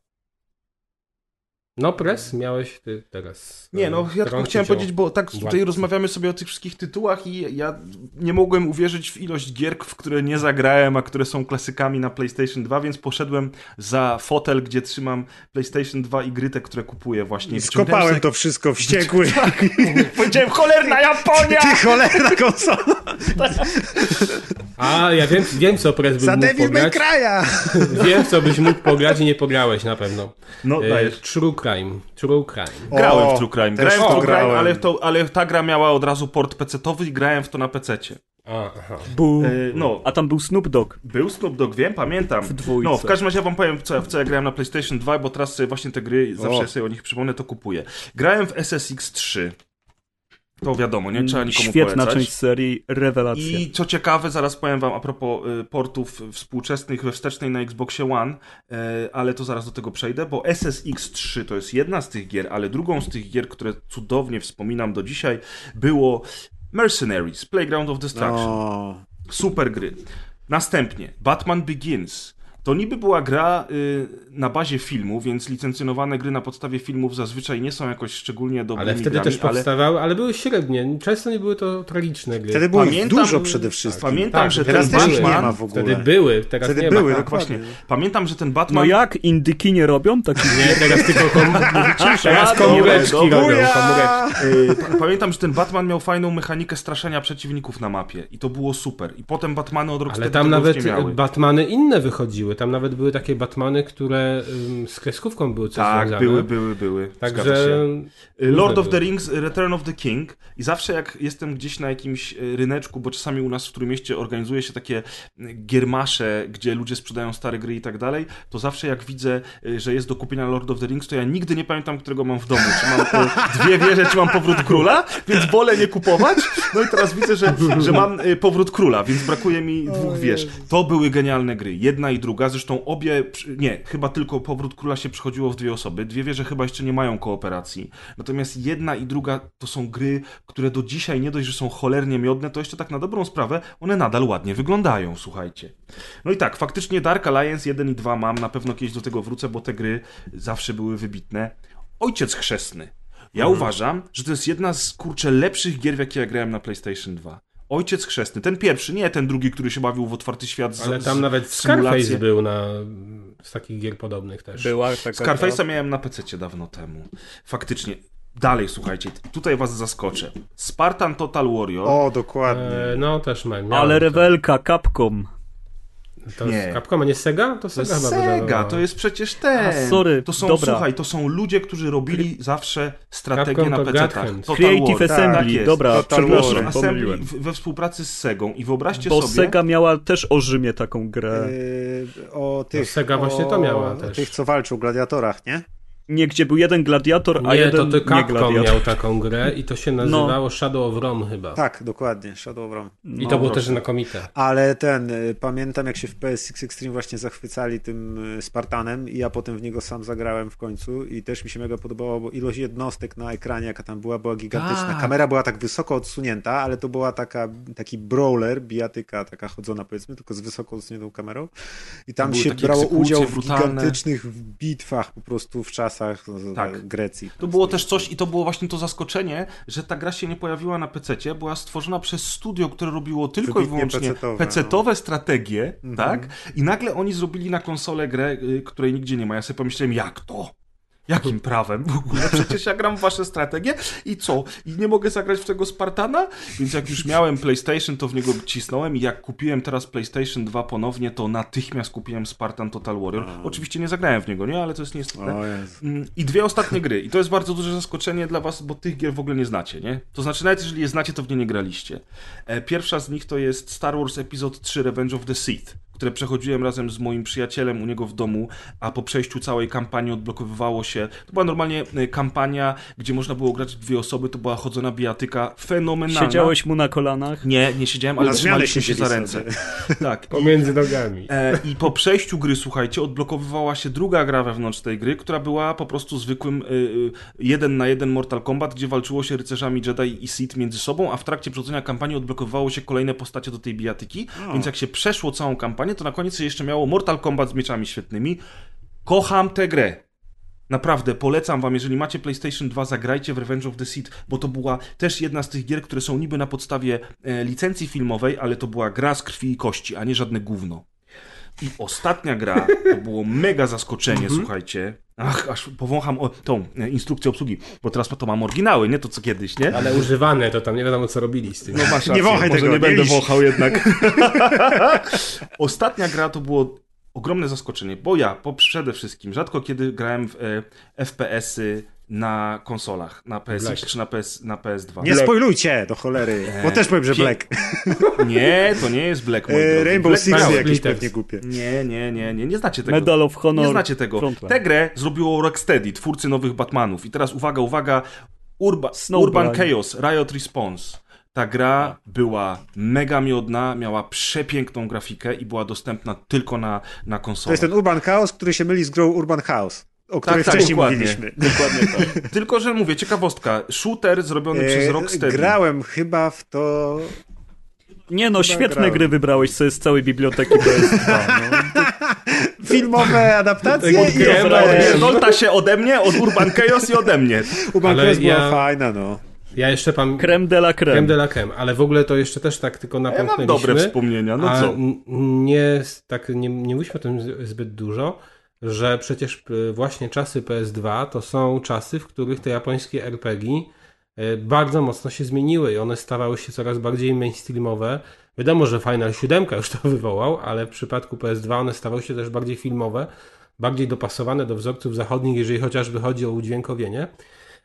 No, pres miałeś ty teraz. Nie, no ja tylko chciałem powiedzieć, bo tak tutaj Władcy. rozmawiamy sobie o tych wszystkich tytułach i ja nie mogłem uwierzyć w ilość gier, w które nie zagrałem, a które są klasykami na PlayStation 2, więc poszedłem za fotel, gdzie trzymam PlayStation 2 i gry te, które kupuję właśnie. I skopałem to wszystko wściekły. sobie- [LAUGHS] Powiedziałem, cholerna Japonia! Ty cholerna konsola! [LAUGHS] A, ja wiem, wiem co pres by Za mógł Devil May pograć. Cry'a! [LAUGHS] Wiem, co byś mógł pograć i nie pograłeś na pewno. No E, dajesz. True Crime. True Crime. Grałem O, w True Crime. Grałem w True Crime, grałem. ale, to, ale ta gra miała od razu port PC-towy i grałem w to na PC-cie. A, aha. Bu. E, no, A tam był Snoop Dogg. Był Snoop Dogg, wiem, pamiętam. W dwójce. No, w każdym razie ja wam powiem, co, w co ja grałem na PlayStation 2, bo teraz sobie właśnie te gry, zawsze O. sobie o nich przypomnę, to kupuję. Grałem w SSX 3. To wiadomo, nie trzeba nikomu Świetna polecać. część serii, rewelacja. I co ciekawe, zaraz powiem wam a propos y, portów współczesnych we wstecznej na Xboxie One, e, ale to zaraz do tego przejdę, bo SSX 3 to jest jedna z tych gier, ale drugą z tych gier, które cudownie wspominam do dzisiaj, było Mercenaries, Playground of Destruction. Super gry. Następnie Batman Begins. To niby była gra y, na bazie filmu, więc licencjonowane gry na podstawie filmów zazwyczaj nie są jakoś szczególnie dobrymi Ale wtedy grami, też powstawały, ale były średnie. Często nie były to tragiczne gry. Wtedy było ich Pamiętam- dużo przede wszystkim. Pamiętam, Tak, że Teraz ten ich nie Batman... ma w ogóle. Wtedy były, teraz Wtedy nie były, ma. tak Właśnie. Pamiętam, że ten Batman... No jak? Indyki nie robią? Taki... Nie, teraz tylko kom... [LAUGHS] teraz komóreczki robią. Komóreczki. Y, pa- Pamiętam, że ten Batman miał fajną mechanikę straszenia przeciwników na mapie i to było super. I potem Batmany od Rocksteady Ale tam nawet. Batmany inne wychodziły. Tam nawet były takie Batmany, które ym, z kreskówką były coś Tak, związane. były, były, były. Także... Lord of the były. Rings, Return of the King i zawsze jak jestem gdzieś na jakimś y, ryneczku, bo czasami u nas w Trójmieście organizuje się takie y, giermasze, gdzie ludzie sprzedają stare gry i tak dalej, to zawsze jak widzę, y, że jest do kupienia Lord of the Rings, to ja nigdy nie pamiętam, którego mam w domu. Czy mam dwie wieże, czy mam Powrót Króla, więc wolę nie kupować. No i teraz widzę, że, że mam Powrót Króla, więc brakuje mi dwóch wież. To były genialne gry. Jedna i druga, zresztą obie, nie, chyba tylko Powrót Króla się przychodziło w dwie osoby. Dwie wieże chyba jeszcze nie mają kooperacji. Natomiast jedna i druga to są gry, które do dzisiaj nie dość, że są cholernie miodne, to jeszcze tak na dobrą sprawę one nadal ładnie wyglądają, słuchajcie. No i tak, faktycznie Dark Alliance 1 i 2 mam, na pewno kiedyś do tego wrócę, bo te gry zawsze były wybitne. Ojciec Chrzestny. Ja uważam, że to jest jedna z kurczę lepszych gier, w jakie ja grałem na PlayStation 2. Ojciec Chrzestny. Ten pierwszy, nie ten drugi, który się bawił w otwarty świat. Z, Ale tam z- nawet w symulację. Scarface był na, z takich gier podobnych też. Była taka... Scarface'a miałem na PC dawno temu. Faktycznie. Dalej, słuchajcie, tutaj was zaskoczę. Spartan Total Warrior. O, dokładnie. E, no też mam. Ale rewelka, Capcom. To Nie. nie. Capcom, a nie Sega? To to Sega jest chyba Sega, wydawała. to jest przecież ten. A, sorry, to są, dobra. słuchaj, to są ludzie, którzy robili zawsze strategię Capcom na to PC-tach. Creative War. Assembly, Tak jest. dobra, Total przepraszam, War. Assembly w- we współpracy z Segą i wyobraźcie Bo sobie... Sega miała też o Rzymie taką grę. Yy, o tych, Sega właśnie o, to miała o też. tych, co walczą, gladiatorach, nie? Nie, gdzie był jeden gladiator, a Nie, jeden to, to nie gladiator. miał taką grę i to się nazywało Shadow of Rome chyba. Tak, dokładnie, Shadow of Rome. I to było też znakomite. Ale ten, y, pamiętam jak się w PSX Extreme właśnie zachwycali tym y, Spartanem i ja potem w niego sam zagrałem w końcu i też mi się mega podobało, bo ilość jednostek na ekranie, jaka tam była, była gigantyczna. Tak. Kamera była tak wysoko odsunięta, ale to była taka, taki brawler, bijatyka taka chodzona powiedzmy, tylko z wysoko odsuniętą kamerą i tam się brało udział w brutalne. gigantycznych bitwach po prostu w czasach no, Tak. Grecji. To było też coś i to było właśnie to zaskoczenie, że ta gra się nie pojawiła na PC, była stworzona przez studio, które robiło tylko i Wybitnie wyłącznie pecetowe, PC-towe strategie, Mhm. tak? I nagle oni zrobili na konsolę grę, y, której nigdzie nie ma. Ja sobie pomyślałem, jak to? Jakim prawem w ogóle? Przecież ja gram w wasze strategie i co? I nie mogę zagrać w tego Spartana? Więc jak już miałem PlayStation, to w niego cisnąłem i jak kupiłem teraz PlayStation 2 ponownie, to natychmiast kupiłem Spartan Total Warrior. Oczywiście nie zagrałem w niego, nie? Ale to jest nieistotne. Mm, I dwie ostatnie gry. I to jest bardzo duże zaskoczenie dla was, bo tych gier w ogóle nie znacie, nie? To znaczy, nawet jeżeli je znacie, to w nie nie graliście. E, Pierwsza z nich to jest Star Wars Episode 3 Revenge of the Sith, które przechodziłem razem z moim przyjacielem u niego w domu, a po przejściu całej kampanii odblokowywało się... To była normalnie e, kampania, gdzie można było grać dwie osoby, to była chodzona bijatyka fenomenalna. Siedziałeś mu na kolanach? Nie, nie siedziałem, ale trzymaliśmy się za ręce. sobie. [LAUGHS] Tak. Pomiędzy nogami. E, I po przejściu gry, słuchajcie, odblokowywała się druga gra wewnątrz tej gry, która była po prostu zwykłym y, y, jeden na jeden Mortal Kombat, gdzie walczyło się rycerzami Jedi i Sith między sobą, a w trakcie przechodzenia kampanii odblokowywało się kolejne postacie do tej bijatyki, więc jak się przeszło całą kampanię, to na koniec jeszcze miało Mortal Kombat z mieczami świetnymi. Kocham tę grę. Naprawdę, polecam wam, jeżeli macie PlayStation 2, zagrajcie w Revenge of the Sith, bo to była też jedna z tych gier, które są niby na podstawie e, licencji filmowej, ale to była gra z krwi i kości, a nie żadne gówno. I ostatnia gra to było mega zaskoczenie, słuchajcie. Ach, aż powącham o, tą e, instrukcję obsługi, bo teraz to mam oryginały, nie to co kiedyś, nie? Ale używane to tam nie wiadomo co robili z tym. No masz [LAUGHS] Nie rację, wąchaj może tego, nie nie będę wąchał jednak. [LAUGHS] [LAUGHS] Ostatnia gra to było ogromne zaskoczenie, bo ja po, przede wszystkim rzadko kiedy grałem w e, FPS-y na konsolach, na PSX Black. czy na, PS, na PS2. Nie spoilujcie do cholery, bo też powiem, że Black. [LAUGHS] Nie, to nie jest Black, moi E. Rainbow Black Six Power jakieś pewnie głupie. Nie, nie, nie, nie, nie znacie tego. Medal of Honor. Nie znacie tego. Frontline. Tę grę zrobiło Rocksteady, twórcy nowych Batmanów. I teraz uwaga, uwaga, Urba. Urban Chaos, Riot Response. Ta gra była mega miodna, miała przepiękną grafikę i była dostępna tylko na, na To konsolach. jest ten Urban Chaos, który się myli z grą Urban House, o której tak, wcześniej dokładnie. mówiliśmy. Dokładnie tak. [LAUGHS] Tylko, że mówię, ciekawostka. Shooter zrobiony przez E, Rocksteady. Grałem chyba w to... Nie no, świetne grałem. gry wybrałeś sobie z całej biblioteki PS2. No. [LAUGHS] filmowe adaptacje Od i FPL. Pierdolta się ode mnie, od Urban Chaos i ode mnie. Urban Ale Chaos była ja- fajna, no. Ja jeszcze pan... Creme de la creme. Creme de la creme, ale w ogóle to jeszcze też tak tylko Ja mam napomknęliśmy. dobre wspomnienia, no co? nie, tak, nie, nie mówiliśmy o tym zbyt dużo, że przecież y, właśnie czasy PS2 to są czasy, w których te japońskie RPG y, bardzo mocno się zmieniły i one stawały się coraz bardziej mainstreamowe. Wiadomo, że Final 7 już to [LAUGHS] wywołał, ale w przypadku PS2 one stawały się też bardziej filmowe, bardziej dopasowane do wzorców zachodnich, jeżeli chociażby chodzi o udźwiękowienie.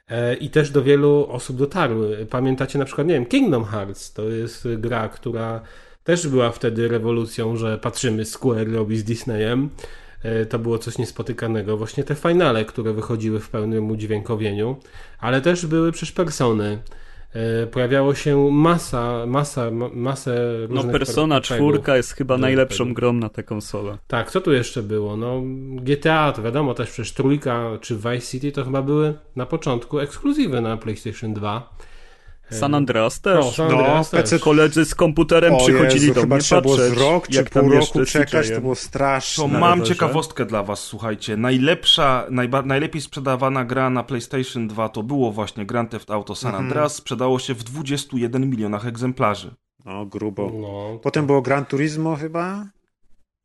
E, I też do wielu osób dotarły. Pamiętacie na przykład, nie wiem, Kingdom Hearts to jest gra, która też była wtedy rewolucją, że patrzymy, Square robi z Disneyem. E, To było coś niespotykanego. Właśnie te finale, które wychodziły w pełnym udźwiękowieniu, ale też były przecież persony. E, Pojawiało się masa, masa, ma- masę No Persona per- czwórka jest chyba najlepszą tego. grą na tę konsolę. Tak, co tu jeszcze było? No, GTA to wiadomo, też przecież trójka czy Vice City to chyba były na początku ekskluzywy na PlayStation 2. San Andreas też. No, San No, Andreas też. PC Koledzy z komputerem O przychodzili Jezu, do chyba mnie trzeba było patrzeć, z rok czy jak pół roku czekać, to było To straszne. mam rowerze. ciekawostkę dla was, słuchajcie. Najlepsza, najba, najlepiej sprzedawana gra na PlayStation 2 to było właśnie Grand Theft Auto San Mhm. Andreas. Sprzedało się w 21 milionach egzemplarzy. No, grubo. No, Potem było Gran Turismo chyba?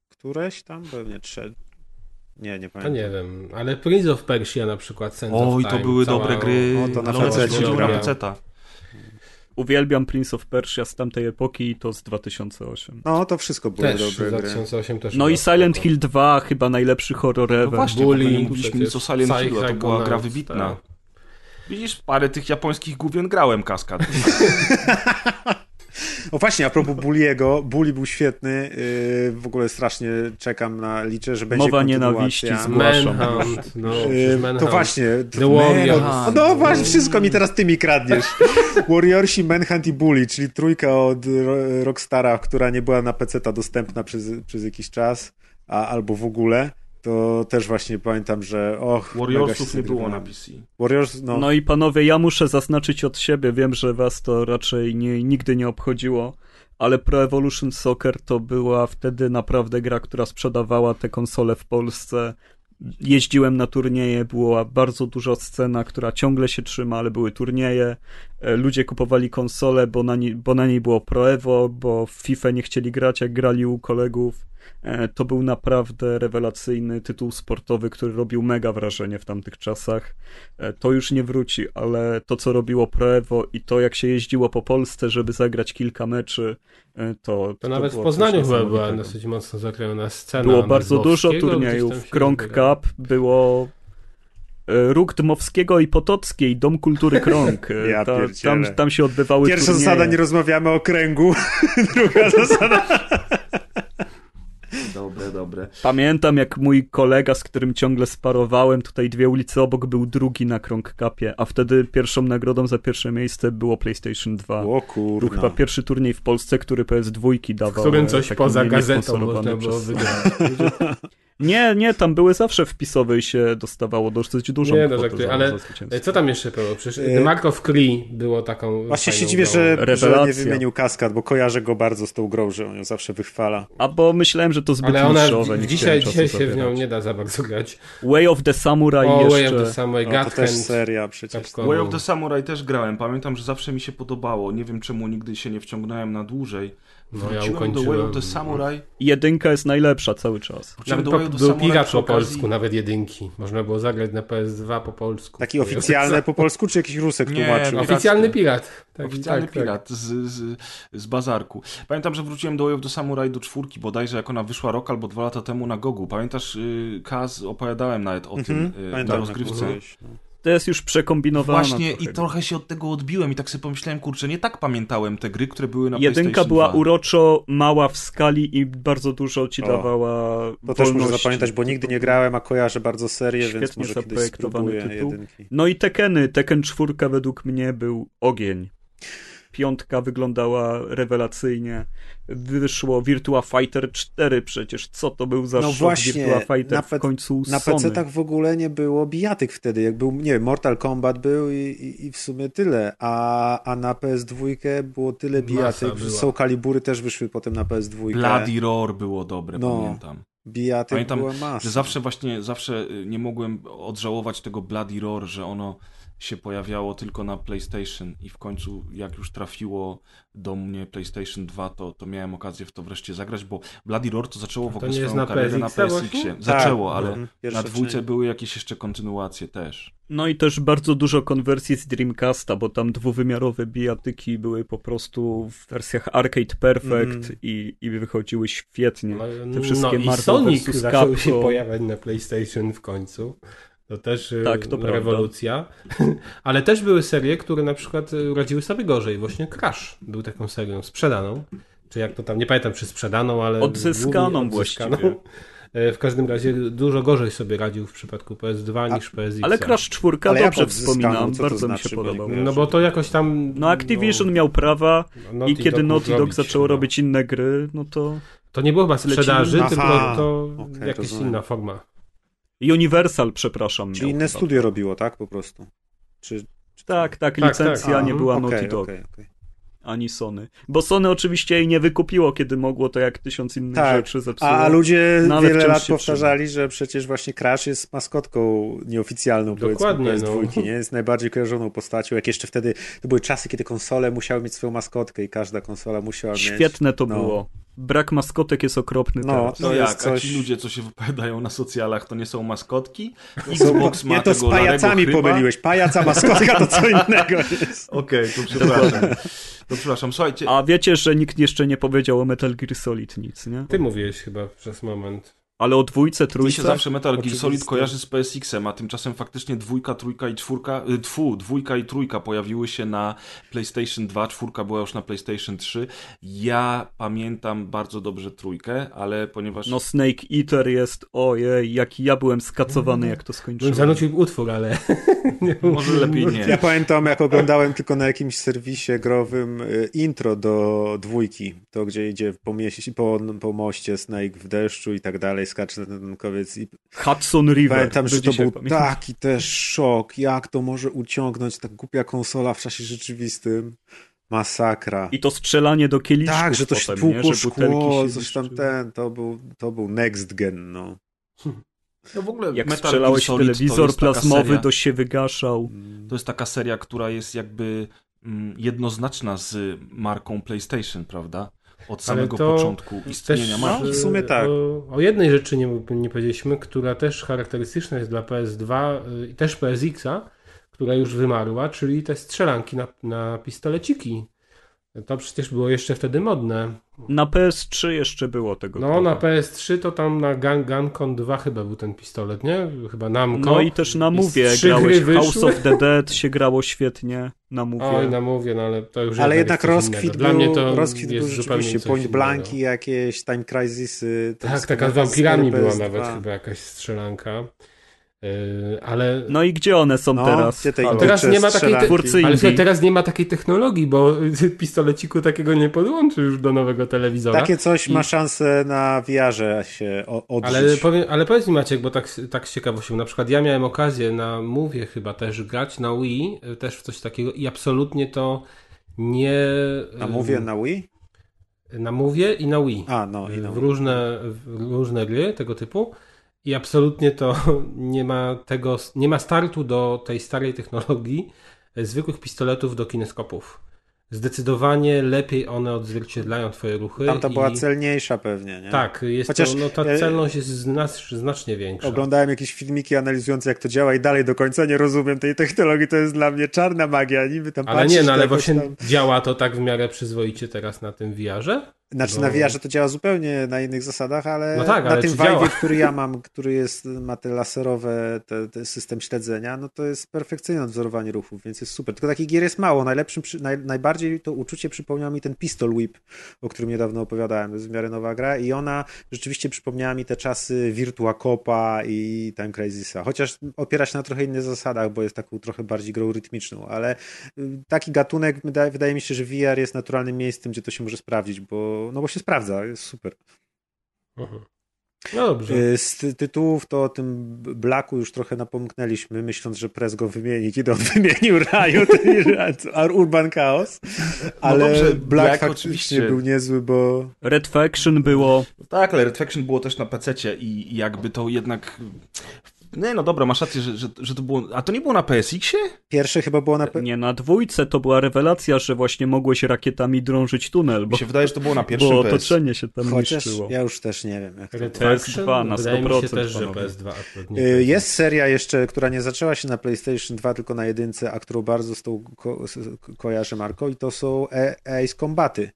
Któreś tam? Pewnie trzecie. Nie, nie to pamiętam. nie wiem, ale Prince of Persia na przykład, Sense Oj, of to były cała- dobre gry. O, to na one PC też chodziły na dobra. PC-ta. Uwielbiam Prince of Persia z tamtej epoki i to z 2008. No, to wszystko były Też dobre gry. 2008 też No i Silent. Hill 2, chyba najlepszy horror No ever. właśnie, Bullying Bullying, mówiliśmy nic o Silent Hillu, a to była gra wybitna. tak. Widzisz, parę tych japońskich główien grałem, kaskad. [LAUGHS] O właśnie, a propos Bulliego, Bully był świetny. Yy, w ogóle strasznie czekam na, liczę, że będzie Mowa nienawiści zgłaszam. Manhunt, no, Yy, przecież Manhunt. to właśnie. The No właśnie, wszystko mi teraz ty mi kradniesz. [LAUGHS] Warriorsi, Manhunt i Bully, czyli trójka od Ro- Rockstara, która nie była na PC-ta dostępna przez, przez jakiś czas, a, albo w ogóle. To też właśnie pamiętam, że och, Warriorsów nie było na. PC. Warriors, no, No i panowie, ja muszę zaznaczyć od siebie, wiem, że was to raczej nie, nigdy nie obchodziło, ale Pro Evolution Soccer to była wtedy naprawdę gra, która sprzedawała te konsole w Polsce. Jeździłem na turnieje, była bardzo duża scena, która ciągle się trzyma, ale były turnieje. E, Ludzie kupowali konsole, bo na, nie, bo na niej było Pro Evo, bo w FIFA nie chcieli grać, jak grali u kolegów. E, To był naprawdę rewelacyjny tytuł sportowy, który robił mega wrażenie w tamtych czasach. E, To już nie wróci, ale to, co robiło Pro Evo i to, jak się jeździło po Polsce, żeby zagrać kilka meczy, e, to. To nawet w Poznaniu chyba była dosyć mocno zakrojona scena. Było bardzo dużo turniejów. Krąg odbywało. Cup było. Róg Dmowskiego i Potockiej, Dom Kultury Krąg. [LAUGHS] Ja Ta, tam, tam się odbywały Pierwsza turnieje. zasada, nie rozmawiamy o kręgu. [LAUGHS] Druga [LAUGHS] zasada. Dobre, dobre. Pamiętam, jak mój kolega, z którym ciągle sparowałem, tutaj dwie ulice obok, był drugi na Krąg Cupie, a wtedy pierwszą nagrodą za pierwsze miejsce było PlayStation 2. O Był kurna. chyba pierwszy turniej w Polsce, który PS2 dawał. W którym coś poza gazetą można było przez- wygrać. [LAUGHS] Nie, nie, tam były zawsze wpisowe i się dostawało dosyć dużą Nie, no, za- ale za zwycięstwo. Co tam jeszcze było? Przecież E, The Mark of Cree było taką Właśnie się dziwię, że, że nie wymienił kaskad, bo kojarzę go bardzo z tą grą, że on ją zawsze wychwala. A bo myślałem, że to zbyt Ale ona niszowe, nie dzisiaj, dzisiaj się w nią nie da za bardzo grać. Way of the Samurai O, jeszcze. Way of the Samurai, No, to też seria przecież. Capcom. Way of the Samurai też grałem. Pamiętam, że zawsze mi się podobało. Nie wiem czemu nigdy się nie wciągnąłem na dłużej. No, ja do Way ukończyłem. of the Samurai. Jedynka jest najlepsza cały czas. Nawet do po, był pirat po polsku, nawet jedynki. Można było zagrać na PS2 po polsku. Taki oficjalny po polsku, czy jakiś Rusek Nie, tłumaczył? Oficjalny pirat. Tak, Oficjalny tak, tak. pirat z, z, z bazarku. Pamiętam, że wróciłem do Way of the Samurai do czwórki bodajże, jak ona wyszła rok albo dwa lata temu na Gogu. Pamiętasz, y, Kaz, opowiadałem nawet o tym Mhm, y, na pamiętam, rozgrywce. To jest już przekombinowana. Właśnie i trochę. trochę się od tego odbiłem i tak sobie pomyślałem, kurczę, nie tak pamiętałem te gry, które były na Jedynka była 2. uroczo mała w skali i bardzo dużo ci O, dawała To też muszę zapamiętać, bo nigdy nie grałem, a kojarzę bardzo serię, więc Świetnie może kiedyś spróbuję tytuł. jedynki. No i Tekeny. Tekken 4 według mnie był ogień. Piątka wyglądała rewelacyjnie. Wyszło Virtua Fighter 4 przecież. Co to był za No szok właśnie, Virtua Fighter na w końcu Na Sony. PC-tach w ogóle nie było bijatyk wtedy, jak był, nie wiem, Mortal Kombat był i, i, i w sumie tyle, a, a na PS2 było tyle bijatyk, że była. Soul Calibury też wyszły potem na PS2. Bloody Roar było dobre, No. pamiętam. Bijatyk Pamiętam, była masa. że zawsze właśnie, zawsze y, nie mogłem odżałować tego Bloody Roar, że ono się pojawiało tylko na PlayStation i w końcu jak już trafiło do mnie PlayStation 2, to, to miałem okazję w to wreszcie zagrać, bo Bloody Roar to zaczęło w ogóle swoją na karierę na PSX-ie. właśnie? Zaczęło, Tak, ale pierwsza na dwójce były jakieś jeszcze kontynuacje też. No i też bardzo dużo konwersji z Dreamcasta, bo tam dwuwymiarowe bijatyki były po prostu w wersjach Arcade Perfect Mm. i, i wychodziły świetnie. No, Te wszystkie no i Marvel Sonic vs. zaczął się pojawiać na PlayStation w końcu. To też y, Tak, to prawda. rewolucja. [LAUGHS] Ale też były serie, które na przykład y, radziły sobie gorzej. Właśnie Crash był taką serią sprzedaną. Czy jak to tam, nie pamiętam czy sprzedaną, ale... Odzyskaną odzyskaną. właściwie. W każdym razie dużo gorzej sobie radził w przypadku PS2 niż PSX. Ale Crash 4 Ale dobrze wspominam, bardzo mi znaczy? się Bo nie podobał. No bo to jakoś tam... No Activision miał prawa Naughty i kiedy Naughty Dog zaczęło no. robić inne gry, no to To nie była chyba sprzedaży, tylko to okej, jakaś inna forma. Universal, przepraszam. Czyli inne chyba. studio robiło, tak? Po prostu. Czy... Tak, tak, Tak, licencja tak. nie była okej, Naughty Dog, okej, okej. ani Sony. Bo Sony oczywiście jej nie wykupiło, kiedy mogło, to jak tysiąc innych Tak, rzeczy zepsuło. A, a ludzie No, wiele lat powtarzali, że przecież właśnie Crash jest maskotką nieoficjalną Dokładnie, powiedzmy no. PS2, nie? Jest najbardziej kojarzoną postacią. Jak jeszcze wtedy, to były czasy, kiedy konsole musiały mieć swoją maskotkę i każda konsola musiała mieć. Świetne to no. było. Brak maskotek jest okropny No, teraz. To No jest jak, coś- a ci ludzie, co się wypowiadają na socjalach, to nie są maskotki? Xbox ma nie, to z pajacami pomyliłeś. Pajaca, maskotka to co innego jest. [LAUGHS] Okej, to przepraszam. To przepraszam, słuchajcie, A wiecie, że nikt jeszcze nie powiedział o Metal Gear Solid nic, nie? Ty mówiłeś chyba przez moment. Ale o dwójce, Mi się trójce? zawsze Metal Gear. Solid kojarzy z PSX-em, a tymczasem faktycznie dwójka, trójka i czwórka, y, tfu, dwójka i trójka pojawiły się na PlayStation 2, czwórka była już na PlayStation 3. Ja pamiętam bardzo dobrze trójkę, ale ponieważ... No Snake Eater jest, ojej, jaki ja byłem skacowany, jak to skończyłem. zanucił utwór, ale... [LAUGHS] Może lepiej nie. Ja pamiętam, jak oglądałem tylko na jakimś serwisie growym y, intro do dwójki, to gdzie idzie po, mieście, po, po moście Snake w deszczu i tak dalej, skacze na ten kowiec i Hudson River. pamiętam, że to był pamiętam. taki też szok, jak to może uciągnąć ta głupia konsola w czasie rzeczywistym. Masakra. I to strzelanie do kieliszków tak, że to potem, nie? Że szkło, się coś tam ten, to był, to był next gen, no. No w ogóle Jak Metal strzelałeś w Solid telewizor plazmowy, seria- to się wygaszał. To jest taka seria, która jest jakby mm, jednoznaczna z marką PlayStation, prawda? Od samego to początku istnienia marki. No, w sumie e, tak. O, o jednej rzeczy nie, nie powiedzieliśmy, która też charakterystyczna jest dla PS2 y, i też PSX-a, która już wymarła, czyli te strzelanki na, na pistoleciki. To przecież było jeszcze wtedy modne. Na PS3 jeszcze było tego No, trochę. na PS3 to tam na Gun, Guncon 2 chyba był ten pistolet, nie? Chyba Namco. No i też na Mówię grałeś House of the Dead się grało świetnie na Mówię. Oj, na mówię, no ale to już Ale jednak rozkwit innego. był, Dla mnie to rozkwit jest był zupełnie rzeczywiście Point. Blanki, jakieś Time Crisisy. Tak, taka z wampirami była PS2. nawet chyba jakaś strzelanka. Yy, ale No i gdzie one są No, teraz? teraz nie ma takiej te... Ale teraz nie ma takiej technologii, bo [LAUGHS] pistoleciku takiego nie podłączy już do nowego telewizora. Takie coś I- ma szansę na VR-ze się odżyć. Ale, powiem, ale powiedz mi Maciek, bo tak, tak z ciekawością, na przykład ja miałem okazję na Mówię chyba też grać, na Wii, y, też w coś takiego i absolutnie to nie... A y, mówię na Wii? Na Mówię i na Wii. A, no i w, no. różne, w różne gry tego typu i absolutnie to [LAUGHS] nie ma tego, nie ma startu do tej starej technologii e, zwykłych pistoletów do kineskopów. Zdecydowanie lepiej one odzwierciedlają twoje ruchy. Tamta i... była celniejsza pewnie, nie? Tak, jest Chociaż, to, no, ta e, celność jest znac, znacznie większa. Oglądałem jakieś filmiki analizujące, jak to działa i dalej do końca nie rozumiem tej technologii. To jest dla mnie czarna magia. Niby tam Ale nie, no ale właśnie Tam... działa to tak w miarę przyzwoicie teraz na tym VR-ze? Znaczy No. na VR-ze to działa zupełnie na innych zasadach, ale, No tak, na ale tym czy vibe, który ja mam, który jest, ma te laserowe, te, te system śledzenia, no to jest perfekcyjne odzorowanie ruchów, więc jest super. Tylko takich gier jest mało. Najlepszym, naj, najbardziej to uczucie przypomniał mi ten Pistol Whip, o którym niedawno opowiadałem. To jest w miarę nowa gra i ona rzeczywiście przypomniała mi te czasy Virtua Copa i Time Crisisa. Chociaż opiera się na trochę innych zasadach, bo jest taką trochę bardziej grą rytmiczną, ale y, taki gatunek, wydaje, wydaje mi się, że VR jest naturalnym miejscem, gdzie to się może sprawdzić, bo, no bo się sprawdza, jest super. Mhm. No dobrze. Y, Z ty- tytułów to o tym Blacku już trochę napomknęliśmy, myśląc, że Press go wymieni, kiedy on [LAUGHS] wymienił Riot i Urban Chaos. Ale dobrze, Black, Black faktycznie oczywiście. był niezły, bo Red Faction było. Tak, ale Red Faction było też na PC i jakby to jednak... Nie, no dobra, masz rację, że, że, że to było... A to nie było na PSX-ie? pierwsze chyba było na... Nie, na dwójce to była rewelacja, że właśnie mogłeś rakietami drążyć tunel, Mi bo, się wydaje, że to było na pierwszym bo PS. otoczenie się tam Chociaż niszczyło. ja już też nie wiem. Jak to... Red PS2 Faction? na Wydaje mi się 100%, też, że panowie. PS2 akurat nie Y, PS2. Jest seria jeszcze, która nie zaczęła się na PlayStation 2, tylko na jedynce, a którą bardzo z tą ko- kojarzę Marko i to są e- Ace Combaty.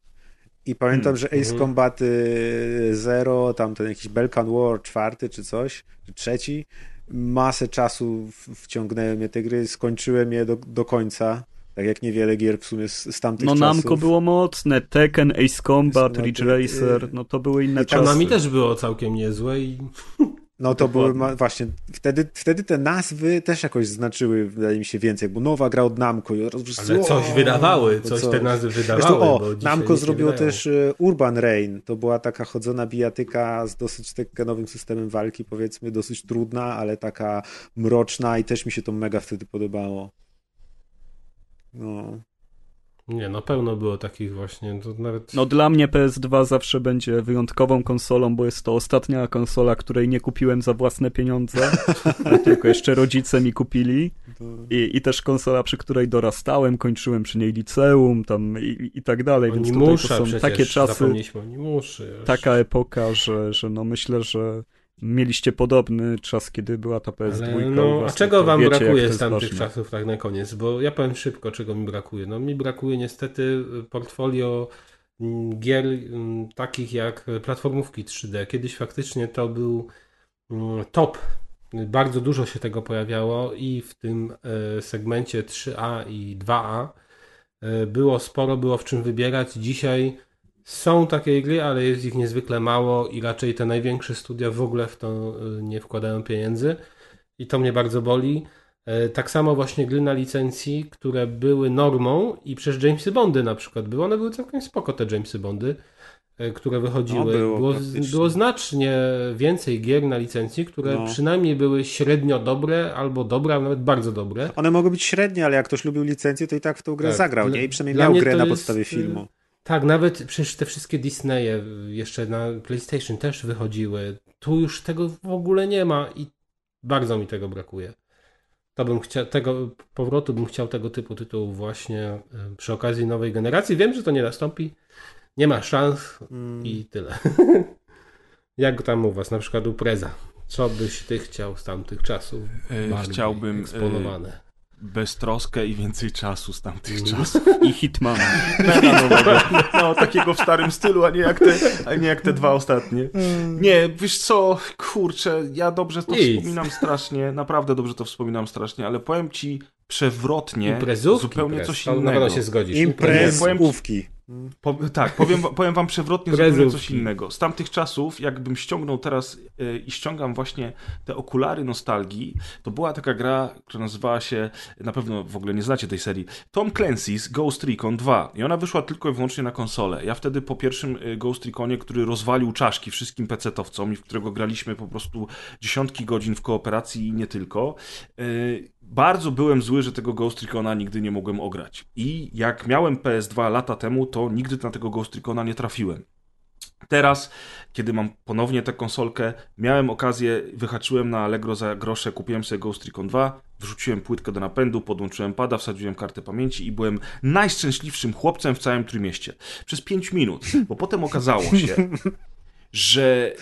I pamiętam, że Ace Mhm. Combaty Zero, tam ten jakiś Balkan War czwarty czy coś, czy trzeci, masę czasu wciągnęły mnie te gry, skończyłem je do, do końca, tak jak niewiele gier w sumie z, z tamtych No czasów. Namco było mocne, Tekken, Ace Combat, Ace Ridge Racer, y, no to były inne i czasy. Konami też było całkiem niezłe i [LAUGHS] No to były Dokładnie. właśnie, wtedy, wtedy te nazwy też jakoś znaczyły, wydaje mi się, więcej, bo nowa gra od Namco. ale coś wydawały, coś co? te nazwy wydawały. Zresztą, o, Namco zrobiło też e, Urban Rain. To była taka chodzona bijatyka z dosyć tekkenowym systemem walki, powiedzmy, dosyć trudna, ale taka mroczna i też mi się to mega wtedy podobało. No. Nie, no pełno było takich właśnie, to nawet... No dla mnie PS2 zawsze będzie wyjątkową konsolą, bo jest to ostatnia konsola, której nie kupiłem za własne pieniądze, [LAUGHS] tylko jeszcze rodzice mi kupili. I, I też konsola, przy której dorastałem, kończyłem przy niej liceum tam i, i tak dalej. Oni Więc tutaj to są przecież, takie czasy, taka epoka, że, że no myślę, że mieliście podobny czas, kiedy była ta PS2. Ale no, was, a czego to wam wiecie, brakuje z tamtych ważne. czasów, tak na koniec? Bo ja powiem szybko, czego mi brakuje. No mi brakuje niestety portfolio mm, gier mm, takich jak platformówki 3D. Kiedyś faktycznie to był mm, top. Bardzo dużo się tego pojawiało i w tym e, segmencie 3A i 2A e, było sporo, było w czym wybierać. Dzisiaj są takie gry, ale jest ich niezwykle mało i raczej te największe studia w ogóle w to y, nie wkładają pieniędzy i to mnie bardzo boli. E, Tak samo właśnie gry na licencji, które były normą i przez Jamesy Bondy na przykład były, one były całkiem spoko te Jamesy Bondy, e, które wychodziły. No, było było, było znacznie więcej gier na licencji, które No. przynajmniej były średnio dobre albo dobre, a nawet bardzo dobre. One mogą być średnie, ale jak ktoś lubił licencję, to i tak w tą grę Tak. zagrał, nie? I przynajmniej dla miał grę na jest, podstawie y, filmu. Tak, nawet przecież te wszystkie Disneye jeszcze na PlayStation też wychodziły. Tu już tego w ogóle nie ma i bardzo mi tego brakuje. To bym chciał, tego powrotu bym chciał tego typu tytułów właśnie y, przy okazji nowej generacji. Wiem, że to nie nastąpi. Nie ma szans Mm. i tyle. [LAUGHS] Jak tam u was, na przykład u Preza? Co byś ty chciał z tamtych czasów? E, chciałbym, e, eksponowane. Beztroskę i więcej czasu z tamtych Mm. czasów. I Hitman. [LAUGHS] No, takiego w starym stylu, a nie jak te, a nie jak te dwa ostatnie. Nie, wiesz co, kurczę, ja dobrze to Nic. wspominam strasznie, naprawdę dobrze to wspominam strasznie, ale powiem ci przewrotnie Imprezówki, zupełnie Prez. coś Na innego. pewno się zgodzisz. Imprezówki. Po, tak, powiem, [LAUGHS] powiem wam przewrotnie zupełnie coś innego. Z tamtych czasów, jakbym ściągnął teraz e, i ściągam właśnie te okulary nostalgii, to była taka gra, która nazywała się, na pewno w ogóle nie znacie tej serii, Tom Clancy's Ghost Recon 2. I ona wyszła tylko i wyłącznie na konsolę. Ja wtedy po pierwszym e, Ghost Reconie, który rozwalił czaszki wszystkim PC-towcom i w którego graliśmy po prostu dziesiątki godzin w kooperacji i nie tylko, e, bardzo byłem zły, że tego Ghost Recona nigdy nie mogłem ograć. I jak miałem PS2 lata temu, to nigdy na tego Ghost Recona nie trafiłem. Teraz, kiedy mam ponownie tę konsolkę, miałem okazję, wyhaczyłem na Allegro za grosze, kupiłem sobie Ghost Recon 2, wrzuciłem płytkę do napędu, podłączyłem pada, wsadziłem kartę pamięci i byłem najszczęśliwszym chłopcem w całym Trójmieście. Przez 5 minut, bo potem okazało się, [LAUGHS] że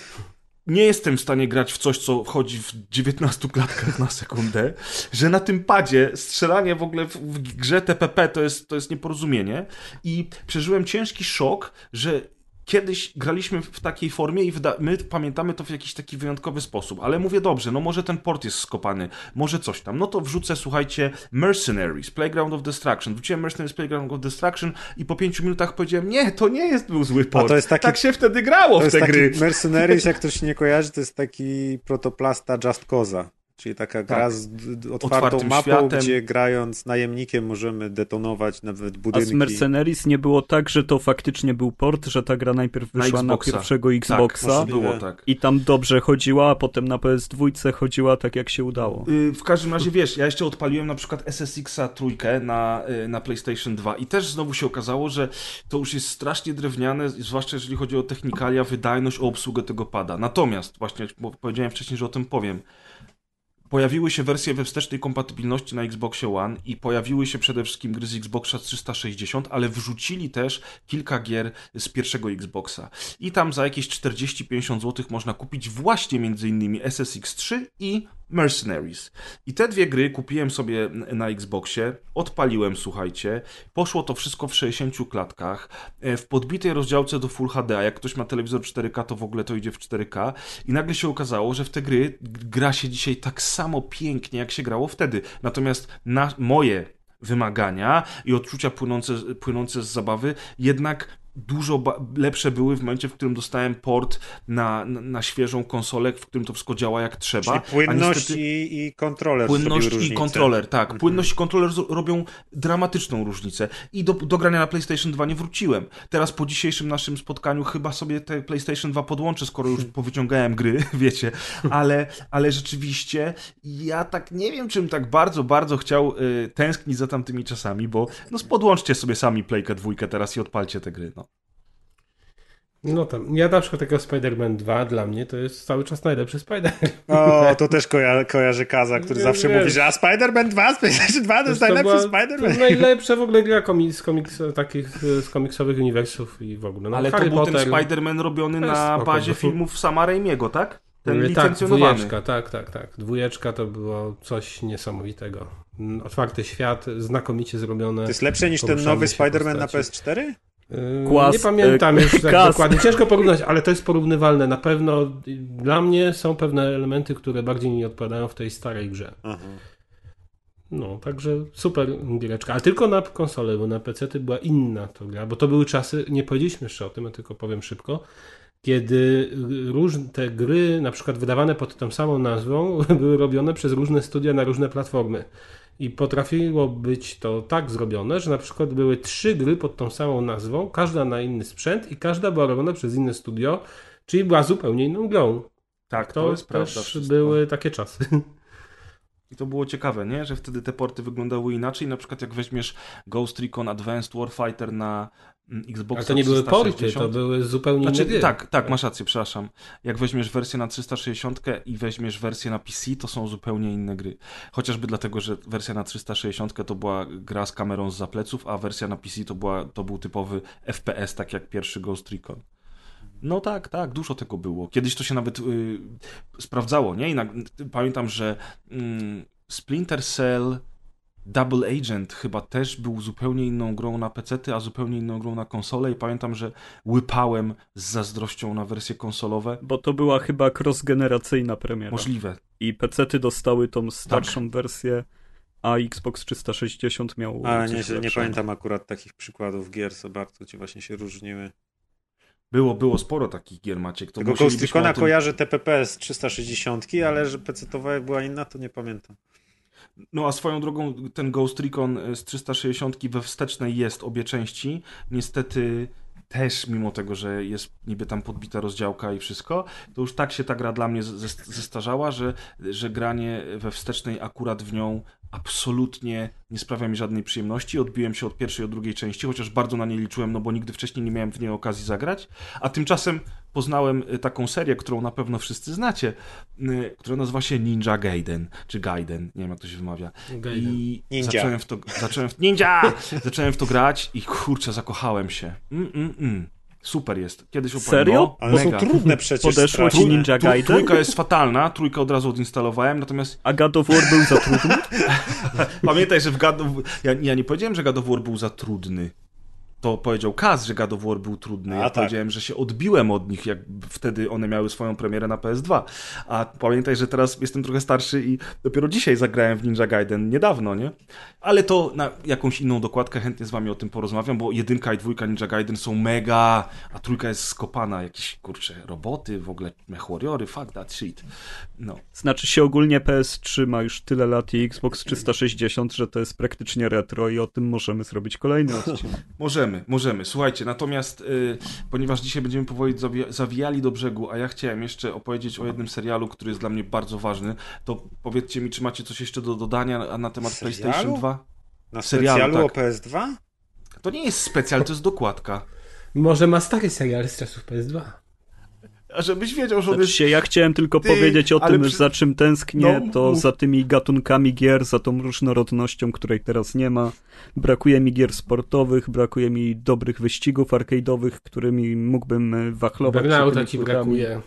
nie jestem w stanie grać w coś, co wchodzi w 19 klatkach na sekundę, że na tym padzie strzelanie w ogóle w, w grze TPP to jest, to jest nieporozumienie. I przeżyłem ciężki szok, że kiedyś graliśmy w takiej formie i my pamiętamy to w jakiś taki wyjątkowy sposób, ale mówię dobrze, no może ten port jest skopany, może coś tam, no to wrzucę, słuchajcie, Mercenaries, Playground of Destruction, wrzuciłem Mercenaries, Playground of Destruction i po pięciu minutach powiedziałem, nie, to nie jest był zły port, to jest taki- tak się wtedy grało To w jest te taki gry. Mercenaries, jak [LAUGHS] ktoś nie kojarzy, to jest taki protoplasta Just Cause'a. Czyli taka gra Tak. z otwartą Otwartym mapą, światem. gdzie grając najemnikiem możemy detonować nawet A budynki. z Mercenaries nie było tak, że to faktycznie był port, że ta gra najpierw Na wyszła na, Xboxa. pierwszego Tak, Xboxa może było tak. i tam dobrze chodziła, a potem na PS2 chodziła tak jak się udało. Y, W każdym razie wiesz, ja jeszcze odpaliłem na przykład SSX-a trójkę na, y, na PlayStation 2 i też znowu się okazało, że to już jest strasznie drewniane, zwłaszcza jeżeli chodzi o technikalia, wydajność, o obsługę tego pada. Natomiast, właśnie bo powiedziałem wcześniej, że o tym powiem, pojawiły się wersje we wstecznej kompatybilności na Xboxie One i pojawiły się przede wszystkim gry z Xboxa 360, ale wrzucili też kilka gier z pierwszego Xboxa. I tam za jakieś 40-50 zł można kupić właśnie m.in. SSX3 i Mercenaries. I te dwie gry kupiłem sobie na Xboxie, odpaliłem, słuchajcie, poszło to wszystko w 60 klatkach, e, w podbitej rozdziałce do Full HD, a jak ktoś ma telewizor 4K, to w ogóle to idzie w 4K i nagle się okazało, że w te gry gra się dzisiaj tak samo pięknie, jak się grało wtedy. Natomiast na moje wymagania i odczucia płynące, płynące z zabawy jednak dużo lepsze były w momencie, w którym dostałem port na, na, na świeżą konsolę, w którym to wszystko działa jak trzeba. Czyli płynność niestety- i, i kontroler Płynność zrobił i różnicę. kontroler, tak. Płynność i kontroler robią dramatyczną różnicę. I do, do grania na PlayStation 2 nie wróciłem. Teraz po dzisiejszym naszym spotkaniu chyba sobie te PlayStation 2 podłączę, skoro już powyciągałem gry, [LAUGHS] wiecie. Ale, ale rzeczywiście ja tak nie wiem, czym tak bardzo, bardzo chciał y, tęsknić za tamtymi czasami, bo no podłączcie sobie sami Playkę dwójkę teraz i odpalcie te gry, no. No tam, ja na przykład tego Spider-Man 2 dla mnie to jest cały czas najlepszy Spider. O, to też koja kojarzy Kaza, który Nie, zawsze wiesz. mówi, że a Spider-Man 2 z PlayStation 2 to jest To najlepszy była- Spider-Man. To najlepsza w ogóle gra komiks, komiks, takich e, z komiksowych uniwersów i w ogóle. No, Ale Harry to był Potter, ten Spider-Man robiony na spoko, bazie to- filmów Sama Raimiego, tak? Ten tak, licencjonowany. dwójeczka, tak, tak, tak. Dwójeczka to było coś niesamowitego. Otwarty świat, znakomicie zrobione. To jest lepsze niż ten nowy Spider-Man na postaci. PS4? Yy, Kłas, nie pamiętam e, już tak [LAUGHS] kas. dokładnie. Ciężko porównać, ale to jest porównywalne. Na pewno dla mnie są pewne elementy, które bardziej mi odpowiadają w tej starej grze. Aha. No, także super giereczka. Ale tylko na konsolę, bo na PC była inna to gra, bo to były czasy, nie powiedzieliśmy jeszcze o tym, ja tylko powiem szybko, kiedy róż, te gry, na przykład wydawane pod tą samą nazwą, [LAUGHS] były robione przez różne studia na różne platformy. I potrafiło być to tak zrobione, że na przykład były trzy gry pod tą samą nazwą, każda na inny sprzęt i każda była robiona przez inne studio, czyli była zupełnie inną grą. Tak, to, To, jest prawda. też wszystko. były takie czasy. [LAUGHS] I to było ciekawe, nie? Że wtedy te porty wyglądały inaczej. Na przykład jak weźmiesz Ghost Recon Advanced Warfighter na mm, Xbox Ale to nie były porty, to były zupełnie Znaczy, inne gry. tak, tak, masz rację, przepraszam. Jak weźmiesz wersję na 360 i weźmiesz wersję na PC, to są zupełnie inne gry. Chociażby dlatego, że wersja na 360 to była gra z kamerą z pleców, a wersja na PC to, była, to był typowy FPS, tak jak pierwszy Ghost Recon. No tak, tak, dużo tego było. Kiedyś to się nawet y, sprawdzało, nie? I na, pamiętam, że mm, Splinter Cell Double Agent chyba też był zupełnie inną grą na PC, a zupełnie inną grą na konsolę i pamiętam, że łypałem z zazdrością na wersje konsolowe. Bo to była chyba cross-generacyjna premiera. Możliwe. I PC-ty dostały tą starszą Tak. wersję, a Xbox 360 miał. Ale coś nie, nie pamiętam akurat takich przykładów gier, co bardzo ci właśnie się różniły. Było, było sporo takich gier, Maciek. To Tego Ghost Recona tym- kojarzę TPP z 360, ale że PC-towa była inna, to nie pamiętam. No a swoją drogą ten Ghost Recon z 360 we wstecznej jest obie części. Niestety też mimo tego, że jest niby tam podbita rozdziałka i wszystko, to już tak się ta gra dla mnie zestarzała, że, że granie we wstecznej akurat w nią absolutnie nie sprawia mi żadnej przyjemności. Odbiłem się od pierwszej, od drugiej części, chociaż bardzo na nie liczyłem, no bo nigdy wcześniej nie miałem w niej okazji zagrać. A tymczasem poznałem y, taką serię, którą na pewno wszyscy znacie, y, która nazywa się Ninja Gaiden, czy Gaiden, nie wiem jak to się wymawia. Gaiden. I Ninja. zacząłem w to, zacząłem w, [LAUGHS] ninja! [LAUGHS] zacząłem w to grać i kurczę, zakochałem się. Mm, mm, mm. Super jest. Kiedyś opowiem. Serio? No, Ale mega. są trudne [LAUGHS] przecież Podeszło ci. Ninja Gaiden? trójka jest fatalna, trójkę od razu odinstalowałem, natomiast A God of War był za trudny? pamiętaj, że w God of... ja, ja nie powiedziałem, że God of War był za trudny. To powiedział Kaz, że God of War był trudny. A, ja tak. powiedziałem, że się odbiłem od nich, jak wtedy one miały swoją premierę na PS2. A pamiętaj, że teraz jestem trochę starszy i dopiero dzisiaj zagrałem w Ninja Gaiden, niedawno, nie? Ale to na jakąś inną dokładkę chętnie z wami o tym porozmawiam, bo jedynka i dwójka Ninja Gaiden są mega, a trójka jest skopana, jakieś, kurcze, roboty, w ogóle mechwarriory, fuck that shit. No. Znaczy się ogólnie PS3 ma już tyle lat i Xbox 360, że to jest praktycznie retro i o tym możemy zrobić kolejny odcinek. Możemy, możemy. Słuchajcie, natomiast y, ponieważ dzisiaj będziemy powoli zawi- zawijali do brzegu, a ja chciałem jeszcze opowiedzieć o jednym serialu, który jest dla mnie bardzo ważny, to powiedzcie mi, czy macie coś jeszcze do dodania na- na temat Serialu? PlayStation 2? Na Serialu, specjalu tak. o PS2? To nie jest specjal, to jest dokładka. Może ma stary serial z czasów PS2. A żebyś wiedział, że on Znaczy jest... się, ja chciałem tylko Ty, powiedzieć o ale tym, przy- za czym tęsknię, No, to mów. za tymi gatunkami gier, za tą różnorodnością, której teraz nie ma. Brakuje mi gier sportowych, brakuje mi dobrych wyścigów arcade'owych, którymi mógłbym e, wachlować. Burnouta ci brakuje.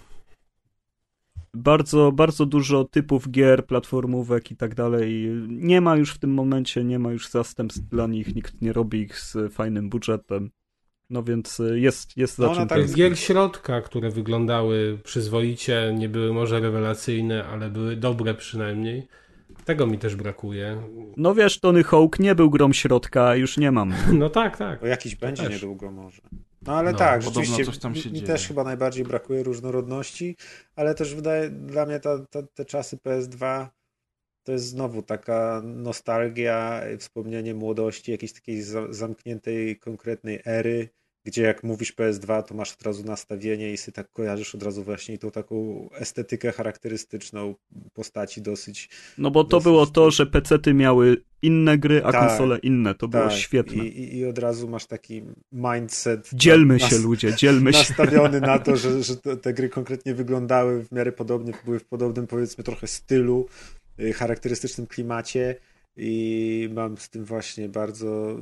Bardzo, bardzo dużo typów gier, platformówek i tak dalej. Nie ma już w tym momencie, nie ma już zastępstw dla nich, nikt nie robi ich z fajnym budżetem. No więc e, jest, jest za No, ona czym tak gier środka, które wyglądały przyzwoicie, nie były może rewelacyjne, ale były dobre przynajmniej. Tego mi też brakuje. No wiesz, Tony Hawk nie był grom środka, już nie mam. [LAUGHS] No tak, tak. Bo jakiś będzie też. niedługo może. No ale No, tak, rzeczywiście coś tam się mi, mi dzieje. też chyba najbardziej brakuje różnorodności, ale też wydaje dla mnie ta, ta, te czasy PS2 to jest znowu taka nostalgia, y, wspomnienie młodości, jakiejś takiej za, zamkniętej, konkretnej ery, gdzie jak mówisz PS2, to masz od razu nastawienie i sobie tak kojarzysz od razu właśnie tą taką estetykę charakterystyczną postaci dosyć No bo to Dosyć było to, że pecety miały inne gry, a Tak. konsole inne. To było tak, świetne. I, i, od razu masz taki mindset. Dzielmy nas- się ludzie, dzielmy się. nastawiony na to, że, że te, gry konkretnie wyglądały w miarę podobnie, były w podobnym powiedzmy trochę stylu, y, charakterystycznym klimacie i mam z tym właśnie bardzo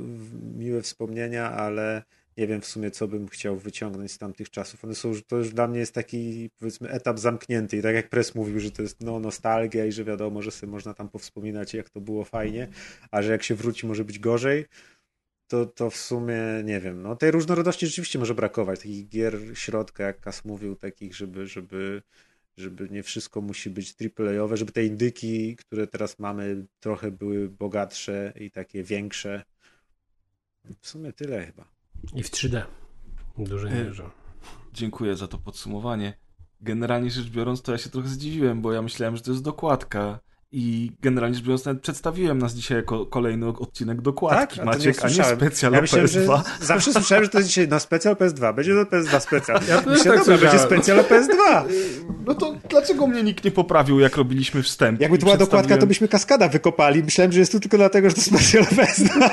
miłe wspomnienia, ale nie wiem w sumie co bym chciał wyciągnąć z tamtych czasów. One są, to już dla mnie jest taki powiedzmy etap zamknięty i tak jak Press mówił, że to jest no, nostalgia i że wiadomo, że sobie można tam powspominać jak to było fajnie, a że jak się wróci może być gorzej, to, to w sumie nie wiem. No, tej różnorodności rzeczywiście może brakować. Takich gier środka, jak Kas mówił, takich, żeby, żeby, żeby nie wszystko musi być AAA-owe, żeby te indyki, które teraz mamy, trochę były bogatsze i takie większe. W sumie tyle chyba. I w 3D. W dużej E, mierze. Dziękuję za to podsumowanie. Generalnie rzecz biorąc, to ja się trochę zdziwiłem, bo ja myślałem, że to jest dokładka. I generalnie rzecz biorąc, nawet przedstawiłem nas dzisiaj jako kolejny odcinek dokładki, Tak? A to nie Maciek, a nie specjal Ja myślałem, że PS2. zawsze słyszałem, że to jest dzisiaj na specjal PS2. Będzie to PS2 specjal. Ja Myślę, tak dobra, będzie specjal o PS2. No to dlaczego mnie nikt nie poprawił, jak robiliśmy wstęp? Jakby to była dokładka, to byśmy kaskada wykopali. Myślałem, że jest tu tylko dlatego, że to specjal o PS2.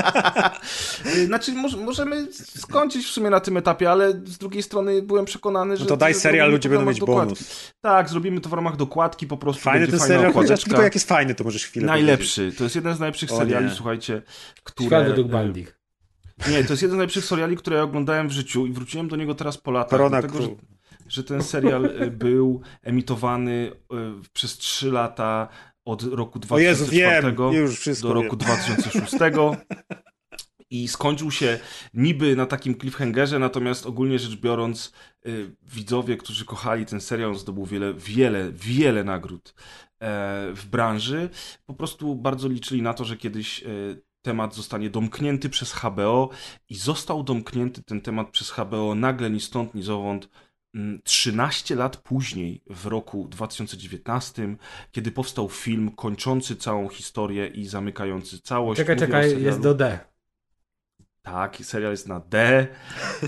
[LAUGHS] Znaczy, moż- możemy skończyć w sumie na tym etapie, ale z drugiej strony byłem przekonany, że... No to daj że serial, ludzie będą mieć dokładki. bonus. Tak, zrobimy to w ramach dokładki, po prostu Fajny ten serial, chociaż tylko jak jest fajny, to możesz chwilę powiedzieć. Najlepszy. To jest jeden z najlepszych O seriali, nie. słuchajcie, które... Świat według Bandich. Nie, to jest jeden z najlepszych seriali, które ja oglądałem w życiu i wróciłem do niego teraz po latach. Korona dlatego, że, że ten serial e, był emitowany e, przez 3 lata od roku O Jezu, 2004 wiem, do roku wiem. 2006. I skończył się niby na takim cliffhangerze, natomiast ogólnie rzecz biorąc, y, widzowie, którzy kochali ten serial, on zdobył wiele, wiele, wiele nagród e, w branży, po prostu bardzo liczyli na to, że kiedyś e, temat zostanie domknięty przez HBO i został domknięty ten temat przez HBO nagle ni stąd, ni zowąd. mm, 13 lat później, w roku 2019, kiedy powstał film kończący całą historię i zamykający całość. Czekaj, czekaj, jest do D. tak, serial jest na D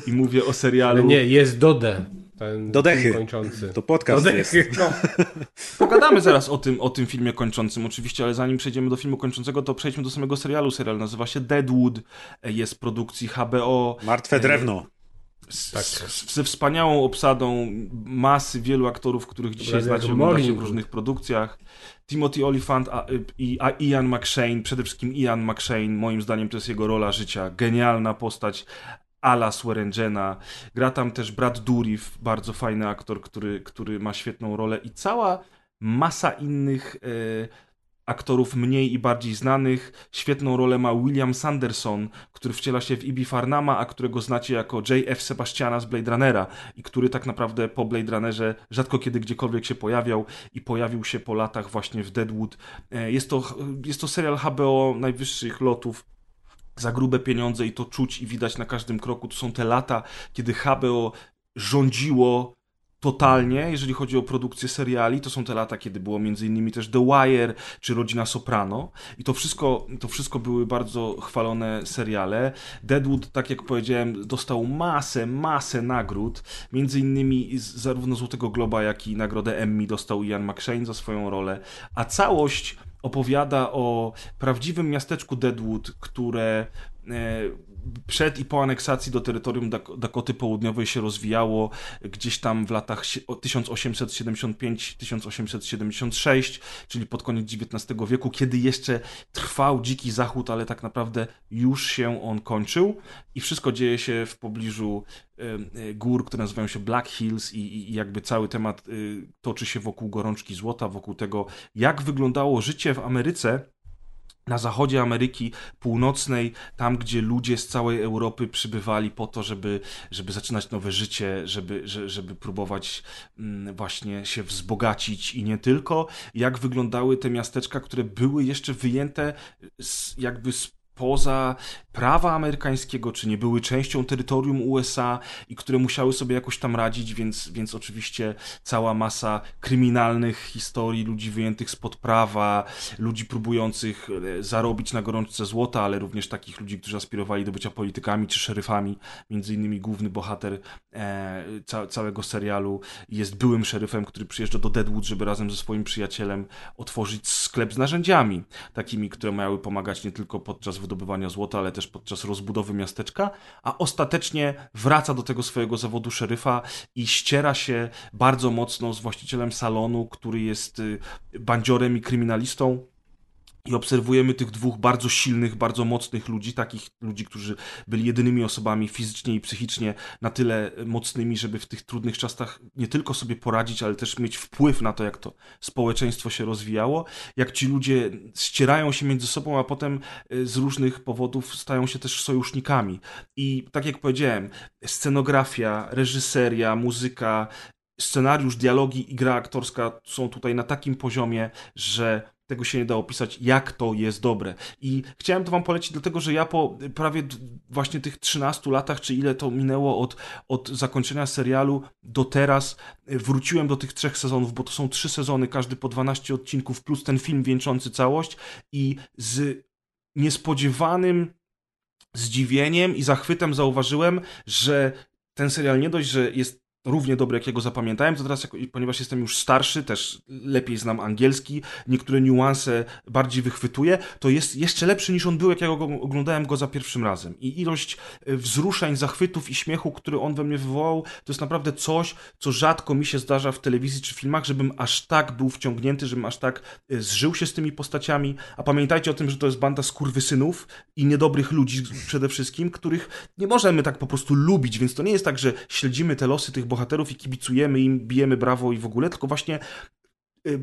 i mówię o serialu. Nie, jest do D. Ten Do dechy. kończący. To podcast do jest. dechy. [LAUGHS] No. Pogadamy zaraz o tym, o tym filmie kończącym oczywiście, ale zanim przejdziemy do filmu kończącego, to przejdźmy do samego serialu. Serial nazywa się Deadwood, e, jest w produkcji HBO. Martwe drewno. Z, Tak. z, ze wspaniałą obsadą masy wielu aktorów, których dzisiaj Dobra, znacie, oglądacie w różnych produkcjach. Timothy Olyphant a, i a Ian McShane, przede wszystkim Ian McShane, moim zdaniem to jest jego rola życia. Genialna postać Ala Swearengena. Gra tam też Brad Dourif, bardzo fajny aktor, który, który ma świetną rolę i cała masa innych e, aktorów mniej i bardziej znanych. Świetną rolę ma William Sanderson, który wciela się w Ibi Farnama, a którego znacie jako J.F. Sebastiana z Blade Runnera i który tak naprawdę po Blade Runnerze rzadko kiedy gdziekolwiek się pojawiał i pojawił się po latach właśnie w Deadwood. E, jest to, jest to serial HBO najwyższych lotów za grube pieniądze i to czuć i widać na każdym kroku. To są te lata, kiedy HBO rządziło totalnie, jeżeli chodzi o produkcję seriali. To są te lata, kiedy było innymi też The Wire czy Rodzina Soprano i to wszystko, to wszystko były bardzo chwalone seriale. Deadwood, tak jak powiedziałem, dostał masę, masę nagród, między innymi zarówno Złotego Globa, jak i nagrodę Emmy dostał Ian McShane za swoją rolę, a całość opowiada o prawdziwym miasteczku Deadwood, które e, przed i po aneksacji do terytorium Dakoty Południowej się rozwijało gdzieś tam w latach 1875-1876, czyli pod koniec XIX wieku, kiedy jeszcze trwał dziki zachód, ale tak naprawdę już się on kończył i wszystko dzieje się w pobliżu gór, które nazywają się Black Hills i, i jakby cały temat y, toczy się wokół gorączki złota, wokół tego, jak wyglądało życie w Ameryce na zachodzie Ameryki Północnej, tam gdzie ludzie z całej Europy przybywali po to, żeby, żeby zaczynać nowe życie, żeby, żeby próbować mm, właśnie się wzbogacić i nie tylko, jak wyglądały te miasteczka, które były jeszcze wyjęte z, jakby z poza prawa amerykańskiego, czy nie były częścią terytorium USA i które musiały sobie jakoś tam radzić, więc, więc oczywiście cała masa kryminalnych historii, ludzi wyjętych spod prawa, ludzi próbujących e, zarobić na gorączce złota, ale również takich ludzi, którzy aspirowali do bycia politykami czy szeryfami. Między innymi główny bohater e, ca całego serialu jest byłym szeryfem, który przyjeżdża do Deadwood, żeby razem ze swoim przyjacielem otworzyć sklep z narzędziami, takimi, które miały pomagać nie tylko podczas wydobywania złota, ale też podczas rozbudowy miasteczka, a ostatecznie wraca do tego swojego zawodu szeryfa i ściera się bardzo mocno z właścicielem salonu, który jest y, bandziorem i kryminalistą i obserwujemy tych dwóch bardzo silnych, bardzo mocnych ludzi, takich ludzi, którzy byli jedynymi osobami fizycznie i psychicznie na tyle mocnymi, żeby w tych trudnych czasach nie tylko sobie poradzić, ale też mieć wpływ na to, jak to społeczeństwo się rozwijało. Jak ci ludzie ścierają się między sobą, a potem e, z różnych powodów stają się też sojusznikami. I tak jak powiedziałem, scenografia, reżyseria, muzyka, scenariusz, dialogi i gra aktorska są tutaj na takim poziomie, że tego się nie da opisać, jak to jest dobre. I chciałem to wam polecić, dlatego że ja po prawie właśnie tych 13 latach, czy ile to minęło od, od zakończenia serialu do teraz, wróciłem do tych trzech sezonów, bo to są trzy sezony, każdy po 12 odcinków, plus ten film wieńczący całość i z niespodziewanym zdziwieniem i zachwytem zauważyłem, że ten serial nie dość, że jest równie dobry, jakiego zapamiętałem, to teraz, ponieważ jestem już starszy, też lepiej znam angielski, niektóre niuanse bardziej wychwytuję, to jest jeszcze lepszy niż on był, jak ja go, oglądałem go za pierwszym razem. I ilość e, wzruszeń, zachwytów i śmiechu, który on we mnie wywołał, to jest naprawdę coś, co rzadko mi się zdarza w telewizji czy filmach, żebym aż tak był wciągnięty, żebym aż tak e, zżył się z tymi postaciami. A pamiętajcie o tym, że to jest banda skurwysynów i niedobrych ludzi przede wszystkim, których nie możemy tak po prostu lubić, więc to nie jest tak, że śledzimy te losy tych bohaterów i kibicujemy im, bijemy brawo i w ogóle, tylko właśnie y,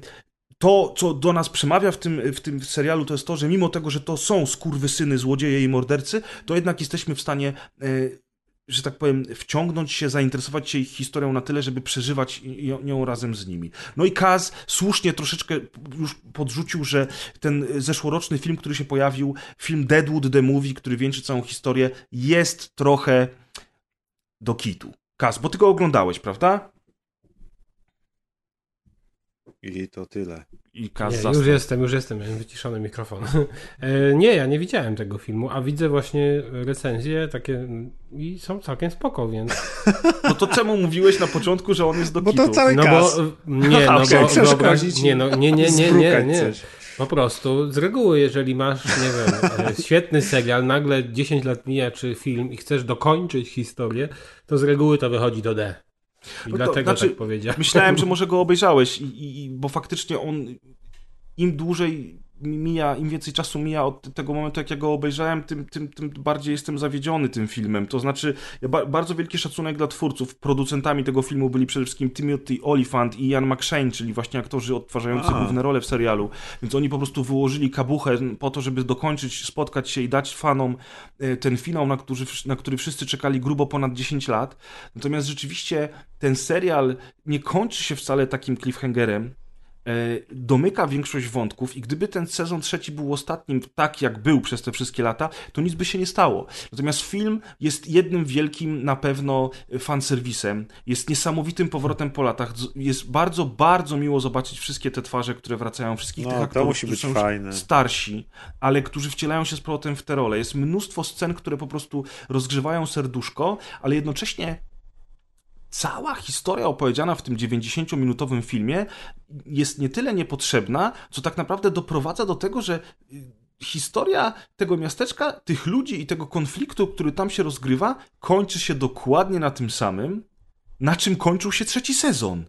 to, co do nas przemawia w tym, w tym serialu, to jest to, że mimo tego, że to są skurwysyny, złodzieje i mordercy, to jednak jesteśmy w stanie y, że tak powiem, wciągnąć się, zainteresować się ich historią na tyle, żeby przeżywać nią razem z nimi. No i Kaz słusznie troszeczkę już podrzucił, że ten zeszłoroczny film, który się pojawił, film Deadwood The Movie, który wieńczy całą historię, jest trochę do kitu. Kas, bo ty go oglądałeś, prawda? I to tyle. I Kas nie, już jestem, już jestem, miałem wyciszony mikrofon. [LAUGHS] E, nie, ja nie widziałem tego filmu, a widzę właśnie recenzje takie i są całkiem spoko, więc... [LAUGHS] No to czemu mówiłeś na początku, że on jest do bo to cały no Bo, nie, [LAUGHS] no bo, nie, no, nie, nie, nie, nie, nie. Po prostu z reguły, jeżeli masz, nie wiem, e, świetny serial, nagle 10 lat mija czy film i chcesz dokończyć historię, to z reguły to wychodzi do D. I no dlatego znaczy, tak powiedziałem. Myślałem, że może go obejrzałeś, i, i, bo faktycznie on im dłużej mija, im więcej czasu mija od tego momentu, jak ja go obejrzałem, tym, tym, tym bardziej jestem zawiedziony tym filmem. To znaczy, ja ba bardzo wielki szacunek dla twórców. Producentami tego filmu byli przede wszystkim Timothy Olyphant i Ian McShane, czyli właśnie aktorzy odtwarzający główne role w serialu. Więc oni po prostu wyłożyli kabuchę po to, żeby dokończyć, spotkać się i dać fanom e, ten finał, na, który, na który wszyscy czekali grubo ponad 10 lat. Natomiast rzeczywiście ten serial nie kończy się wcale takim cliffhangerem, domyka większość wątków i gdyby ten sezon trzeci był ostatnim tak, jak był przez te wszystkie lata, to nic by się nie stało. Natomiast film jest jednym wielkim na pewno fanserwisem, jest niesamowitym powrotem po latach, jest bardzo, bardzo miło zobaczyć wszystkie te twarze, które wracają, wszystkich no, tych aktorów, którzy są fajne. starsi, ale którzy wcielają się z powrotem w te role. Jest mnóstwo scen, które po prostu rozgrzewają serduszko, ale jednocześnie cała historia opowiedziana w tym 90-minutowym filmie jest nie tyle niepotrzebna, co tak naprawdę doprowadza do tego, że y, historia tego miasteczka, tych ludzi i tego konfliktu, który tam się rozgrywa, kończy się dokładnie na tym samym, na czym kończył się trzeci sezon.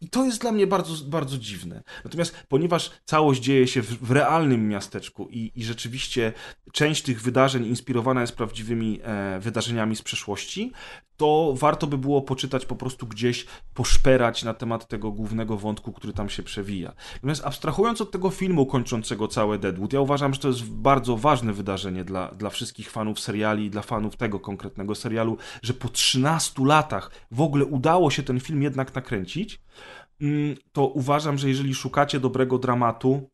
I to jest dla mnie bardzo, bardzo dziwne. Natomiast ponieważ całość dzieje się w, w realnym miasteczku i, i, rzeczywiście część tych wydarzeń inspirowana jest prawdziwymi e, wydarzeniami z przeszłości, to warto by było poczytać po prostu gdzieś, poszperać na temat tego głównego wątku, który tam się przewija. Natomiast abstrahując od tego filmu kończącego całe Deadwood, ja uważam, że to jest bardzo ważne wydarzenie dla, dla wszystkich fanów seriali i dla fanów tego konkretnego serialu, że po 13 latach w ogóle udało się ten film jednak nakręcić, to uważam, że jeżeli szukacie dobrego dramatu,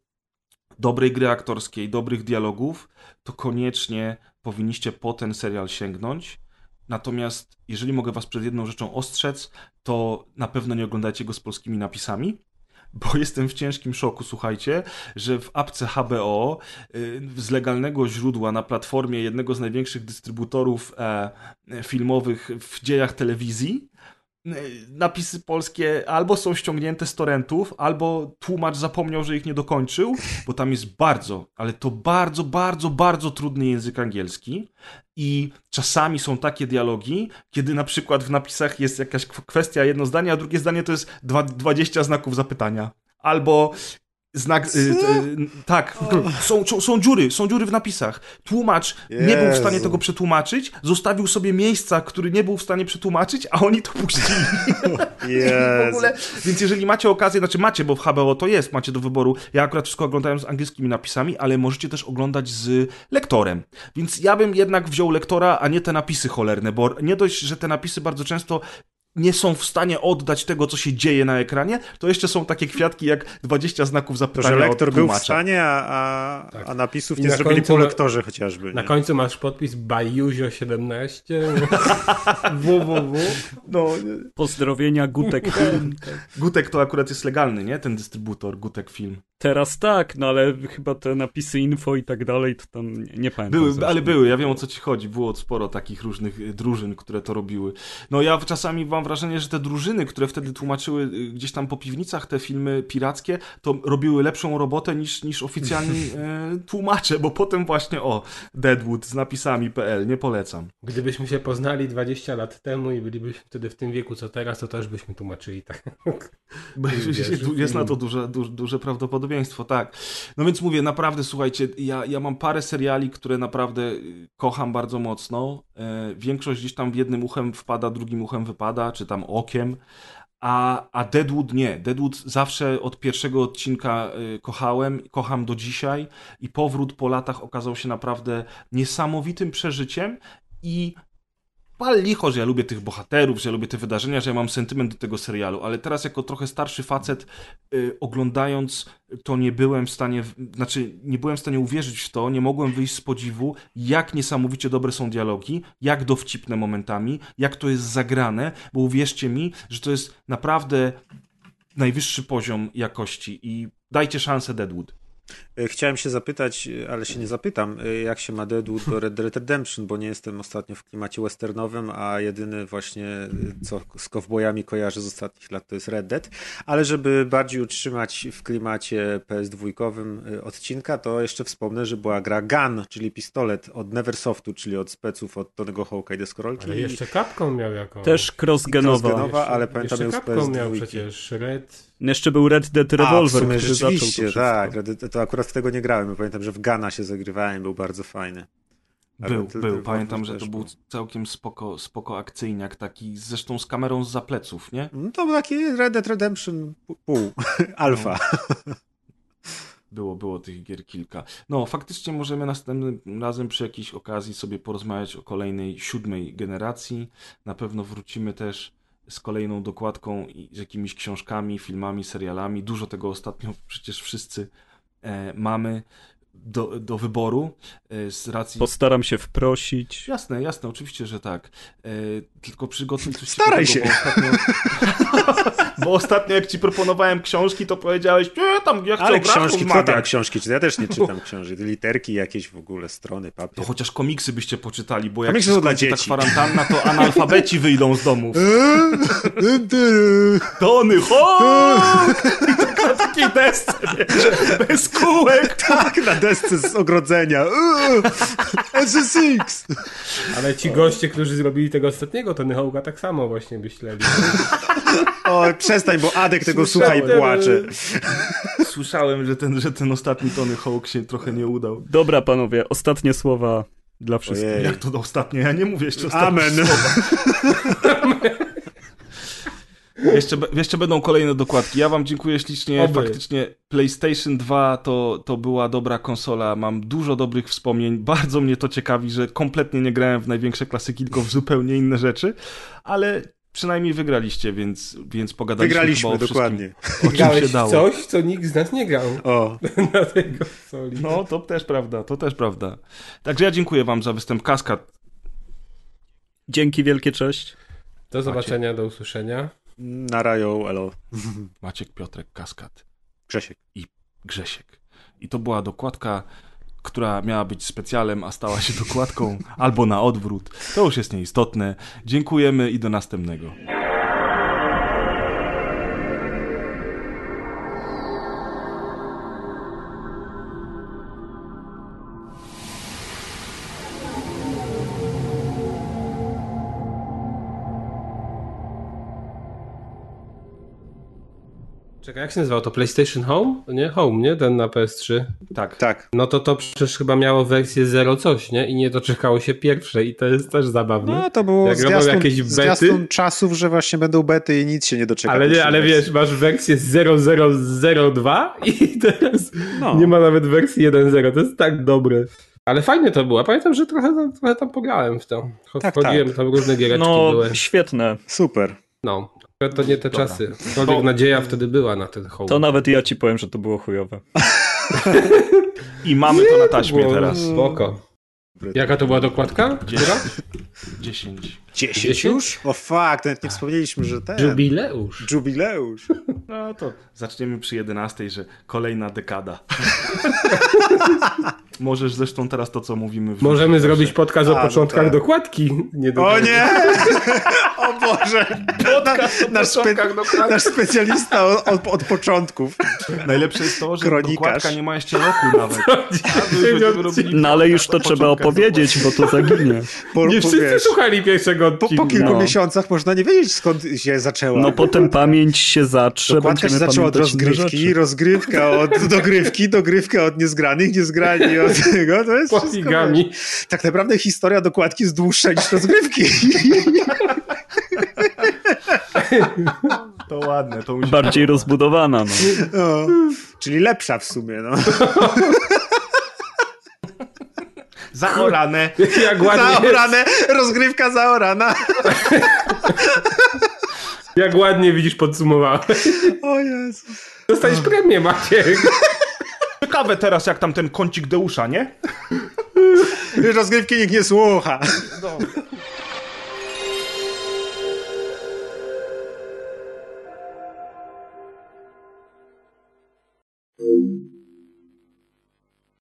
dobrej gry aktorskiej, dobrych dialogów, to koniecznie powinniście po ten serial sięgnąć. Natomiast jeżeli mogę was przed jedną rzeczą ostrzec, to na pewno nie oglądajcie go z polskimi napisami, [LAUGHS] bo jestem w ciężkim szoku, słuchajcie, że w apce HBO y, z legalnego źródła na platformie jednego z największych dystrybutorów e, filmowych w dziejach telewizji napisy polskie albo są ściągnięte z torrentów, albo tłumacz zapomniał, że ich nie dokończył, bo tam jest bardzo, ale to bardzo, bardzo, bardzo trudny język angielski i czasami są takie dialogi, kiedy na przykład w napisach jest jakaś kwestia, jedno zdanie, a drugie zdanie to jest 20 znaków zapytania. Albo Znak. Y, y, tak, są, są dziury, są dziury w napisach. Tłumacz Jezu. nie był w stanie tego przetłumaczyć, zostawił sobie miejsca, który nie był w stanie przetłumaczyć, a oni to puścili. [LAUGHS] [LAUGHS] w ogóle, więc jeżeli macie okazję, znaczy macie, bo w HBO to jest, macie do wyboru. Ja akurat wszystko oglądałem z angielskimi napisami, ale możecie też oglądać z lektorem. Więc ja bym jednak wziął lektora, a nie te napisy cholerne, bo nie dość, że te napisy bardzo często nie są w stanie oddać tego, co się dzieje na ekranie, to jeszcze są takie kwiatki jak 20 znaków zapytania to, że lektor był w stanie, a, a, tak. a napisów nie zrobili po lektorze chociażby. Na końcu masz podpis Bajuzio17 [LAUGHS] www. No, Pozdrowienia Gutek [LAUGHS] Film. Gutek to akurat jest legalny, nie? Ten dystrybutor Gutek Film. Teraz tak, no ale chyba te napisy info i tak dalej, to tam nie, nie pamiętam. Były, ale były, ja wiem o co ci chodzi. Było sporo takich różnych drużyn, które to robiły. No ja czasami mam wrażenie, że te drużyny, które wtedy tłumaczyły y, gdzieś tam po piwnicach te filmy pirackie, to robiły lepszą robotę niż, niż oficjalni e, [LAUGHS] tłumacze, bo potem właśnie o, Deadwood z napisami.pl, nie polecam. Gdybyśmy się poznali 20 lat temu i bylibyśmy wtedy w tym wieku co teraz, to też byśmy tłumaczyli tak. [LAUGHS] [LAUGHS] Jest, jest na to duże, duże, duże prawdopodobieństwo, tak. No więc mówię, naprawdę słuchajcie, ja, ja mam parę seriali, które naprawdę y, kocham bardzo mocno. E, większość gdzieś tam w jednym uchem wpada, drugim uchem wypada, czy tam okiem. A, a Deadwood nie. Deadwood zawsze od pierwszego odcinka y, kochałem, kocham do dzisiaj i powrót po latach okazał się naprawdę niesamowitym przeżyciem i pal licho, że ja lubię tych bohaterów, że ja lubię te wydarzenia, że ja mam sentyment do tego serialu, ale teraz jako trochę starszy facet y, oglądając to nie byłem w stanie, znaczy nie byłem w stanie uwierzyć w to, nie mogłem wyjść z podziwu, jak niesamowicie dobre są dialogi, jak dowcipne momentami, jak to jest zagrane, bo uwierzcie mi, że to jest naprawdę najwyższy poziom jakości i dajcie szansę Deadwood. E, chciałem się zapytać, e, ale się nie zapytam, e, jak się ma Deadwood do Red Dead Redemption, bo nie jestem ostatnio w klimacie westernowym, a jedyny właśnie co z kowbojami kojarzę z ostatnich lat to jest Red Dead. Ale żeby bardziej utrzymać w klimacie PS2 odcinka, to jeszcze wspomnę, że była gra Gun, czyli pistolet od Neversoftu, czyli od speców od Tonego Hawka i Deskorolki. Ale jeszcze Capcom miał jako... Też crossgenowa. Crossgenowa, ale pamiętam jeszcze ją z Capcom PS2. miał przecież Red... Jeszcze był Red Dead A, w Revolver, sumie który zaczął to tak. To akurat w tego nie grałem. bo Pamiętam, że w Gana się zagrywałem, był bardzo fajny. Był, był. Pamiętam, że to był całkiem spoko, spoko akcyjniak, taki zresztą z kamerą z zapleców, nie? No to był taki Red Dead Redemption pół, [LAUGHS] alfa. Było, było tych gier kilka. No, faktycznie możemy następnym razem przy jakiejś okazji sobie porozmawiać o kolejnej, siódmej generacji. Na pewno wrócimy też z kolejną dokładką i z jakimiś książkami, filmami, serialami. Dużo tego ostatnio przecież wszyscy e, mamy do, do wyboru e, z racji... Postaram się wprosić. Jasne, jasne, oczywiście, że tak. E, tylko przygotuj coś Staraj ciekawego, Bo ostatnio, [LAUGHS] bo ostatnio jak ci proponowałem książki, to powiedziałeś, nie, tam ja chcę Ale książki, co rozmawiać. tam książki? Czy ja też nie czytam książek. Literki jakieś w ogóle, strony, To papier. chociaż komiksy byście poczytali, bo jak Komiksy się są dla skończy ta dzieci. kwarantanna, to analfabeci wyjdą z domów. [LAUGHS] Tony Hawk! [LAUGHS] Na takiej desce, wiesz, bez kółek. tak, na desce z ogrodzenia. SSX! Ale ci goście, którzy zrobili tego ostatniego Tony Hawk'a tak samo właśnie myśleli. O, przestań, bo Adek tego Słyszałem, słucha i płacze. Słyszałem, że ten, że ten ostatni Tony Hawk się trochę nie udał. Dobra, panowie, ostatnie słowa dla wszystkich. Ojej. Jak to do ostatnio? Ja nie mówię jeszcze ostatnie Amen. [LAUGHS] Jeszcze, jeszcze będą kolejne dokładki. Ja wam dziękuję ślicznie. Oby. Faktycznie PlayStation 2 to, to była dobra konsola. Mam dużo dobrych wspomnień. Bardzo mnie to ciekawi, że kompletnie nie grałem w największe klasyki, tylko w zupełnie inne rzeczy. Ale przynajmniej wygraliście, więc, więc pogadaliśmy Wygraliśmy, chyba o dokładnie. o czym Grałeś się dało. coś, co nikt z nas nie grał O, [LAUGHS] na tej konsoli. No, to też prawda, to też prawda. Także ja dziękuję wam za występ Kaskad. Dzięki wielkie, cześć. Do zobaczenia, do usłyszenia. Na rają, elo. Maciek Piotrek Kaskad. Grzesiek. Grzesiek. I to była dokładka, która miała być specjalem, a stała się dokładką, albo na odwrót. To już jest nieistotne. Dziękujemy i do następnego. Czekaj, jak się nazywał to? PlayStation Home? Nie? Home, nie? Ten na PS3. Tak. Tak. No to to przecież chyba miało wersję 0 coś, nie? I nie doczekało się pierwszej i to jest też zabawne. No to było Jak zwiastun, jakieś bety? zwiastun czasów, że właśnie będą bety i nic się nie doczeka. Ale, nie, ale wersji. wiesz, masz wersję 0002 i teraz No. nie ma nawet wersji 1.0. To jest tak dobre. Ale fajnie to było. Pamiętam, że trochę, tam- trochę tam pograłem w to. Tak, Chodziłem, tak. tam różne giereczki No, były. świetne. Super. No, to nie te czasy. Aczkolwiek nadzieja wtedy była na ten hołd. To nawet ja ci powiem, że to było chujowe. [LAUGHS] I mamy to na taśmie teraz. Spoko. Jaka to była dokładka? Która? 10. 10 Dziesięć? już? O fuck, nawet nie wspomnieliśmy, że ten... Jubileusz. Jubileusz. No to zaczniemy przy 11, że kolejna dekada. [LAUGHS] Możesz zresztą teraz to, co mówimy. w Możemy że- zrobić podcast o A, no początkach tak. dokładki. Nie O dokładki. nie! [LAUGHS] O Boże! nasz, spe... początkach dokładki. nasz specjalista od, od, początków. Najlepsze jest to, że Kronikarz. dokładka nie ma jeszcze roku nawet. No ale już to podcast o trzeba opowiedzieć, bo to zaginie. Po, Nie po, wszyscy wiesz, słuchali pierwszego po, odcinka. po kilku No. miesiącach można nie wiedzieć skąd się zaczęła. No potem pamięć się zatrze, Dokładka się zaczęła od rozgrywki, rozgrywka od [LAUGHS] dogrywki, dogrywka od niezgranych, niezgrani od tego. To jest wszystko, Poligami. wiesz. Tak naprawdę historia dokładki jest dłuższa niż rozgrywki. To ładne, to mi się Bardziej rozbudowana, no. No, czyli lepsza w sumie. No. Zaorane. Jak ładnie, Zaorane, rozgrywka zaorana. jak ładnie widzisz podsumowałeś. O Jezu. Dostałeś premię, Maciek. Ciekawe teraz, jak tam ten kącik Deusza, nie? Rozgrywki nikt nie słucha. No.